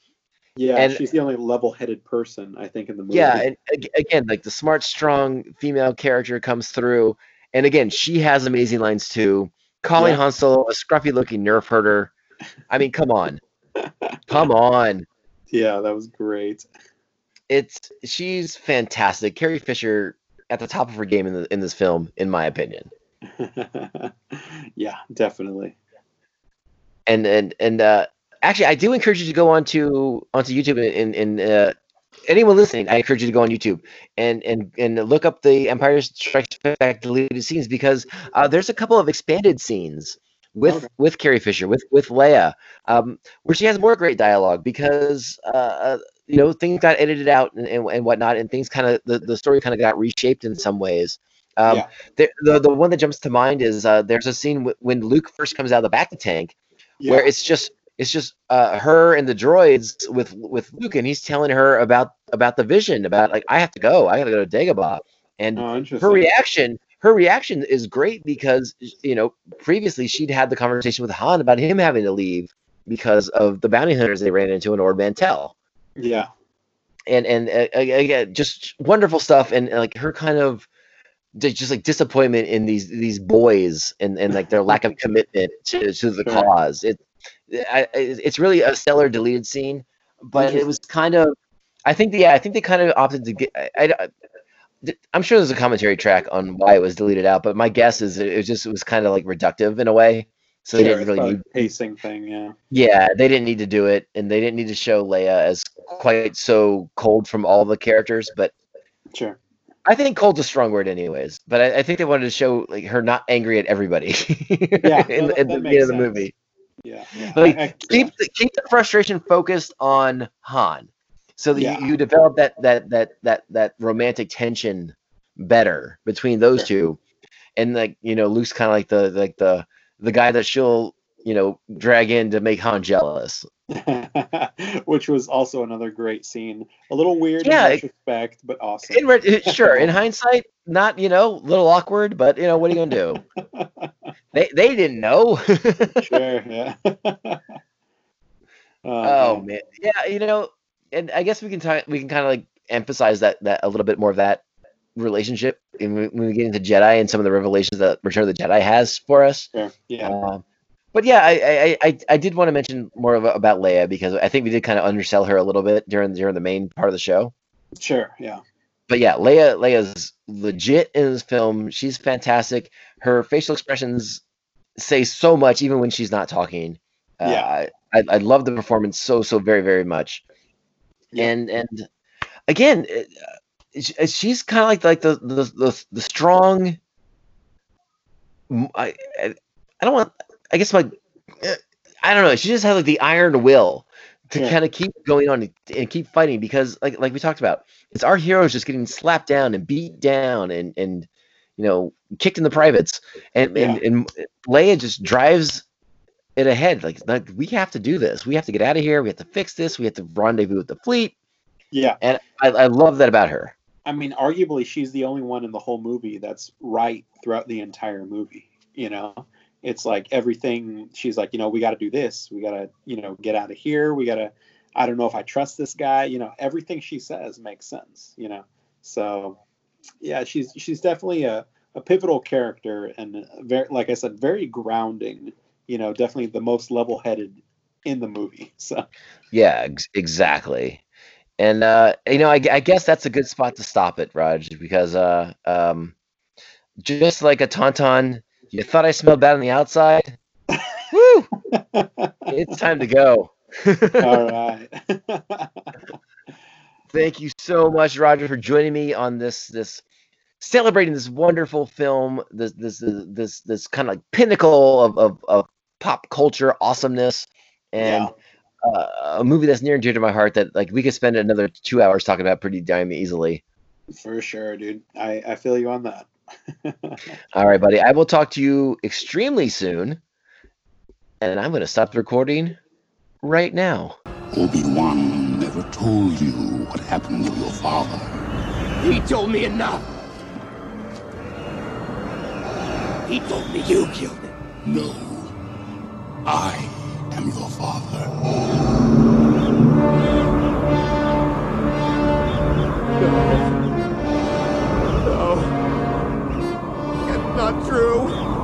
G: Yeah,
E: and-
G: she's the only level-headed person I think in the movie.
E: Yeah, and again, like the smart, strong female character comes through, and again, she has amazing lines too. Calling
G: Yeah.
E: Han Solo a scruffy-looking nerf herder. I mean, come on, come on.
G: yeah, that was great.
E: It's she's fantastic. Carrie Fisher at the top of her game in the, in this film, in my opinion.
G: yeah, definitely.
E: and and and uh, actually, I do encourage you to go onto onto YouTube and and uh, anyone listening, I encourage you to go on YouTube and and and look up the Empire Strikes Back deleted scenes because uh, there's a couple of expanded scenes with
G: Okay.
E: with Carrie Fisher with with Leia, um, where she has more great dialogue because. Uh, uh, you know, things got edited out and, and, and whatnot, and things kind of the, the story kind of got reshaped in some ways. Um,
G: Yeah.
E: the, the the one that jumps to mind is uh, there's a scene w- when Luke first comes out of the back of the tank
G: Yeah.
E: where it's just it's just uh, her and the droids with with Luke, and he's telling her about about the vision, about like I have to go, I gotta go to Dagobah, and
G: oh,
E: her reaction her reaction is great because you know previously she'd had the conversation with Han about him having to leave because of the bounty hunters they ran into in Ord Mantell.
G: Yeah,
E: and and uh, again just wonderful stuff and, uh, like her kind of just like disappointment in these these boys and and like their lack of commitment to, to the
G: Sure.
E: cause. It I, it's really a stellar deleted scene but it was kind of i think yeah i think they kind of opted to get I, I i'm sure there's a commentary track on why it was deleted out but my guess is it was just it was kind of like reductive in a way so they didn't really need
G: pacing thing. Yeah,
E: yeah, they didn't need to do it, and they didn't need to show Leia as quite so cold from all the characters. But
G: sure.
E: I think cold's a strong word, anyways. But I, I think they wanted to show like her not angry at everybody.
G: Yeah,
E: in,
G: no,
E: in
G: that
E: the beginning of the movie.
G: Yeah, yeah.
E: Like,
G: I- I-
E: keep the, keep the frustration focused on Han, so
G: Yeah.
E: you, you develop that that that that that romantic tension better between those two, and like you know, Luke's kind of like the like the the guy that she'll you know drag in to make Han jealous.
G: which was also another great scene. A little weird
E: Yeah,
G: in retrospect, but awesome.
E: In re- sure, in hindsight, not you know, a little awkward, but you know, what are you gonna do? they they didn't know.
G: sure, yeah.
E: oh, oh man, yeah, you know, and I guess we can we can kind of like emphasize that that a little bit more of that relationship in, when we get into Jedi and some of the revelations that Return of the Jedi has for us.
G: Sure, yeah.
E: Um, but yeah, I I, I, I did want to mention more of, about Leia because I think we did kind of undersell her a little bit during during the main part of the show.
G: Sure, yeah.
E: but yeah, Leia Leia's legit in this film. She's fantastic. Her facial expressions say so much, even when she's not talking. Uh,
G: Yeah.
E: I, I love the performance so so very very much.
G: Yeah.
E: And and again, uh, she's kind of like like the the the, the strong. I, I don't want. I guess like uh, I don't know. She just has like the iron will to
G: Yeah.
E: kind of keep going on and, keep fighting because like like we talked about it's our heroes just getting slapped down and beat down and and you know kicked in the privates and and, and Leia just drives it ahead like, like we have to do this we have to get out of here we have to fix this we have to rendezvous with the fleet
G: Yeah.
E: and I, I love that about her
G: I mean, arguably, she's the only one in the whole movie that's right throughout the entire movie. You know, it's like everything. She's like, you know, we got to do this. We got to, you know, get out of here. We got to. I don't know if I trust this guy. You know, everything she says makes sense. You know, so yeah, she's she's definitely a, a pivotal character and very, like I said, very grounding. You know, definitely the most level-headed in the movie. So
E: yeah ex- exactly and uh you know I, I guess that's a good spot to stop it Raj because uh um just like a tauntaun you thought I smelled bad on the outside Woo! it's time to go
G: all right.
E: Thank you so much, Roger, for joining me on this this celebrating this wonderful film, this this this this kind of like pinnacle of, of, of pop culture awesomeness, and uh, a movie that's near and dear to my heart that like we could spend another two hours talking about pretty damn easily.
G: For sure, dude. I, I feel you on that.
E: All right, buddy. I will talk to you extremely soon, and I'm going to stop the recording right now.
B: Obi-Wan never told you what happened to your father.
M: He told me enough. He told me you killed him.
B: No. I am your father.
M: No. That's not true.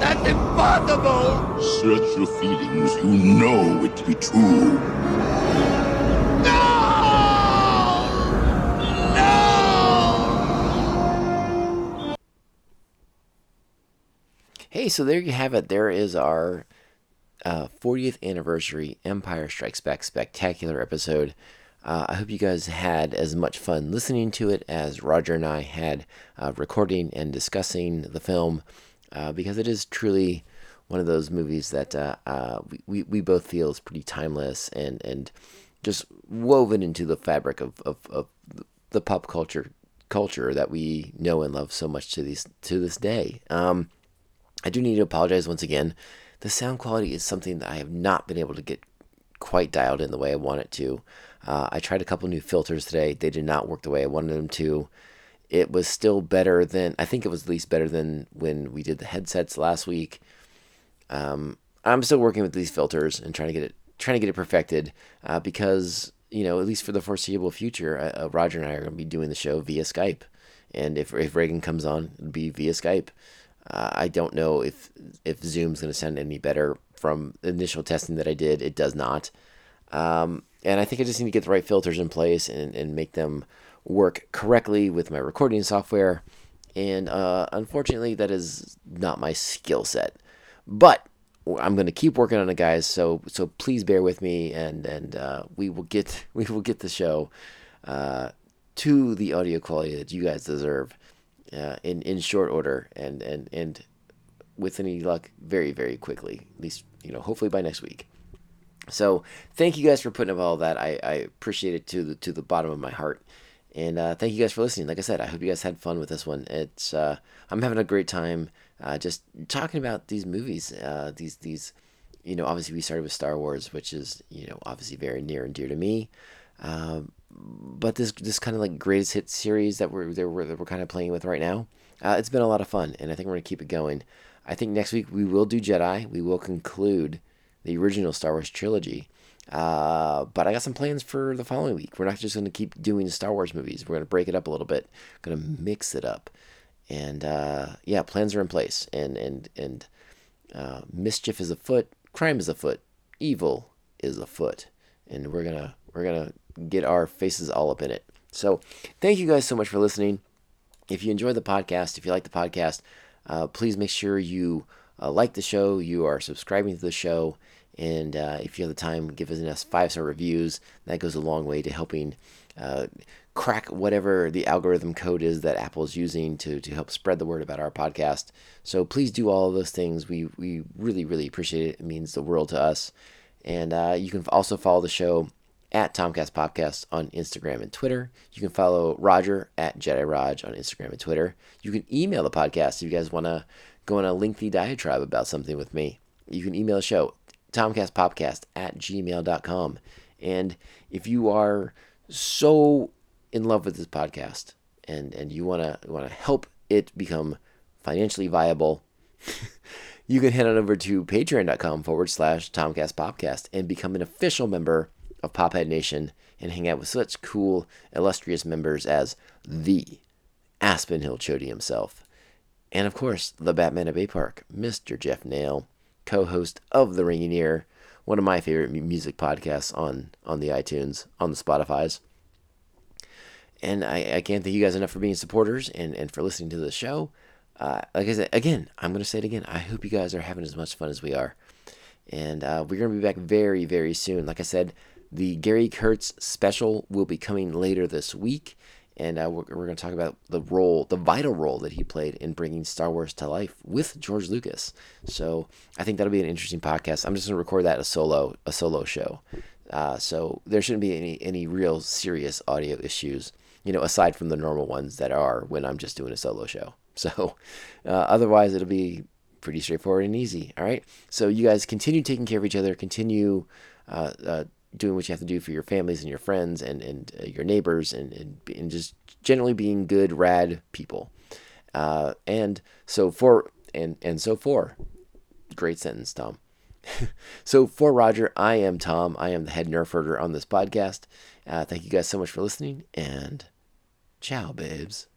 M: That's impossible.
B: Search your feelings. You know it to be true.
E: Hey, so there you have it. There is our uh, 40th anniversary Empire Strikes Back spectacular episode. Uh, I hope you guys had as much fun listening to it as Roger and I had uh, recording and discussing the film, uh, because it is truly one of those movies that uh, uh, we, we, we both feel is pretty timeless and, and just woven into the fabric of, of, of the pop culture culture that we know and love so much to these to this day. Um, I do need to apologize once again. The sound quality is something that I have not been able to get quite dialed in the way I want it to. Uh, I tried a couple new filters today. They did not work the way I wanted them to. It was still better than, I think it was at least better than when we did the headsets last week. Um, I'm still working with these filters and trying to get it, trying to get it perfected uh, because, you know, at least for the foreseeable future, uh, Roger and I are going to be doing the show via Skype. And if, if Reagan comes on, it'll be via Skype. Uh, I don't know if if Zoom's going to sound any better from initial testing that I did. It does not. Um, and I think I just need to get the right filters in place and, and make them work correctly with my recording software. And uh, unfortunately, that is not my skill set. But I'm going to keep working on it, guys. So so please bear with me, and and uh, we will get we will get the show uh, to the audio quality that you guys deserve uh, in in short order and and and with any luck very very quickly at least you know hopefully by next week. So thank you guys for putting up all that. I, I appreciate it to the to the bottom of my heart. And uh, thank you guys for listening. Like i said i hope you guys had fun with this one. It's uh, i'm having a great time uh, just talking about these movies uh, these these you know obviously we started with star wars which is you know obviously very near and dear to me. Um, but this this kind of like greatest hit series that we're that we're, that we're kind of playing with right now, uh, it's been a lot of fun, and I think we're gonna keep it going. I think next week we will do Jedi. We will conclude the original Star Wars trilogy. Uh, but I got some plans for the following week. We're not just gonna keep doing Star Wars movies. We're gonna break it up a little bit. Gonna mix it up, and uh, yeah, plans are in place. And and and uh, mischief is afoot. Crime is afoot. Evil is afoot. And we're gonna we're gonna get our faces all up in it. So, thank you guys so much for listening. If you enjoy the podcast, if you like the podcast, uh, please make sure you uh, like the show, you are subscribing to the show, and uh, if you have the time, give us five star reviews. That goes a long way to helping uh, crack whatever the algorithm code is that Apple's using to, to help spread the word about our podcast. So please do all of those things. We, we really, really appreciate it. It means the world to us. And uh, you can also follow the show at Tomcast Podcast on Instagram and Twitter. You can follow Roger at Jedi Raj on Instagram and Twitter. You can email the podcast if you guys want to go on a lengthy diatribe about something with me. You can email the show, tomcastpopcast at gmail.com. And if you are so in love with this podcast and, and you want to want to help it become financially viable, you can head on over to patreon.com forward slash tomcastpopcast and become an official member of Pophead Nation and hang out with such cool, illustrious members as the Aspen Hill Chody himself. And of course, the Batman of Bay Park, Mr. Jeff Nail, co host of The Ringing Ear, one of my favorite music podcasts on, on the iTunes, on the Spotify's. And I, I can't thank you guys enough for being supporters and, and for listening to the show. Uh, like I said, again, I'm going to say it again. I hope you guys are having as much fun as we are. And uh, we're going to be back very, very soon. Like I said, the Gary Kurtz special will be coming later this week. and uh, we're, we're going to talk about the role, the vital role that he played in bringing Star Wars to life with George Lucas. So I think that'll be an interesting podcast. I'm just going to record that a solo, a solo show. Uh, so there shouldn't be any any real serious audio issues, you know, aside from the normal ones that are when I'm just doing a solo show. So uh, otherwise, it'll be pretty straightforward and easy. All right. So you guys continue taking care of each other. Continue uh, uh, doing what you have to do for your families and your friends and and uh, your neighbors and, and and just generally being good, rad people. Uh, and so for and and so for, great sentence, Tom. so for Roger, I am Tom. I am the head nerf herder on this podcast. Uh, thank you guys so much for listening, and ciao, babes.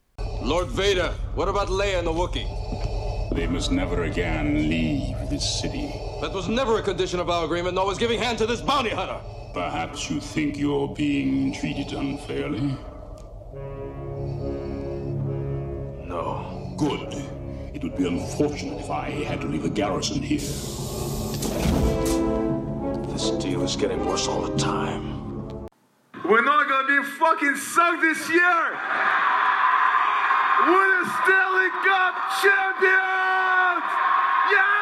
N: Lord Vader, what about Leia and the Wookiee?
B: They must never again leave this city.
N: That was never a condition of our agreement, nor was giving Han to this bounty hunter.
B: Perhaps you think you're being treated unfairly?
N: No.
B: Good. It would be unfortunate if I had to leave a garrison here.
N: This deal is getting worse all the time.
O: We're not gonna be fucking sucked this year! We're the Stanley Cup champions! Yeah!